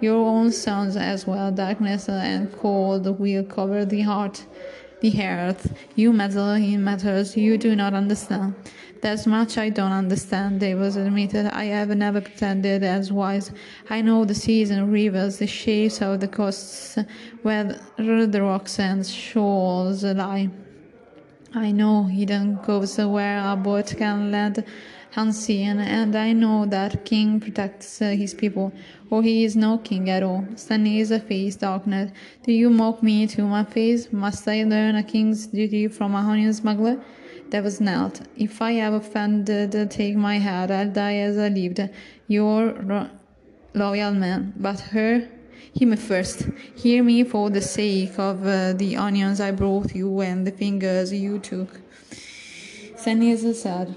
Your own sons as well, darkness and cold will cover the heart the earth. You meddle in matters you do not understand. There's much I don't understand, Davos admitted. I have never pretended as wise. I know the seas and rivers, the shapes of the coasts, where the rocks and shores lie. I know hidden coves where a boat can land unseen, and I know that King protects his people, or he is no king at all. is a face darkness. Do you mock me to my face? Must I learn a king's duty from a honey smuggler? That was knelt. If I have offended, take my head. I'll die as I lived. Your ro- loyal man. But her, me first. Hear me for the sake of uh, the onions I brought you and the fingers you took. Stannis said.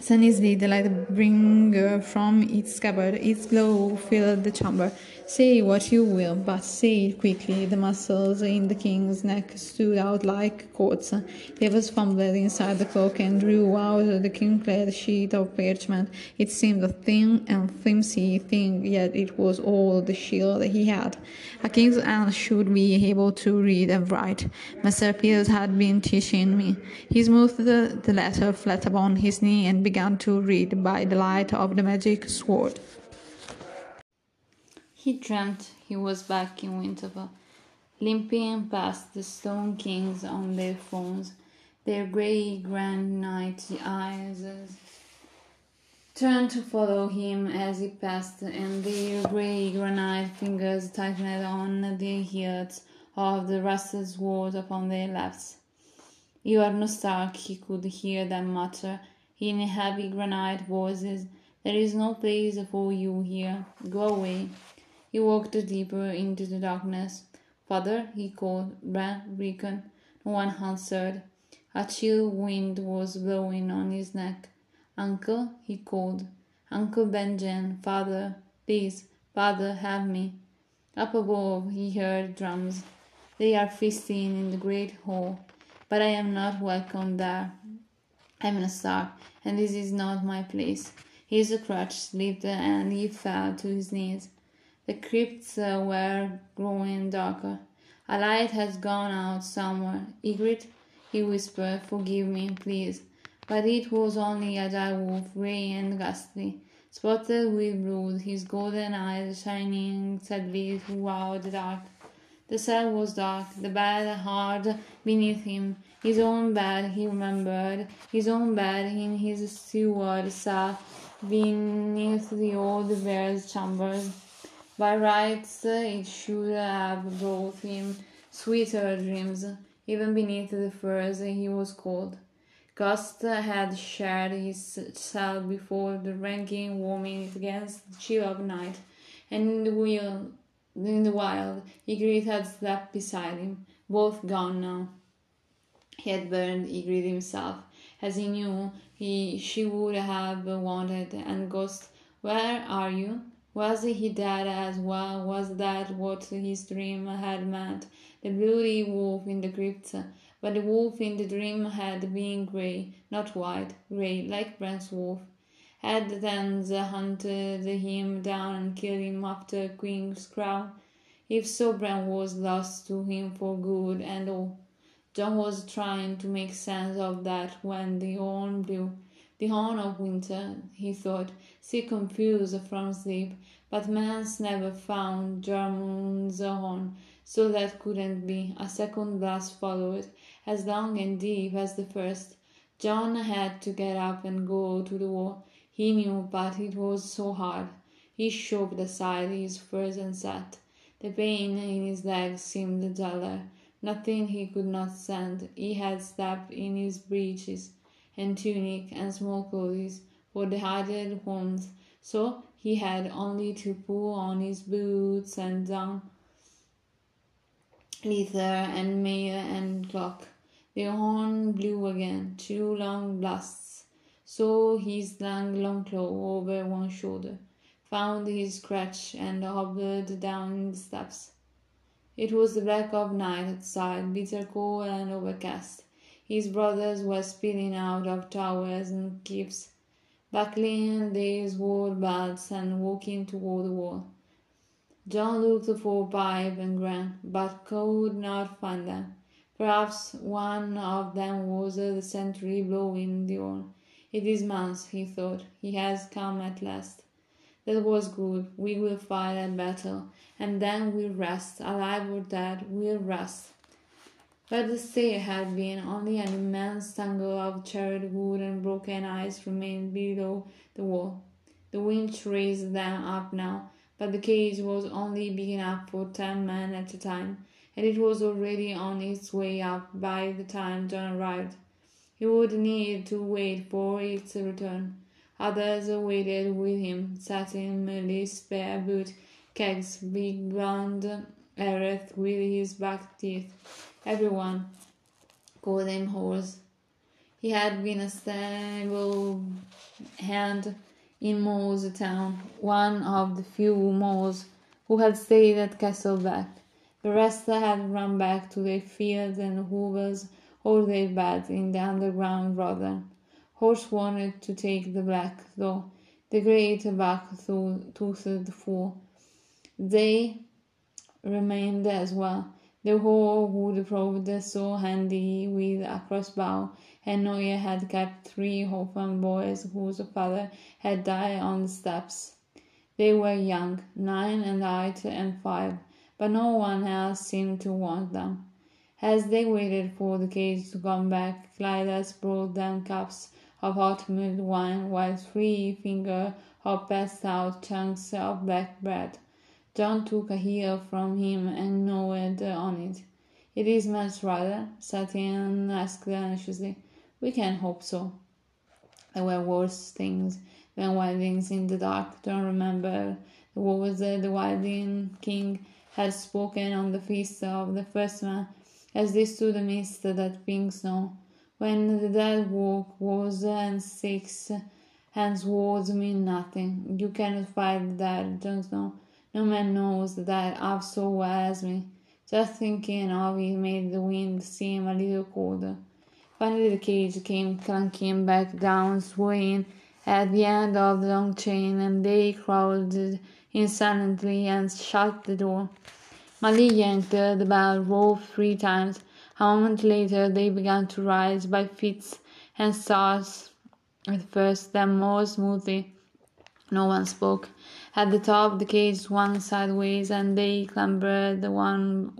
Sunny's the light bringer from its scabbard. Its glow filled the chamber. Say what you will, but say it quickly. The muscles in the king's neck stood out like cords. He was fumbled inside the cloak and drew out the king-clad sheet of parchment. It seemed a thin and flimsy thing, yet it was all the shield he had. A king's aunt should be able to read and write. Master Peters had been teaching me. He smoothed the letter flat upon his knee and began to read by the light of the magic sword. He dreamt he was back in Winterfell, limping past the Stone Kings on their thrones, their grey granite eyes turned to follow him as he passed, and their grey granite fingers tightened on the hilts of the rusted swords upon their laps. You are no Stark, he could hear them mutter in heavy granite voices. There is no place for you here. Go away. He walked deeper into the darkness. Father, he called. Bran, Rickon. No one answered. A chill wind was blowing on his neck. Uncle, he called. Uncle Benjen, father, please, father, have me. Up above he heard drums. They are feasting in the great hall, but I am not welcome there. I am a star, and this is not my place. His crutch slipped and he fell to his knees. The crypts uh, were growing darker. A light has gone out somewhere. Ygritte, he whispered, forgive me, please. But it was only a direwolf, grey and ghastly, spotted with blood, his golden eyes shining sadly throughout the dark. The cell was dark, the bed hard beneath him. His own bed, he remembered, his own bed in his steward cell beneath the old bear's chambers. By rights, it should have brought him sweeter dreams, even beneath the furs he was cold. Ghost had shared his cell before the ranking warming against the chill of night, and in the, wheel, in the wild, Ygritte had slept beside him, both gone now. He had burned Ygritte himself, as he knew he she would have wanted, and Ghost, where are you? Was he dead as well? Was that what his dream had meant? The bloody wolf in the crypt. But the wolf in the dream had been grey, not white, grey, like Bran's wolf. Had then the hunted him down and killed him after Queenscrown? If so, Bran was lost to him for good and all. Jon was trying to make sense of that when the horn blew. The horn of winter, he thought, still confused from sleep, but man's never found Joramun's horn, so that couldn't be. A second blast followed, as long and deep as the first. Jon had to get up and go to the wall. He knew, but it was so hard. He shoved aside his furs and sat. The pain in his legs seemed duller. Nothing he could not stand. He had stepped in his breeches and tunic and small clothes for the hidden wounds, so he had only to pull on his boots and don leather and mail and cloak. The horn blew again, two long blasts, so he slung Longclaw over one shoulder, found his crutch, and hobbled down the steps. It was the black of night outside, bitter cold and overcast. His brothers were spilling out of towers and cliffs, buckling these sword belts and walking toward the wall. Jon looked for Pyp and Grant, but could not find them. Perhaps one of them was the sentry blowing the horn. It is Mance, he thought. He has come at last. That was good. We will fight that battle, and then we'll rest. Alive or dead, we'll rest. But the stair had been only an immense tangle of charred wood and broken ice remained below the wall. The winch raised them up now, but the cage was only big enough for ten men at a time and it was already on its way up by the time Jon arrived. He would need to wait for its return. Others waited with him, sat in merely spare boot kegs, big blond Aerith with his back teeth. Everyone called him Horse. He had been a stable hand in Mole's town, one of the few Moles who had stayed at Castle Black. The rest had run back to their fields and hoovers or their beds in the underground rather. Horse wanted to take the black, though, the great buck-toothed fool. They remained as well. The whole wood proved so handy with a crossbow, and Noye had kept three orphan boys whose father had died on the steps. They were young, nine and eight and five but no one else seemed to want them. As they waited for the cage to come back, Clydas brought them cups of hot mulled wine, while three finger Hobb passed out chunks of black bread. Jon took a heel from him and gnawed on it. It is much rather, Satin asked anxiously. We can hope so. There were worse things than wildings in the dark. Don't remember the words the wilding king had spoken on the feast of the first man, as they stood amidst that pink snow, when the dead walk was and six hands words mean nothing. You cannot fight the dead, don't know. No man knows that half so as me. Just thinking of it made the wind seem a little colder. Finally the cage came clanking back down, swaying at the end of the long chain, and they crowded in silently and shut the door. Molly yanked the bell roll three times. A moment later they began to rise by fits and starts at first, then more smoothly. No one spoke. At the top the cage swung sideways and they clambered one,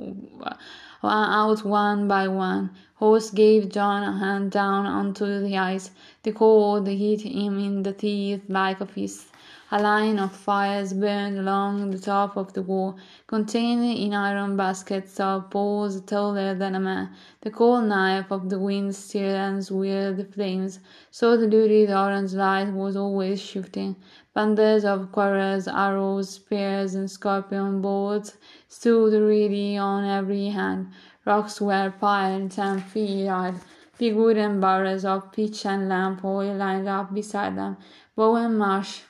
one out one by one. Horse gave Jon a hand down onto the ice. The cold hit him in the teeth like a fist. A line of fires burned along the top of the wall, contained in iron baskets of poles taller than a man. The cold knife of the wind stirred and swirled the flames, so the lurid orange light was always shifting. Bundles of quarrels, arrows, spears, and scorpion bolts stood ready on every hand. Rocks were piled ten feet high. Big wooden barrels of pitch and lamp oil lined up beside them. Bowen Marsh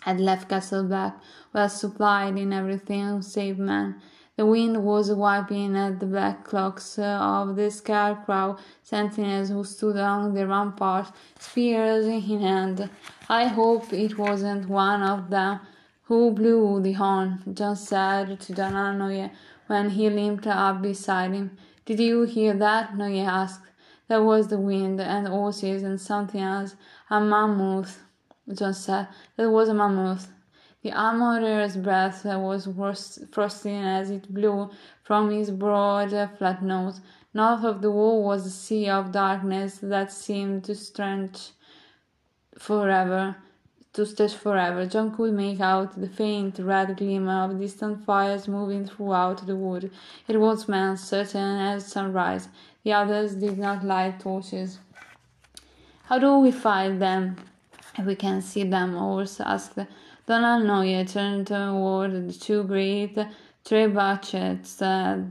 had left Castle Black well supplied in everything save men. The wind was wiping at the black cloaks of the scarecrow sentinels who stood along the rampart, spears in hand. I hope it wasn't one of them who blew the horn, Jon said to Donal Noye when he limped up beside him. Did you hear that? Noye asked. That was the wind and horses and something else, a mammoth. Jon said. That was a mammoth. The armorer's breath was frosty as it blew from his broad, flat nose. North of the wall was a sea of darkness that seemed to stretch forever. To stretch forever. Jon could make out the faint red glimmer of distant fires moving throughout the wood. It was men, certain as sunrise. The others did not light torches. How do we find them? we can see them, Horse asked. Donal Noye turned toward the two great trebuchets uh,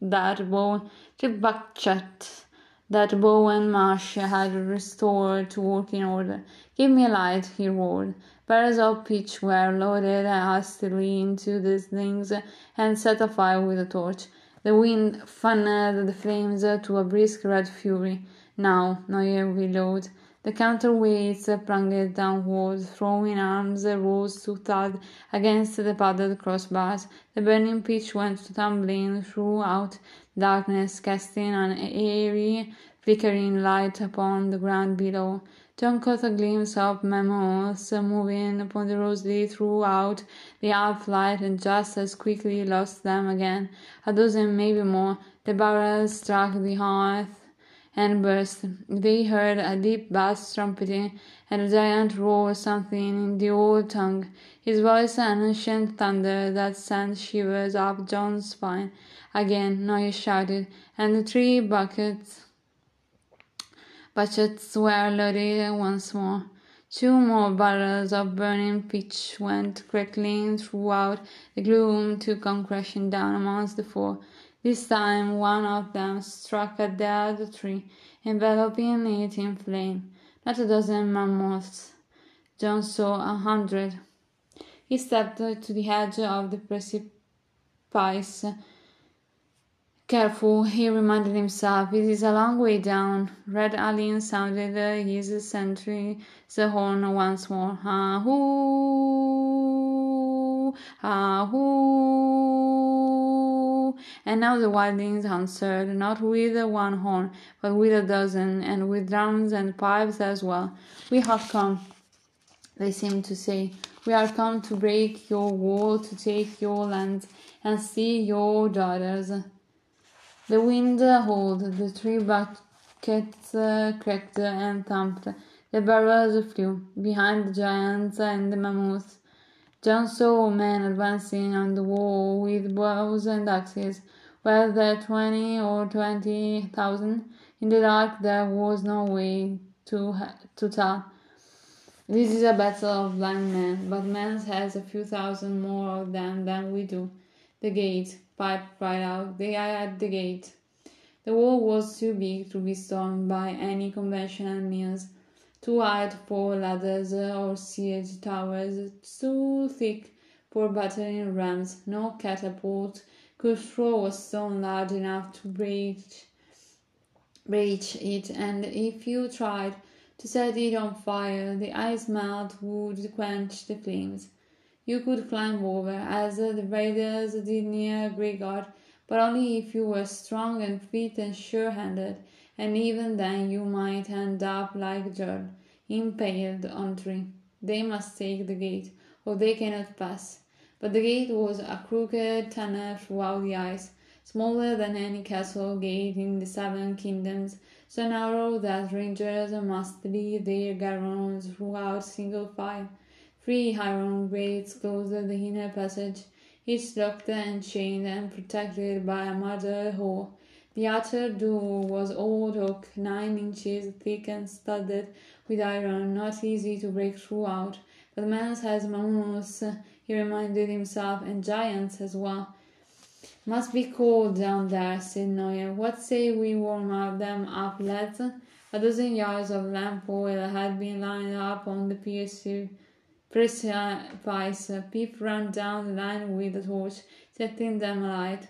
that Bow trebuchet that Bowen Marsh had restored to working order. Give me a light, he roared. Barrels of pitch were loaded hastily into these things and set afire with a torch. The wind fanned the flames to a brisk red fury. Now, Noye reload. The counterweights plunged downward, throwing arms rose to thud against the padded crossbars. The burning pitch went tumbling throughout darkness, casting an airy, flickering light upon the ground below. Tom caught a glimpse of mammoths moving ponderously throughout the half light and just as quickly lost them again. A dozen, maybe more. The barrels struck the earth and burst. They heard a deep bass trumpeting, and a giant roared something in the old tongue, his voice an ancient thunder that sent shivers up Jon's spine. Again Noye shouted, and the trebuchets buckets were loaded once more. Two more barrels of burning pitch went crackling throughout the gloom to come crashing down amongst the four. This time one of them struck at the other tree, enveloping it in flame. Not a dozen mammoths. Jon saw a hundred. He stepped to the edge of the precipice. Careful, he reminded himself, it is a long way down. Red Alyn sounded his sentry's horn once more. Ah hoo! Ah hoo! And now the wildlings answered, not with one horn, but with a dozen, and with drums and pipes as well. We have come, they seemed to say. We are come to break your wall, to take your lands, and see your daughters. The wind howled, the trebuchets cracked and thumped, the barrels flew behind the giants and the mammoths. Jon saw men advancing on the wall with bows and axes. Were there twenty or twenty thousand? In the dark there was no way to to tell. This is a battle of blind men, but man has a few thousand more of them than we do. The gate, Pyp cried out. They are at the gate. The wall was too big to be stormed by any conventional means too wide for ladders or siege towers, too thick for battering rams. No catapult could throw a stone large enough to breach, breach it, and if you tried to set it on fire, the ice melt would quench the flames. You could climb over, as the raiders did near Greyguard, but only if you were strong and fit and sure-handed, and even then you might end up like Jarl, impaled on tree. They must take the gate, or they cannot pass. But the gate was a crooked tunnel throughout the ice, smaller than any castle gate in the seven kingdoms, so narrow that rangers must lead their garrons throughout single file. Three iron gates closed the inner passage, each locked and chained and protected by a murder hole. The outer door was old oak, nine inches thick and studded with iron, not easy to break throughout. But Mance has mammoths, he reminded himself, and giants as well. Must be cold down there, said Noye. What say we warm up them up, lads? A dozen yards of lamp oil had been lined up on the piercing precipice. Pyp ran down the line with a torch, setting them alight.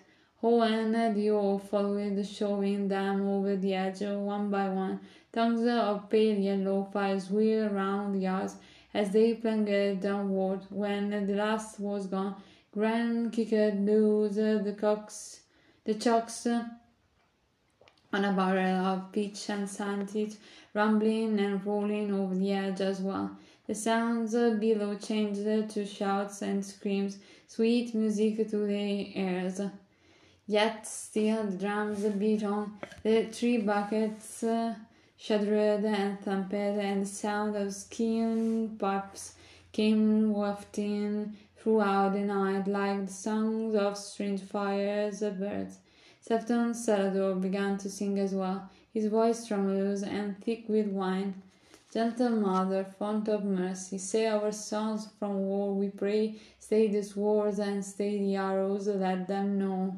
Ho and Dio followed, showing them over the edge one by one. Tongues of pale yellow fire swirled round the yards as they plunged downward. When the last was gone, Grenn kicked loose the cocks, the chocks on a barrel of pitch and sent it rumbling and rolling over the edge as well. The sounds below changed to shouts and screams, sweet music to the ears. Yet still the drums beat on, the trebuchets uh, shuddered and thumped, and the sound of skiing pipes came wafting throughout the night like the songs of strange fires of birds. Septon Cellador began to sing as well, his voice tremulous and thick with wine. Gentle Mother, font of mercy, say our sons from war, we pray, stay the swords and stay the arrows, let them know.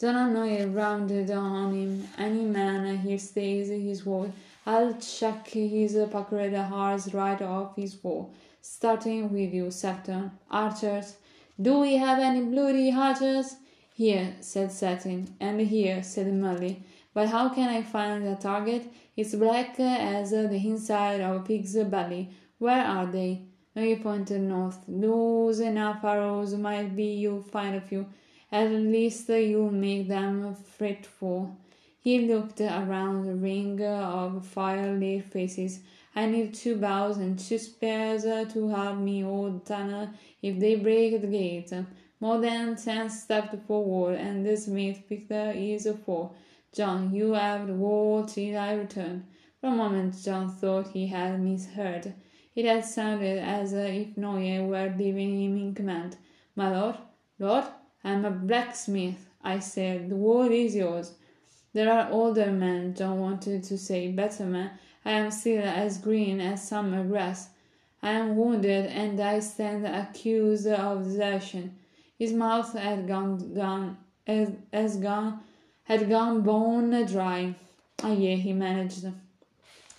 Donal Noye rounded on him, any man here stays his word, I'll chuck his puckered hearts right off his wall, starting with you, Septon. Archers, do we have any bloody archers? Here, said Satin, and here, said Mully, But how can I find the target? It's black as the inside of a pig's belly. Where are they? He pointed north. Those enough arrows might be you'll find a few. At least you'll make them fretful. He looked around the ring of fire-lit faces. I need two bows and two spears to help me hold Tanner, if they break the gate. More than ten stepped forward, and the smith picked his four. Jon, you have the wall till I return. For a moment Jon thought he had misheard. It had sounded as if Noye were leaving him in command. My lord, lord, I am a blacksmith, I said. The word is yours. There are older men, Jon wanted to say, better men. I am still as green as summer grass. I am wounded, and I stand accused of desertion. His mouth had gone, gone, as, gone, had gone bone dry. Ah, yeah, he managed.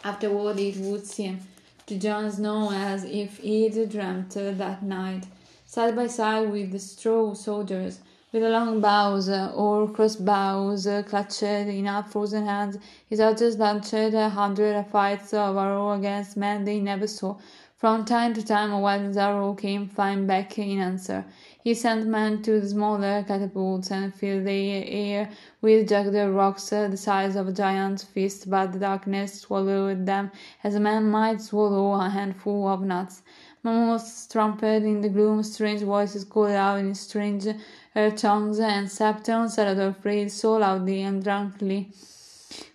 Afterward, it would seem to Jon's know as if he'd dreamt that night, side by side with the straw soldiers, with long bows uh, or crossbows uh, clutched in frozen hands, his soldiers launched a hundred fights of arrow against men they never saw. From time to time a wild arrow came flying back in answer. He sent men to the smaller catapults and filled the air with jagged rocks uh, the size of a giant's fist, but the darkness swallowed them as a man might swallow a handful of nuts. Mammoths trumpeted in the gloom, strange voices called out in strange uh, tongues, and Septon Cellador prayed so loudly and drunkenly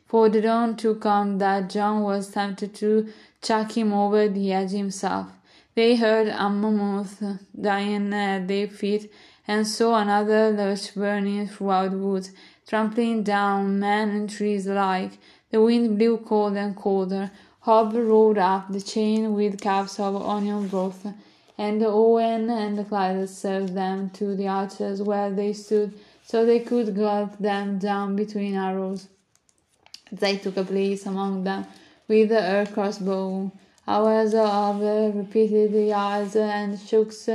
for the dawn to come that Jon was tempted to chuck him over the edge himself. They heard a mammoth dying at their feet, and saw another lurch burning throughout the woods, trampling down men and trees alike. The wind blew cold and colder. Hob rolled up the chain with cups of onion broth, and Owen and Clyde served them to the archers where they stood, so they could gulp them down between arrows. They took a place among them with her crossbow hours of repeated yards and shooks.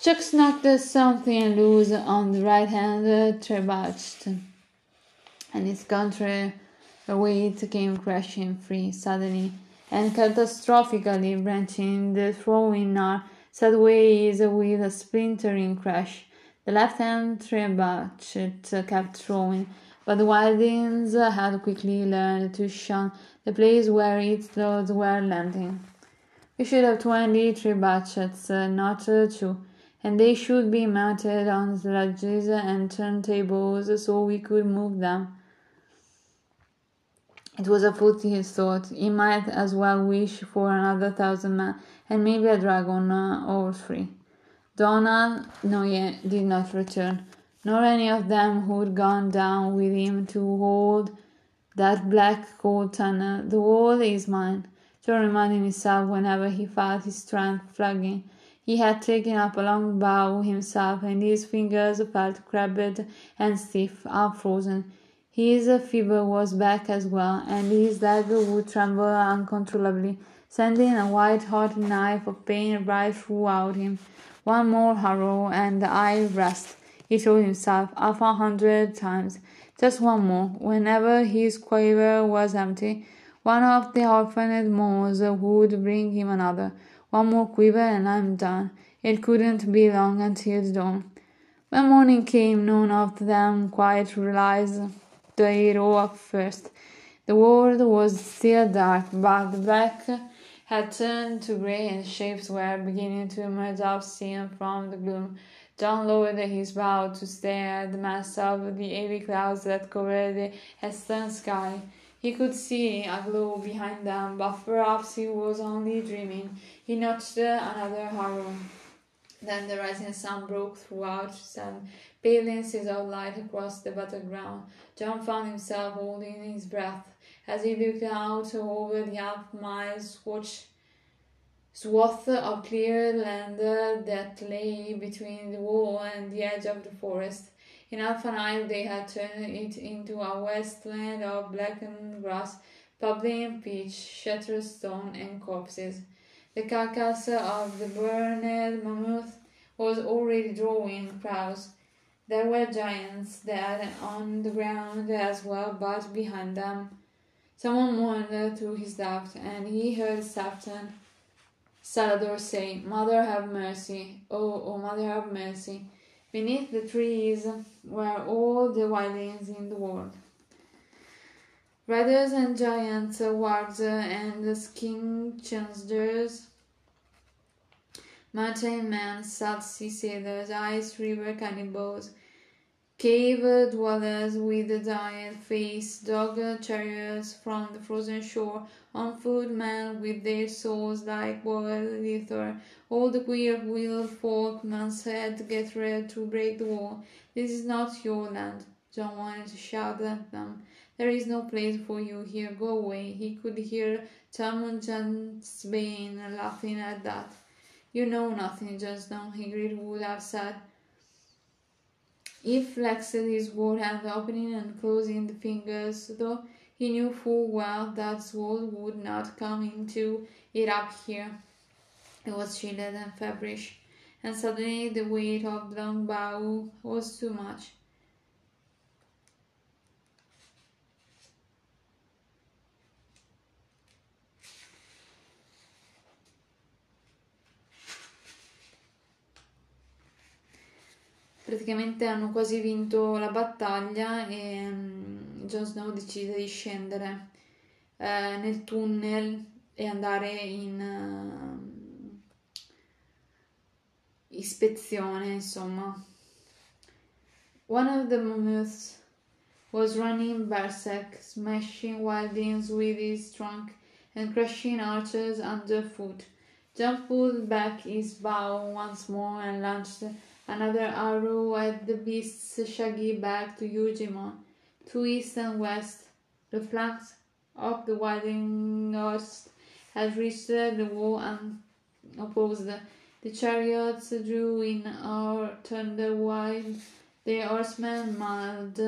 Shooks knocked something loose on the right hand uh, trebuchet, and its contrary weight came crashing free suddenly and catastrophically branching the throwing arm sideways with a splintering crash. The left hand trebouchet kept throwing, but the Wildlings had quickly learned to shun the place where its loads were landing. We should have twenty trebuchets, not two, and they should be mounted on sledges and turntables so we could move them. It was a foolish thought. He might as well wish for another thousand men, and maybe a dragon uh, or three. Donal Noye did not return nor any of them who'd gone down with him to hold that black cold tunnel. The wall is mine. Jon reminded himself whenever he felt his strength flagging. He had taken up a long bow himself, and his fingers felt crabbed and stiff, unfrozen. His fever was back as well, and his leg would tremble uncontrollably, sending a white hot knife of pain right throughout him. One more arrow, and I rest he told himself half a hundred times. Just one more. Whenever his quiver was empty, one of the orphaned moors would bring him another. One more quiver and I'm done. It couldn't be long until dawn. When morning came, none of them quite realized the hero at first. The world was still dark, but the black had turned to grey and shapes were beginning to emerge obscene from the gloom. Jon lowered his bow to stare at the mass of the heavy clouds that covered the eastern sky. He could see a glow behind them, but perhaps he was only dreaming. He notched another arrow. Then the rising sun broke throughout some pale inches of light across the battleground. Jon found himself holding his breath as he looked out over the half mile swatch swath of clear land that lay between the wall and the edge of the forest. In half an hour they had turned it into a wasteland of blackened grass, and pitch, shattered stone, and corpses. The carcass of the burned mammoth was already drawing crowds. There were giants dead on the ground as well, but behind them. Someone mourned through his doubt, and he heard Septon Cellador say, Mother have mercy, oh, oh, Mother have mercy. Beneath the trees were all the wildlings in the world. Riders and giants, wargs and skinchangers, mountain men, salt Sea sailors, ice river cannibals, cave dwellers with a diet face, dog chariots from the frozen shore, on foot men with their souls like boiled ether, all the queer wheeled folk man's head get ready to break the wall. This is not your land. Jon wanted to shout at them. There is no place for you here. Go away. He could hear Tormund Giantsbane laughing at that. You know nothing, just Jon, Ygritte would have said. If flexed his word hand opening and closing the fingers, though he knew full well that sword would not come into it up here. It was shielded and feverish, and suddenly the weight of the long bow was too much. Praticamente hanno quasi vinto la battaglia e um, Jon Snow decide di scendere eh, nel tunnel e andare in uh, ispezione, insomma. One of the mammoths was running berserk, smashing wildlings with his trunk and crushing archers underfoot. Jon pulled back his bow once more and launched Another arrow at the beast's shaggy back to Eugimon. To east and west, the flanks of the widening host had reached the wall and opposed. The chariots drew in or turned wide. The horsemen mailed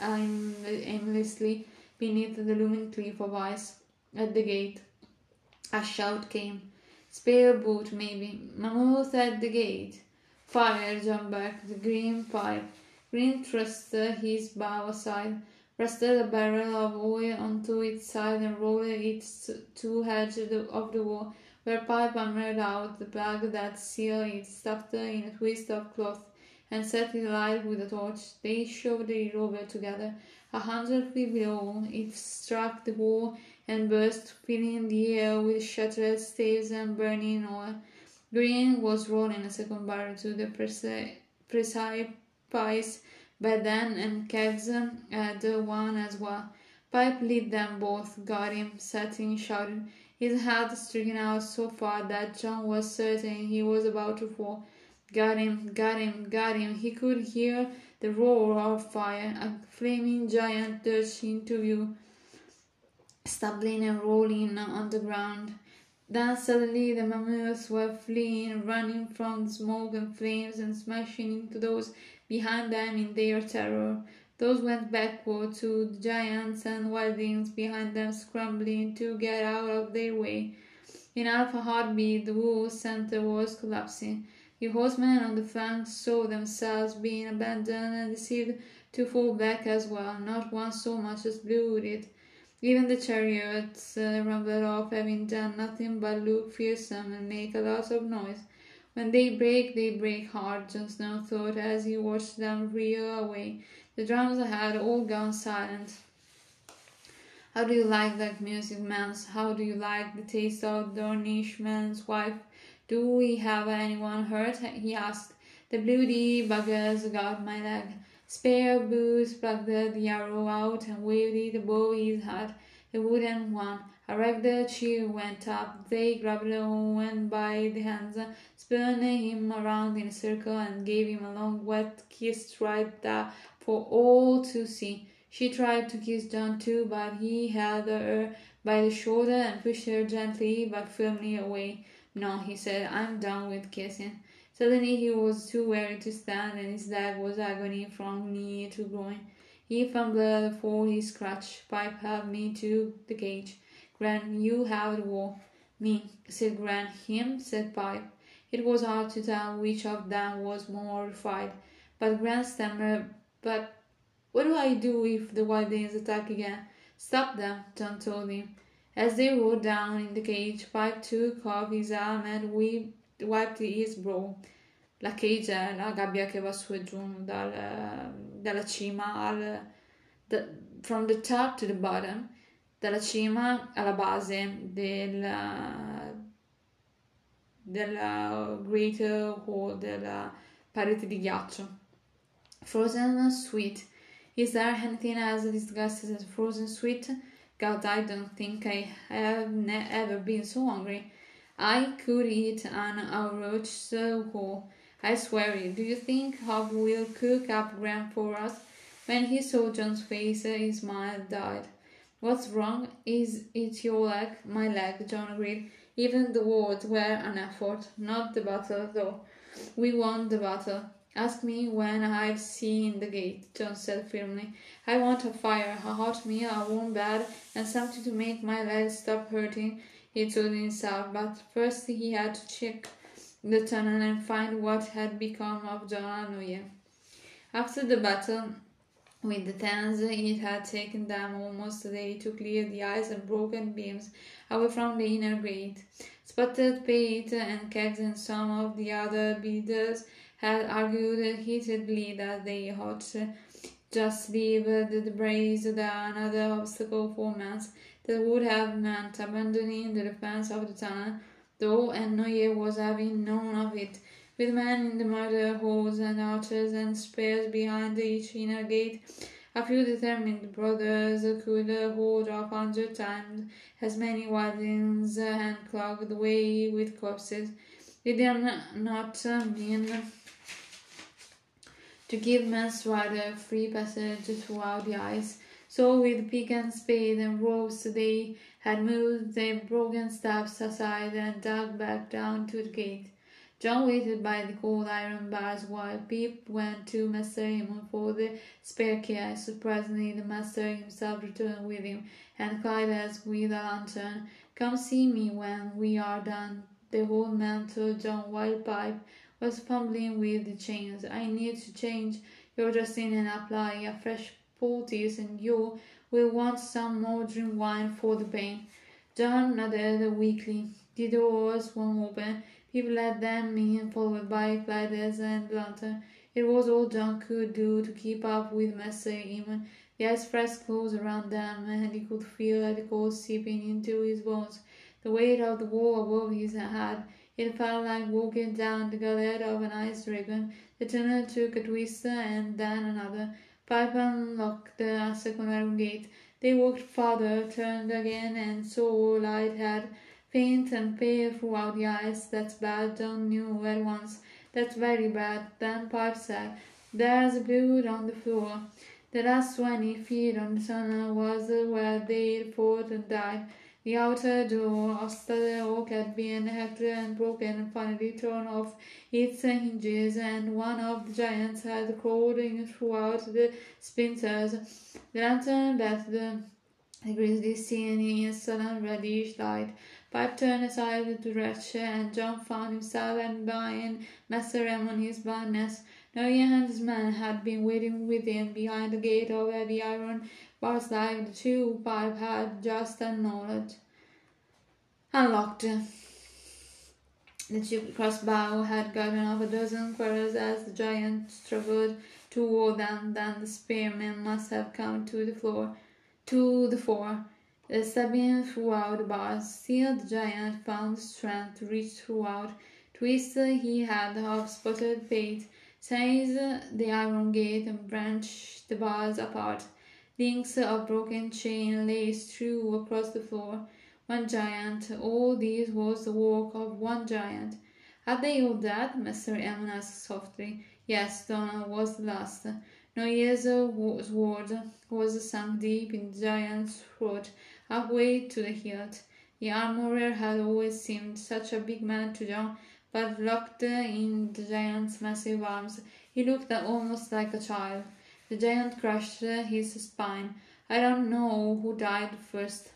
aimlessly beneath the looming cliff of ice at the gate. A shout came. Spare boot, maybe. Mammoth at the gate. Fire, back the green pipe. Grenn thrust his bow aside, rested a barrel of oil onto its side, and rolled it to edge of the wall, where Pyp hammered out the bag that sealed it, stuffed it in a twist of cloth, and set it alight with a torch. They shoved it over together. A hundred feet below, it struck the wall and burst, filling the air with shattered staves and burning oil. Grenn was rolling a second barrel to the precise precipice by then, and Kegs had uh, one as well. Pyp lit them both, got him, setting, shouted, his head stricken out so far that Jon was certain he was about to fall. Got him, got him, got him. He could hear the roar of fire, a flaming giant lurched into view, stumbling and rolling on the ground. Then suddenly the mammoths were fleeing, running from the smoke and flames and smashing into those behind them in their terror. Those went backward to the giants and wildlings behind them scrambling to get out of their way. In half a heartbeat the whole center was collapsing. The horsemen on the flanks saw themselves being abandoned and decided to fall back as well. Not one so much as blew it. Even the chariots uh, rumbled off, having done nothing but look fearsome and make a lot of noise. When they break, they break hard, Jon Snow thought as he watched them reel away. The drums had all gone silent. How do you like that music, Mance? How do you like the taste of Dornishman's wife? Do we have anyone hurt? he asked. The bloody buggers got my leg. Spare Boots plucked the arrow out and waved it above his head, a wooden one. A ragged cheer went up. They grabbed Owen by the hands, spun him around in a circle, and gave him a long wet kiss right there for all to see. She tried to kiss Jon too, but he held her by the shoulder and pushed her gently but firmly away. No, he said, I'm done with kissing. Suddenly he was too weary to stand, and his leg was agony from knee to groin. He fumbled for his crutch. Pyp helped me to the cage. Grenn, you have the war. Me, said Grenn. Him, said Pyp. It was hard to tell which of them was more horrified. But Grenn stammered, But what do I do if the wild danes attack again? Stop them, Jon told him. As they rode down in the cage, Pyp took off his helmet and wiped his brow. La cage la gabbia che va su e giù dal, dalla cima al... The, from the top to the bottom, dalla cima alla base del, della Great Hall, della parete di ghiaccio. Frozen Sweet. Is there anything as disgusting as frozen sweet? God, I don't think I have ever been so hungry. I could eat an aurochs uh, whole. I swear it. Do you think Hob will cook up Grenn for us? When he saw Jon's face, uh, his smile died. What's wrong? Is it your leg? My leg, Jon agreed. Even the words were an effort. Not the battle, though. We won the battle. Ask me when I've seen the gate, Jon said firmly. I want a fire, a hot meal, a warm bed, and something to make my legs stop hurting, he told himself. But first he had to check the tunnel and find what had become of Donal Noye. After the battle with the Thenns, it had taken them almost a day to clear the ice and broken beams away from the inner gate. Spotted Pate and Kegs and some of the other beaters had argued heatedly that they ought just leave the debris the another obstacle for months that would have meant abandoning the defense of the tunnel, though Ennoye was having none of it, with men in the murder holes and archers and spears behind each inner gate. A few determined brothers could hold off hundred times as many wagons and clogged the way with corpses. They did not mean to give Mance Rayder free passage throughout the ice. So with pick and spade and ropes they had moved the broken steps aside and dug back down to the gate. Jon waited by the cold iron bars while Pyp went to Master Aemon for the spare key. Surprisingly, the master himself returned with him and cried as with a lantern, Come see me when we are done. The old man told Jon while Pyp was fumbling with the chains. I need to change your dressing and apply a fresh poultice, and you will want some more drink wine for the pain. Jon nodded weakly. The doors swung open. People let them in, followed by Clydas and Lantern. It was all Jon could do to keep up with Master Aemon. The ice pressed close around them, and he could feel the cold seeping into his bones. The weight of the wall above his head it felt like walking down the gullet of an ice dragon. The tunnel took a twist and then another. Pyp unlocked the second gate. They walked farther, turned again, and saw Lighthead, faint and pale throughout the eyes. That's bad, Jon knew at once. That's very bad. Then Pyp said, There's blood on the floor. The last twenty feet on the tunnel was where they fought and died. The outer door of the oak had been hacked and broken and finally torn off its hinges, and one of the giants had crawled in throughout the splinters. The lantern bathed the grisly scene in a sudden reddish light. Pyp turned aside to retch, and Jon found himself and behind Master Aemon his blindness. Noye and men had been waiting within, behind the gate of heavy iron bars like the two Pyp had just acknowledged. Unlocked. The cheap crossbow had gotten off a dozen quarters as the giant struggled toward them. Then the spearmen must have come to the floor, to the fore, stabbing throughout the bars. Still, the giant found strength to reach throughout. Twisted he had the half spotted Pate, seized the iron gate and branched the bars apart. Links of broken chain lay strewn across the floor. One giant. All this was the work of one giant. Are they all dead? Master Aemon asked softly. Yes, Donal was the last. Noye's sword was sunk deep in the giant's throat, halfway to the hilt. The armorer had always seemed such a big man to Jon, but locked in the giant's massive arms, he looked almost like a child. The giant crushed his spine. I don't know who died first.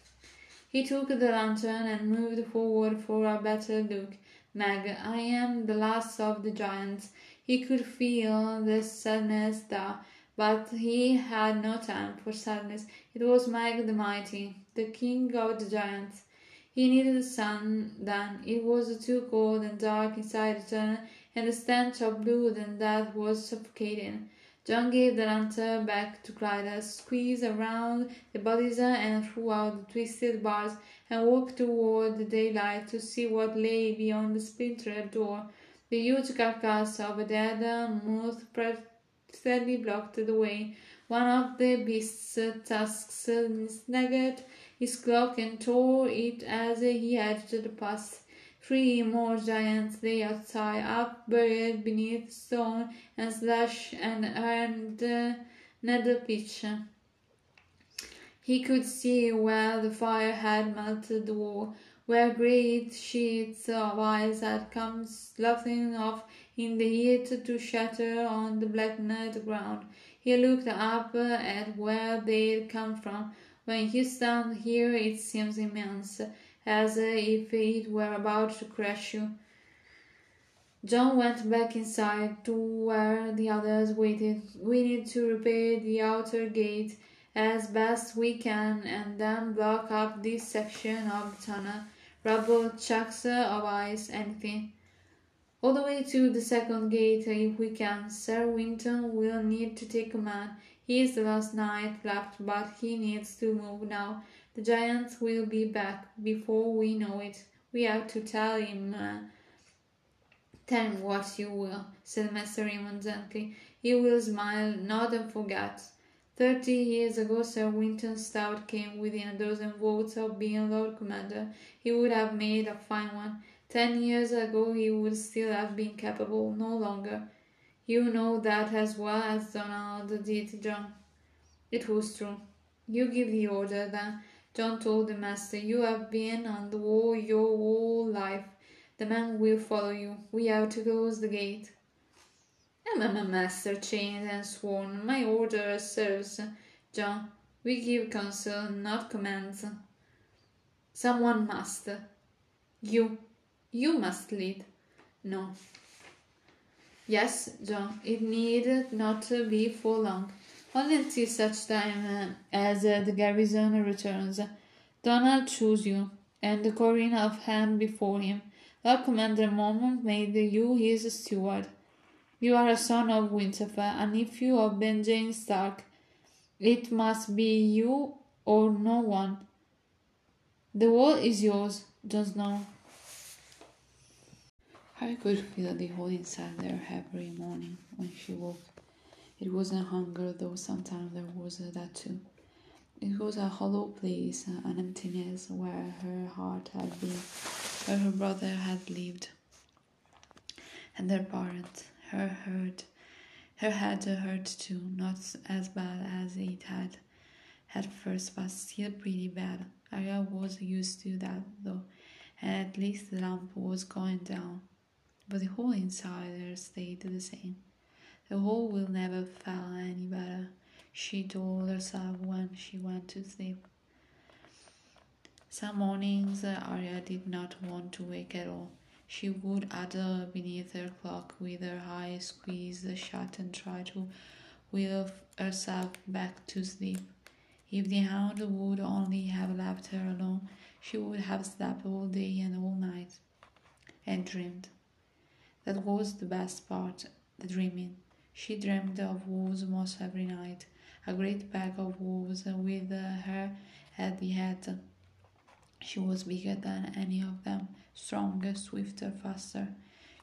He took the lantern and moved forward for a better look. Meg, I am the last of the giants. He could feel the sadness there, but he had no time for sadness. It was Mag the Mighty, the king of the giants. He needed the sun then. It was too cold and dark inside the tunnel, and the stench of blood and death was suffocating. Jon gave the lantern back to Clydas, squeezed around the bodies and threw out the twisted bars, and walked toward the daylight to see what lay beyond the splintered door. The huge carcass of a dead moth practically blocked the way. One of the beast's tusks snagged his cloak and tore it as he edged past. Three more giants lay outside, up buried beneath stone and slush and earned nether pitch. He could see where the fire had melted the wall, where great sheets of ice had come sloughing off in the heat to shatter on the black blackened ground. He looked up at where they'd come from. When you stand here, it seems immense, as if it were about to crush you. Jon went back inside to where the others waited. We need to repair the outer gate as best we can and then block up this section of the tunnel. Rubble, chunks of ice, anything. All the way to the second gate if we can. Sir Wynton will need to take command. He is the last knight left, but he needs to move now. The giants will be back before we know it. We have to tell him. Uh, tell him what you will, said Master Aemon gently. He will smile, nod, and forget. Thirty years ago, Sir Wynton Stout came within a dozen votes of being Lord Commander. He would have made a fine one. Ten years ago, he would still have been capable, no longer. You know that as well as Donal did, Jon. It was true. You give the order, then. Jon told the master, You have been on the wall your whole life. The man will follow you. We have to close the gate. I am a master, chained and sworn. My order serves. Jon, we give counsel, not commands. Someone must. You. You must lead. No. Yes, John, it need not be for long. Only until such time uh, as uh, the garrison returns. Donal chose you, and the of hand before him. Lord Commander Mormont made you his steward. You are a son of Winterfell, a nephew of Benjen Stark. It must be you or no one. The wall is yours, just now. Arya could feel the hole inside there every morning when she woke. It wasn't hunger, though sometimes there was uh, that too. It was a hollow place, uh, an emptiness where her heart had been, where her brother had lived, and their parents. Her hurt, her head hurt too, not as bad as it had at first, but still pretty bad. Arya was used to that though, and at least the lamp was going down but the whole inside stayed the same. The hole mm-hmm. will never fall any better, she told herself when she went to sleep. Some mornings uh, Arya did not want to wake at all. She would huddle beneath her clock with her eyes squeezed shut and try to will herself back to sleep. If the hound would only have left her alone, she would have slept all day and all night and dreamed. That was the best part, the dreaming. She dreamed of wolves almost every night, a great pack of wolves with her at the head. She was bigger than any of them, stronger, swifter, faster.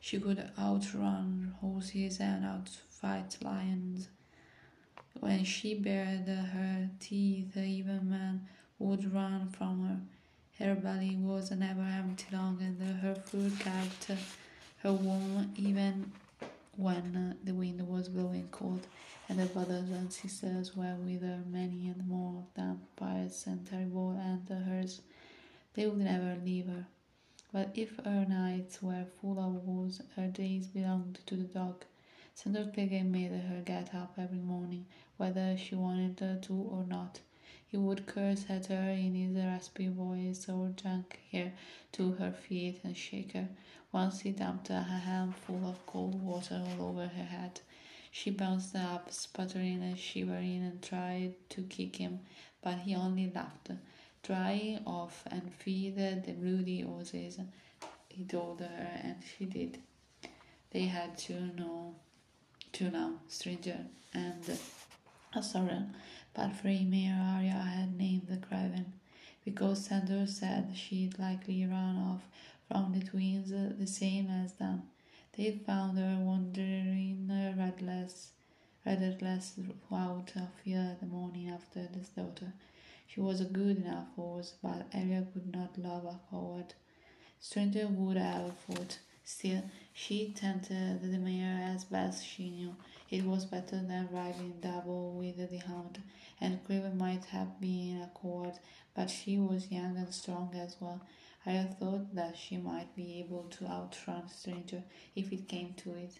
She could outrun horses and outfight lions. When she bared her teeth, even men would run from her. Her belly was never empty long, and her food kept her warm even when uh, the wind was blowing cold, and her brothers and sisters were with her, many and more of them, pious and terrible, and hers. They would never leave her. But if her nights were full of woes, her days belonged to the dog. Sandor Clegane made her get up every morning, whether she wanted to or not. He would curse at her in his raspy voice or junk her to her feet and shake her. Once he dumped a handful of cold water all over her head. She bounced up, sputtering and shivering, and tried to kick him, but he only laughed. Dry off and feed the bloody horses, he told her, and she did. They had to know, to now, stranger, and uh, a sovereign, but for Mayor Arya had named the craven, because Sandor said she'd likely run off from the twins the same as them. They found her wandering redless, redless throughout the morning after the slaughter. She was a good enough horse, but Arya could not love a coward. Stranger would have fought. Still, she tended the mare as best she knew. It was better than riding double with the hound, and Craven might have been a coward, but she was young and strong as well. I thought that she might be able to outrun Stranger if it came to it.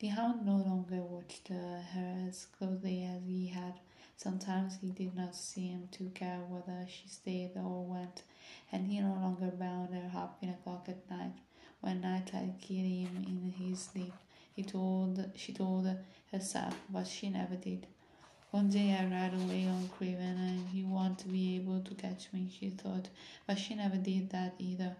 The hound no longer watched her as closely as he had. Sometimes he did not seem to care whether she stayed or went, and he no longer bound her up in a clock at night. When night had killed him in his sleep, he told she told herself, but she never did. One day I ride away on Craven and he won't be able to catch me, she thought, but she never did that either.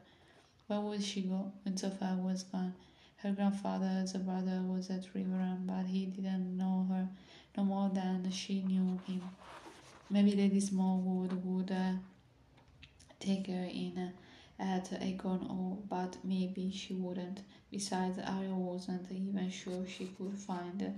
Where would she go when Sophia was gone? Her grandfather's brother was at Riverrun, but he didn't know her no more than she knew him. Maybe Lady Smallwood would uh, take her in uh, at Acorn Hall, but maybe she wouldn't. Besides, I wasn't even sure she could find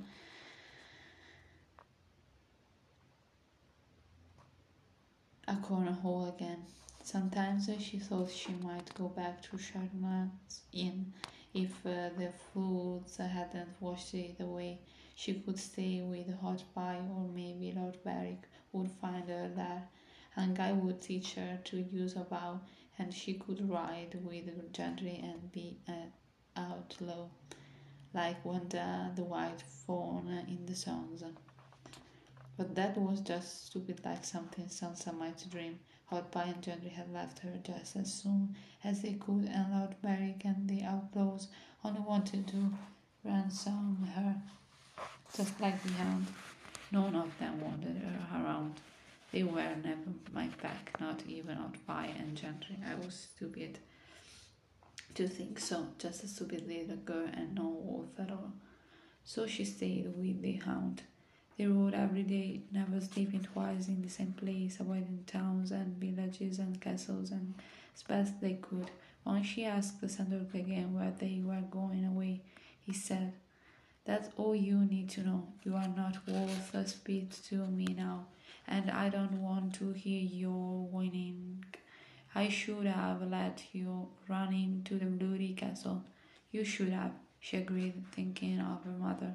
uh, Acorn Hall again. Sometimes uh, she thought she might go back to Sharman's Inn if uh, the floods hadn't washed it away. She could stay with Hot Pie, or maybe Lord Beric would find her there, and Guy would teach her to use a bow, and she could ride with Gendry and be an outlaw, like Wenda the White Fawn in the songs. But that was just stupid like something Sansa might dream. Hot Pie and Gendry had left her just as soon as they could, and Lord Beric and the outlaws only wanted to ransom her. Just like the hound, none of them wanted her around. They were never my pack, not even Hot Pie and Gendry. I was stupid to think so, just a stupid little girl and no wolf at all. So she stayed with the hound. They rode every day, never sleeping twice in the same place, avoiding towns and villages and castles and as best they could. Once she asked the Sandor again where they were going away, he said, That's all you need to know. You are not worth a speech to me now, and I don't want to hear your whining. I should have let you run into the bloody castle. You should have, she agreed, thinking of her mother.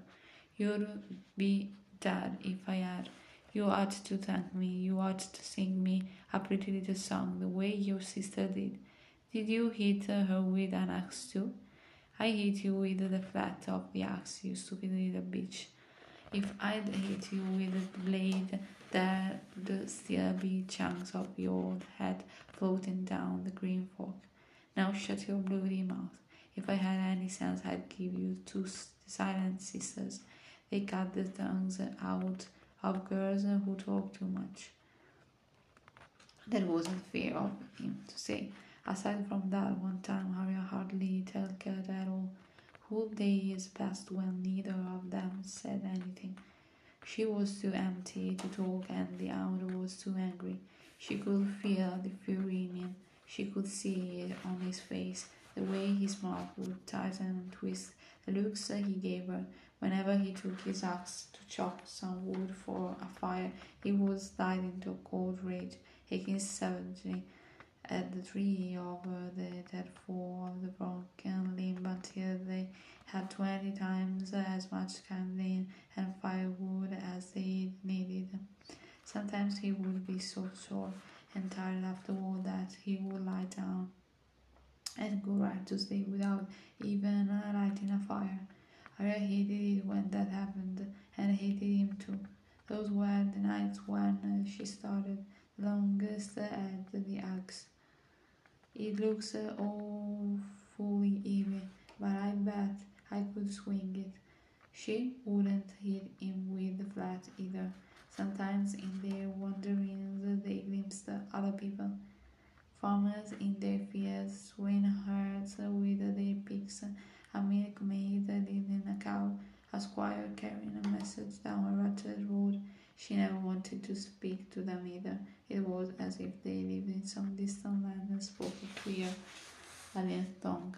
You'd be Dad, if I had. You ought to thank me. You ought to sing me a pretty little song the way your sister did. Did you hit her with an axe too? I hit you with the flat of the axe, you stupid little bitch. If I'd hit you with the blade, there'd still be chunks of your head floating down the green fork. Now shut your bloody mouth. If I had any sense, I'd give you two silent sisters. They cut the tongues out of girls who talk too much. That wasn't fair of him to say. Aside from that one time, Arya hardly talked at all. Whole days passed when neither of them said anything. She was too empty to talk, and the hound was too angry. She could feel the fury in him. She could see it on his face, the way his mouth would tighten and twist, the looks he gave her. Whenever he took his axe to chop some wood for a fire, he was slide into a cold rage, hacking savagely at the tree over the dead fall of the broken limb until they had twenty times as much kindling and firewood as they needed. Sometimes he would be so sore and tired afterward that he would lie down and go right to sleep without even lighting a fire. Arya hated it when that happened and hated him too. Those were the nights when uh, she started longest at the axe. It looks uh, awfully heavy, but I bet I could swing it. She wouldn't hit him with the flat either. Sometimes in their wanderings they glimpsed other people. Farmers in their fields, swineherds with their pigs, a milkmaid leading a cow, a squire carrying a message down a rutted road. She never wanted to speak to them either. It was as if they lived in some distant land and spoke a queer, alien tongue.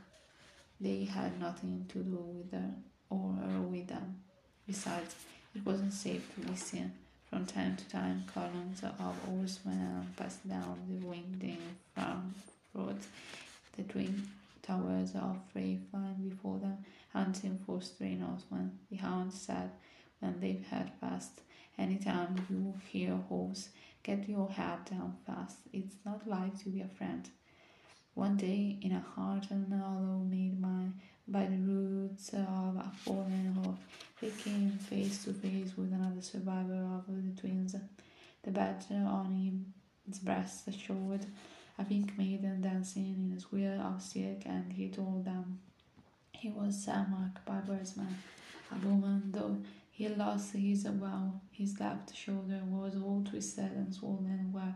They had nothing to do with her or her with them. Besides, it wasn't safe to be seen. From time to time, columns of horsemen passed down the winding farm roads. The twin towers of Frey flying before them, hunting for stray Northmen. The hounds said when they had passed, Anytime you hear horse, get your head down fast. It's not like to be a friend. One day, in a hardened hollow made by, by the roots of a fallen oak, they came face to face with another survivor of the twins. The badge on his breast showed a pink maiden dancing in a square of silk, and he told them he was Salmak Barbersman, a woman, though he lost his bow. His left shoulder was all twisted and swollen where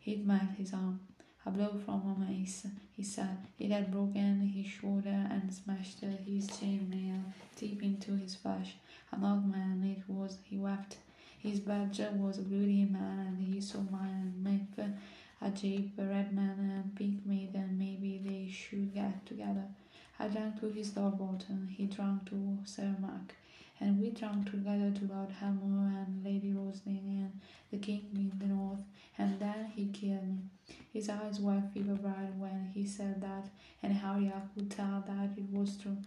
he'd met his arm. A blow from a mace, he said. It had broken his shoulder and smashed his chainmail deep into his flesh. An old man it was, he wept. His badge was a bloody man, and he saw mine make a jape, a red man and pink maiden. Maybe they should get together. I drank to his Thorbolton, he drank to Sir Marq and we drank together to Lord Edmure and Lady Roslin and the king in the north, and then he killed me. His eyes were fever bright when he said that, and Harry I could tell that it was true.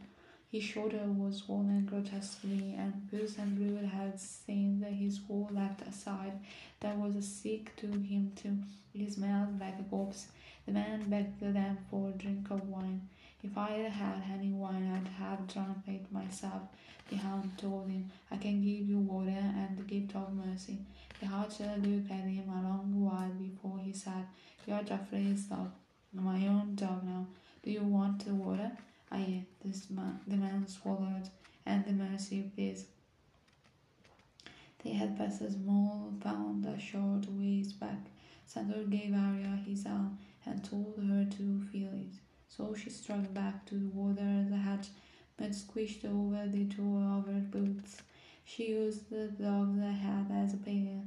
His shoulder was swollen grotesquely, and pus and blood had seen that his whole left side. that was a sick to him too. He smelled like a corpse. The man begged them for a drink of wine. If I had had any wine, I'd have drunk it myself. The hound told him, I can give you water and the gift of mercy. The archer looked at him a long while before he said, You're Joffrey's dog, my own dog now. Do you want the water? Aye, this man, the man swallowed, and the mercy, please. They had passed a small pond a short ways back. Sandor gave Arya his arm and told her to feel it. So she struck back to the water the hatch but squished over the two of her boots. She used the dog's head as a pail.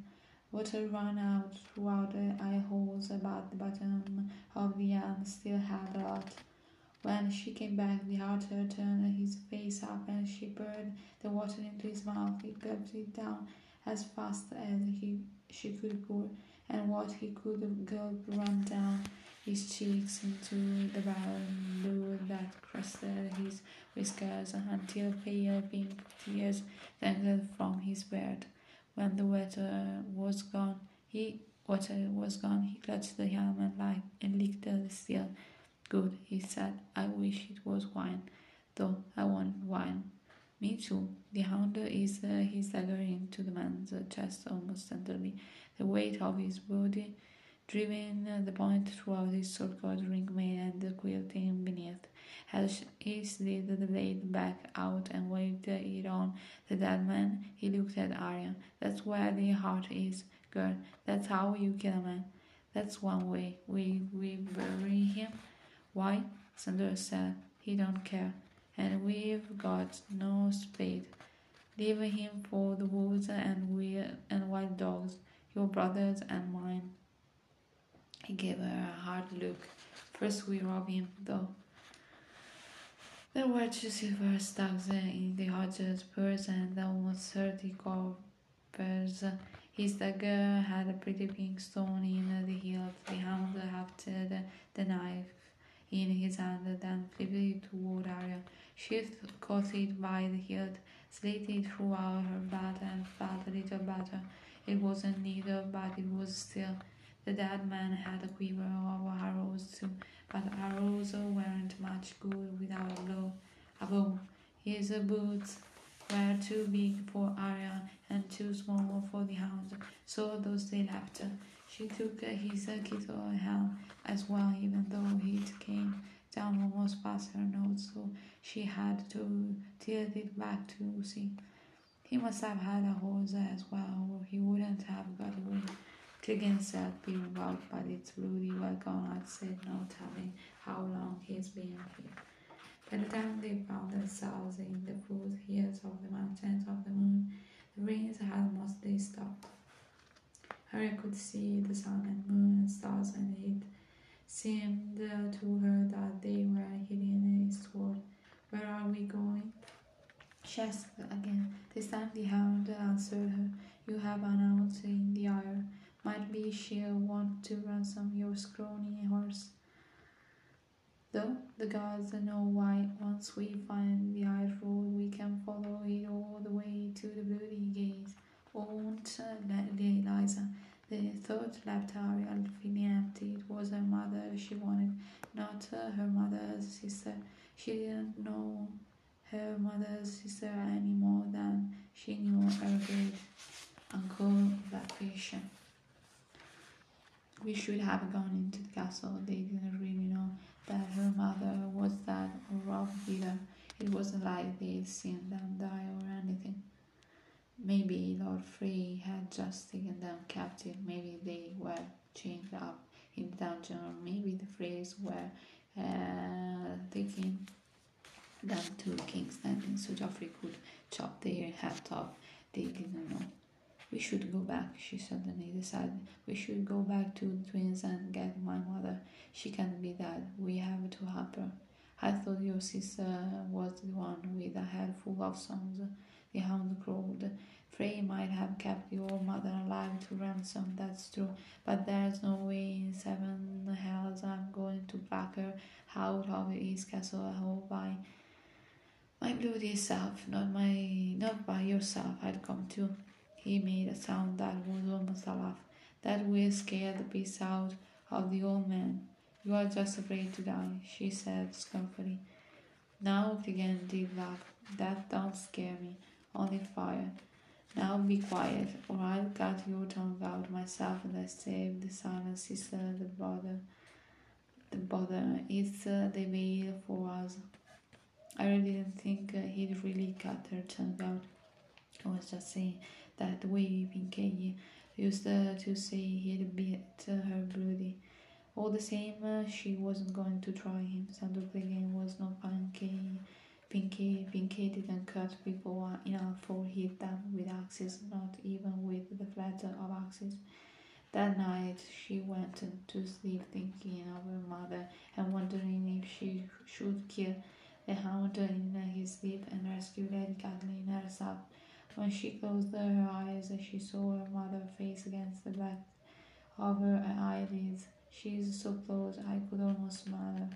Water ran out throughout the eye holes about the bottom of the arm, still had a lot. When she came back, the archer turned his face up and she poured the water into his mouth. He gulped it down as fast as he she could pour, and what he could gulp ran down his cheeks into the blue that crusted his whiskers until pale pink tears dangled from his beard. When the water was gone, he water was gone, he clutched the helmet like and licked the steel. Good, he said. I wish it was wine, though I want wine. Me too. The hound is uh, his dagger into the man's chest almost tenderly. The weight of his body driven the point throughout his sword ring mail and the quilting beneath. As he slid the blade back out and waved it on the dead man, he looked at Arya. That's where the heart is, girl. That's how you kill a man. That's one way. We we bury him. Why? Sandor said. He don't care. And we've got no spade. Leave him for the wolves and we and wild dogs, your brothers and mine. He gave her a hard look. First we rob him, though. There were two silver stocks in the Hodge's purse and almost thirty coppers. His dagger had a pretty pink stone in the hilt. The hound hefted the knife in his hand, then flipped it toward Arya. She caught it by the hilt, slit it throughout her back, and felt a little better. It wasn't needle, but it was still the dead man had a quiver of arrows too, but arrows weren't much good without a blow. A bow. His boots were too big for Arya and too small for the hound, so those they left. She took his kettle helm as well, even though it came down almost past her nose, so she had to tilt it back to see. He must have had a horse as well, or he wouldn't have got away. Clegane said, being about, but it's really well gone, I'd said, no telling how long he's been here. By the time they found themselves in the foothills of the mountains of the moon, the rains had mostly stopped. Harry could see the sun and moon and stars, and it seemed to her that they were hidden in heading eastward. Where are we going? She asked again. This time the hound answered her. You have an ounce in the Eyrie. Might be she'll want to ransom your scrawny horse. Though the gods know why, once we find the Irish road, we can follow it all the way to the Bloody Gates. Won't Lysa? The thought left Arya feeling empty. It was her mother she wanted, not her mother's sister. She didn't know her mother's sister any more than she knew her great uncle Vacation. We should have gone into the castle. They didn't really know that her mother was that rough either. It wasn't like they'd seen them die or anything. Maybe Lord Frey had just taken them captive. Maybe they were chained up in the dungeon, or maybe the Freys were uh, taking them to King's Landing so Joffrey could chop their head off. They didn't know. We should go back, she suddenly decided. We should go back to the twins and get my mother. She can't be dead. We have to help her. I thought your sister was the one with a head full of songs. The hound crowed. Frey might have kept your mother alive to ransom, that's true, but there's no way in seven hells I'm going to back her out of East Castle Hall by my bloody self, not my not by yourself I'd come to. He made a sound that was almost a laugh. That will scare the piece out of the old man. You are just afraid to die, she said scornfully. Now Clegane did laugh. That don't scare me, only fire. Now be quiet, or I'll cut your tongue out myself and I save the silent sister the bother. The bother. It's uh, the veil for us. I really didn't think uh, he'd really cut her tongue out. I was just saying that the way Pinkay used uh, to say he'd beat uh, her bloody. All the same, uh, she wasn't going to try him. Sandor Clegane was not Pinkay. Pinkay, Pinkay didn't cut people enough for hit them with axes, not even with the flatter of axes. That night she went to sleep thinking of her mother and wondering if she should kill the hound in his sleep and rescue Lady Catelyn herself. When she closed her eyes, she saw her mother's face against the back of her eyelids. She She's so close, I could almost smell her.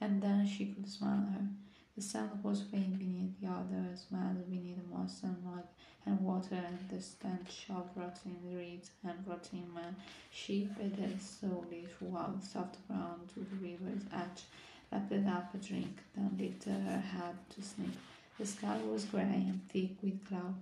And then she could smell her. The scent was faint beneath the other smells beneath the moss and mud and water and the stench of rotting reeds and rotting man. She pedaled slowly the soft ground to the river's edge, lapped up a drink, then lifted her head to sleep. The sky was grey and thick with cloud,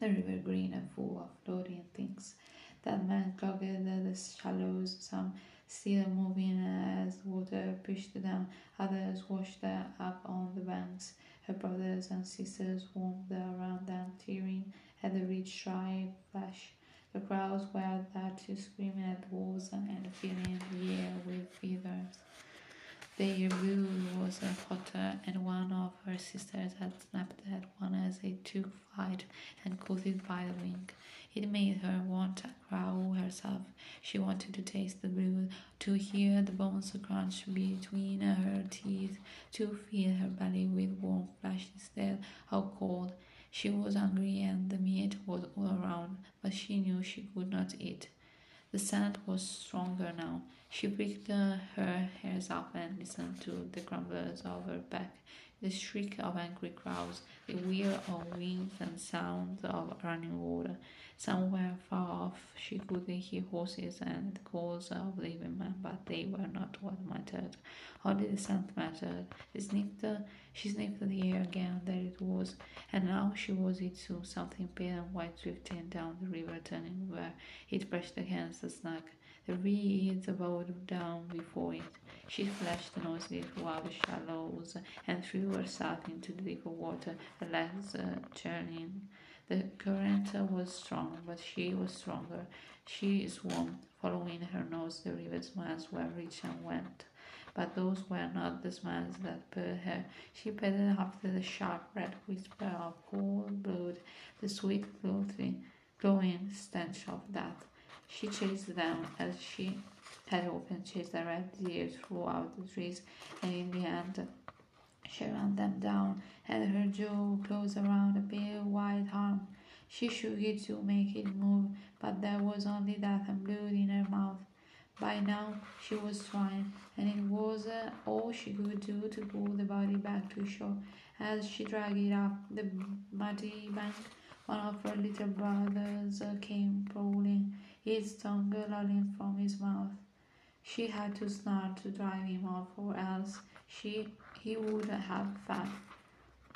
the river green and full of floating things. That man clogged the shallows, some still moving as water pushed them, others washed up on the banks. Her brothers and sisters swarmed around them, tearing at the rich dry flesh. The crowds were there to screaming at the wolves and filling the air with fevers. Their blood was hotter, and one of her sisters had snapped at one as it took flight and caught it by the wing. It made her want to growl herself. She wanted to taste the blood, to hear the bones crunch between her teeth, to fill her belly with warm flesh instead of cold. She was hungry and the meat was all around, but she knew she could not eat. The scent was stronger now. She pricked uh, her hairs up and listened to the grumblers of her back. The shriek of angry crows, the whir of wings and sound of running water. Somewhere far off she could hear horses and the calls of living men, but they were not what mattered. Only the scent mattered. She sniffed, she sniffed the air again, there it was, and now she was it too, something pale and white drifting down the river, turning where it brushed against the snag. The reeds bowed down before it. She flashed noisily throughout the shallows and threw herself into the deeper water, her legs uh, churning. The current was strong, but she was stronger. She swam, following her nose. The river's smiles were rich and went, but those were not the smiles that purred her. She paddled after the sharp red whisper of cold blood, the sweet glowing, glowing stench of death. She chased them as she had often chased the red deer throughout the trees, and in the end she ran them down, and her jaw closed around a pale white arm. She shook it to make it move, but there was only death and blood in her mouth. By now she was trying, and it was uh, all she could do to pull the body back to shore. As she dragged it up the muddy bank, one of her little brothers uh, came crawling, his tongue lolling from his mouth. She had to snarl to drive him off, or else she he would have fell.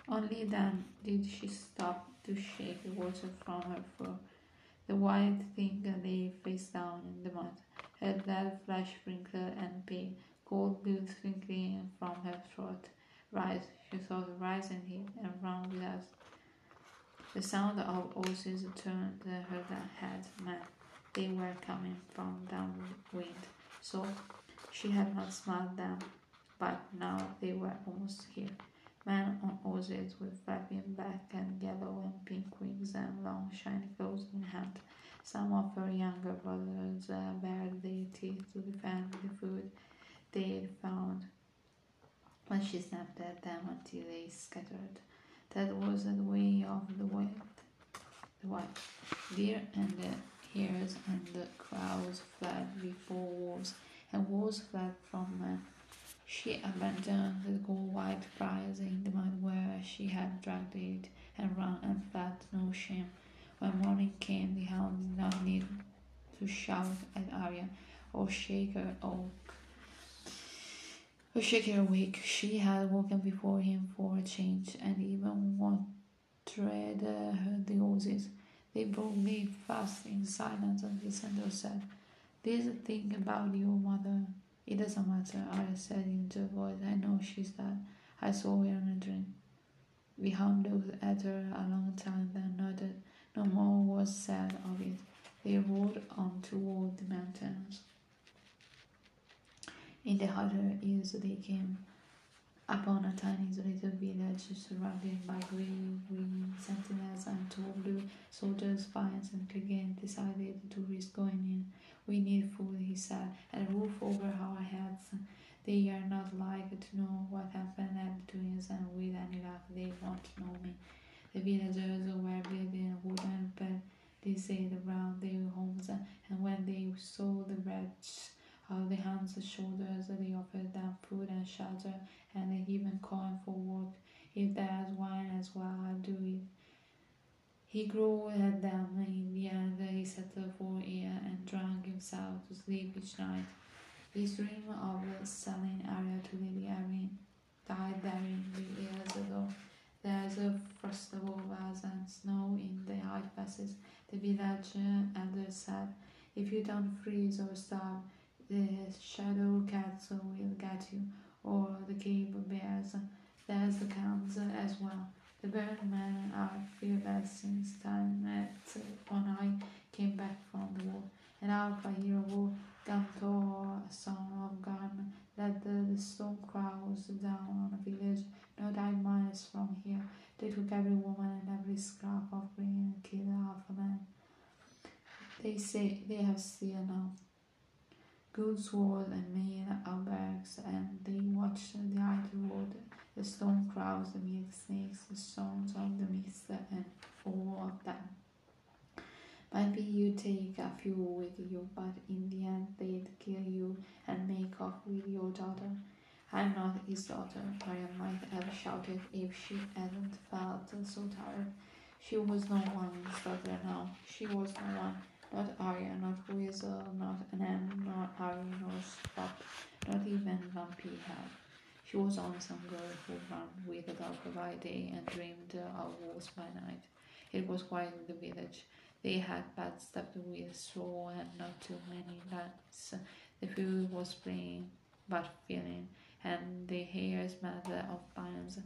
Only then did she stop to shake the water from her fur. The white thing lay face down in the mud, her dead flesh wrinkled and pale, cold blood trickling from her throat. Rise, she thought, rise and hit and run with us. The sound of horses turned her head, man. They were coming from downwind, so she had not smelled them, but now they were almost here. Men on horses with flapping back and yellow and pink wings and long shiny clothes in hand. Some of her younger brothers uh, bared their teeth to defend the food they had found, but she snapped at them until they scattered. That was the way of the wild. The wild deer and the hares and the crowds fled before wolves, and wolves fled from men. She abandoned the gold white prize in the mud where she had dragged it and ran and fled no shame. When morning came, the hound did not need to shout at Arya or shake her oak or shake her awake. She had woken before him for a change, and even uh, heard the horses. They broke me fast in silence, and Lysander said, There's a thing about your mother. It doesn't matter, I said in a voice. I know she's dead. I saw her in a dream. We looked at her a long time, then nodded. No more was said of it. They rode on toward the mountains. In the harder years they came upon a tiny little village surrounded by grey green sentinels and tall blue soldiers. Vines and Clegane decided to risk going in. We need food, he said, and a roof over our heads. They are not like to know what happened between us, and with any luck, they won't know me. The villagers were building wooden palisades around their homes, and when they saw the wretch of the hands and shoulders, they offered them food and shelter, and they even coin for work. If there's wine as well, I'll do it. He growled at them. In the end, he settled for a year and drank himself to sleep each night. His dream of selling Arya to Lady Arryn died daring three years ago. There's a festival of and snow in the high passes. The village elder said, if you don't freeze or starve, the shadow cats will get you, or the cave bears. There's the cans as well. The burning men are fearless since time that when I came back from the war. And Alpha hero Gunthor, son of Garm, led the, the stone crows down on a village no nine miles from here. They took every woman and every scrap of green and killed half a man. They say they have still now good sword and made albergs, and they watched the idle wood, the stone crows, the meat snakes, the stones of the mist, and all of them. Maybe you few with you, but in the end they'd kill you and make off with your daughter. I'm not his daughter, Arya might have shouted if she hadn't felt so tired. She was no one's daughter now. She was no one. Not Arya, not Weasel, not Anem, not Arry, nor Spot, not even Vampy Head. She was only some girl who ran with a dog by day and dreamed of wolves by night. It was quiet in the village. They had bad stuffed with straw and not too many nuts. The food was plain but filling, and the hair smelled of pines.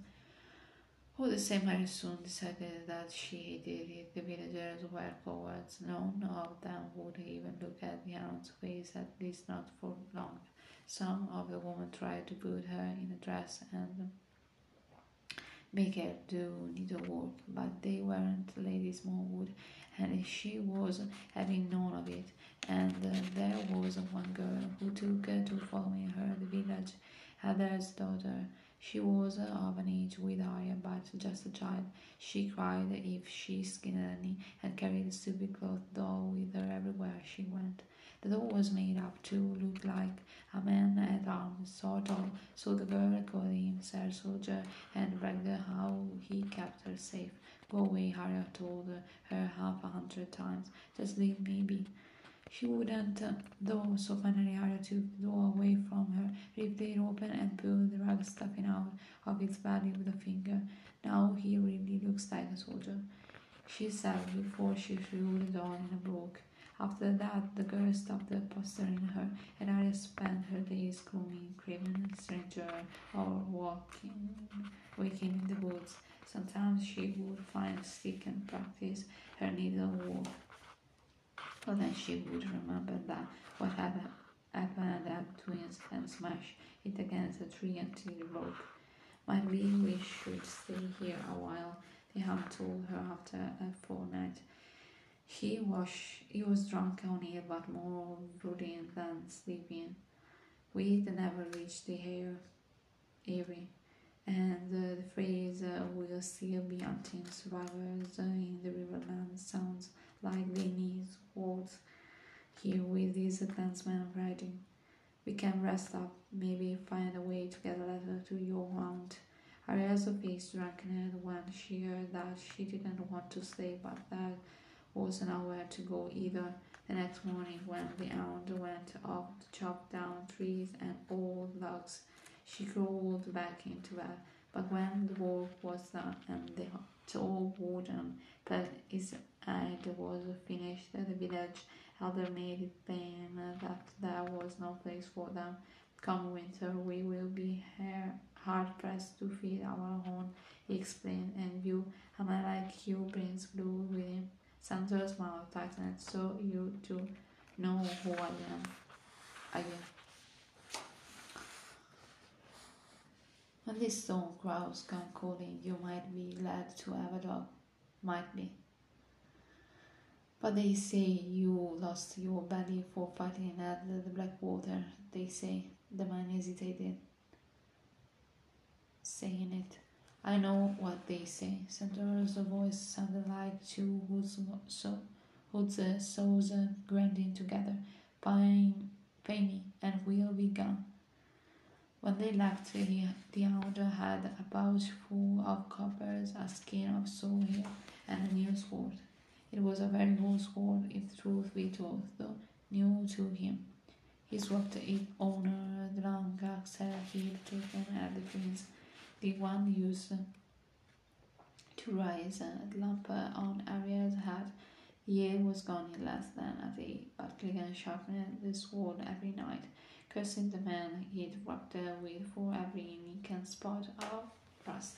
All the same, Mary soon decided that she hated it. The villagers were cowards. None of them would even look at the aunt's face, at least not for long. Some of the women tried to put her in a dress and make her do needlework, but they weren't Lady Smallwood, and she was having none of it. And uh, there was one girl who took to following her the village, Heather's daughter. She was of an age with Arya, but just a child. She cried if she skinned any, and carried a stupid cloth doll with her everywhere she went. The doll was made up to look like a man at arms, sort of, so the girl called him Sir Soldier and bragged how he kept her safe. Go away, Arya told her half a hundred times. Just leave me be. She wouldn't, uh, though, so finally Arya took the door away from her, ripped it open, and pulled the rug stuffing out of its body with a finger. Now he really looks like a soldier, she said before she threw the door in a book. After that, the girl stopped pestering her, and Arya spent her days grooming craven stranger or walking, waking in the woods. Sometimes she would find a stick and practice her needlework but then she would remember that what had happened at twins and smash it against a tree until it broke. Might be we should stay here a while, the hound told her after a fortnight. He was he was drunk on it, but more brooding than sleeping. We'd never reached the hair, Avery, and the phrase "will still be hunting survivors uh, in the Riverland" sounds like Denise words here with this advancement of writing. We can rest up, maybe find a way to get a letter to your aunt. Arya's face darkened when she heard that she didn't want to stay, but that wasn't nowhere to go either. The next morning, when the aunt went off to chop down trees and old logs, she crawled back into bed. But when the work was done and the tall wooden bed is it was finished, the village elder made it plain that there was no place for them. Come winter, we will be here hard pressed to feed our own, he explained, and you, a man like you brings blue with him. Sandor's mouth tightened, so you do know who I am. I When these stone crows come calling, you might be glad to have a dog. Might be. But they say you lost your belly for fighting at the Blackwater. They say. The man hesitated, saying it. I know what they say. Sandor's voice sounded like two hoods, so, hoods uh, souls uh, grinding together. Pay, pay me, and we'll be gone. When they left, he, the elder had a pouch full of coppers, a skin of sow and a new sword. It was a very old sword, if truth be told, though new to him. He swapped it owner the long axe he'd taken at the prince, the one used to rise a lump on Arya's head. The air was gone in less than a day, but Clegane sharpened the sword every night, cursing the man he'd rubbed with for every nick and spot of rust.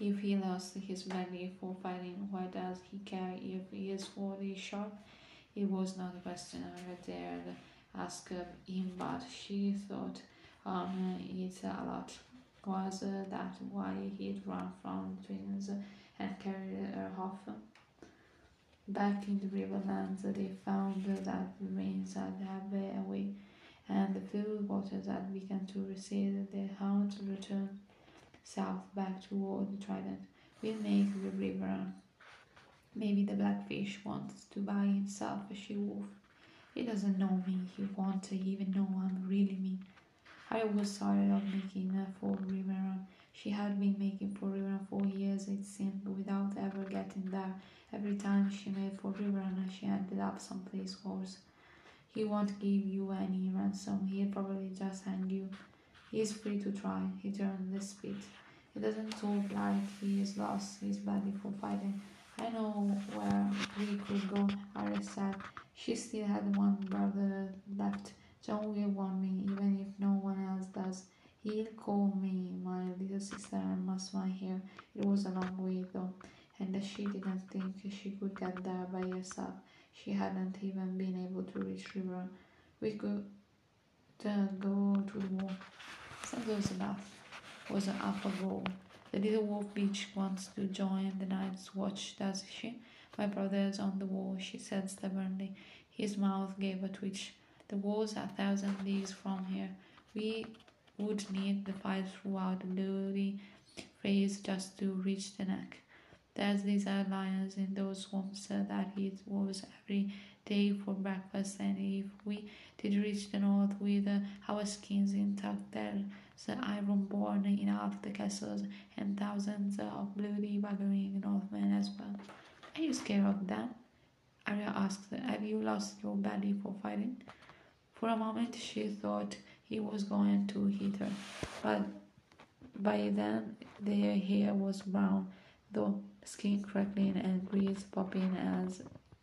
If he lost his belly for fighting, why does he care if his sword is sharp? It was not a question I dared ask him, but she thought on it a lot. Was that why he'd run from twins and carried her off? Back in the Riverlands, they found that the rains had ebbed away, and the filled waters had begun to recede. The hound returned south back toward the Trident. We'll make the river. Maybe the blackfish wants to buy himself a she wolf. He doesn't know me. He won't even know I'm really me. I was tired of making for Riverrun. She had been making for Riverrun for years, it seemed, without ever getting there. Every time she made for Riverrun, she ended up someplace worse. He won't give you any ransom. He'll probably just hand you. He's free to try. He turned the spit. He doesn't talk like he is lost. He's badly for fighting. I know where we could go, Arya said. She still had one brother left. Jon will want me, even if no one else does. He'll call me my little sister and muss my hair. It was a long way though, and she didn't think she could get there by herself. She hadn't even been able to reach river. We could uh, go to the wall. That enough. Was an upper goal. The little wolf bitch wants to join the night's watch, does she? My brother's on the wall, she said stubbornly. His mouth gave a twitch. The wall's are a thousand leagues from here. We would need the fight throughout the bloody Freys just to reach the neck. There's these lions in those swamps that eat wolves every day for breakfast, and if we did reach the north with uh, our skins intact, there's the iron-born in half the castles and thousands of bloody buggering Northmen as well. Are you scared of them? Arya asked. Have you lost your belly for fighting? For a moment she thought he was going to hit her, but by then their hair was brown, though skin crackling and grease popping as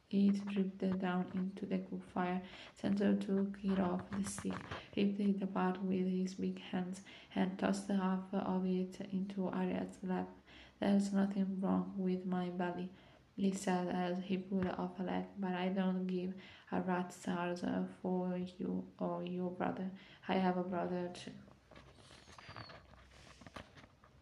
it dripped down into the cook fire. Sandor took it off the stick, ripped it apart with his big hands, and tossed half of it into Arya's lap. There's nothing wrong with my belly, he said as he pulled off a leg, but I don't give a rat's ass for you or your brother. I have a brother too.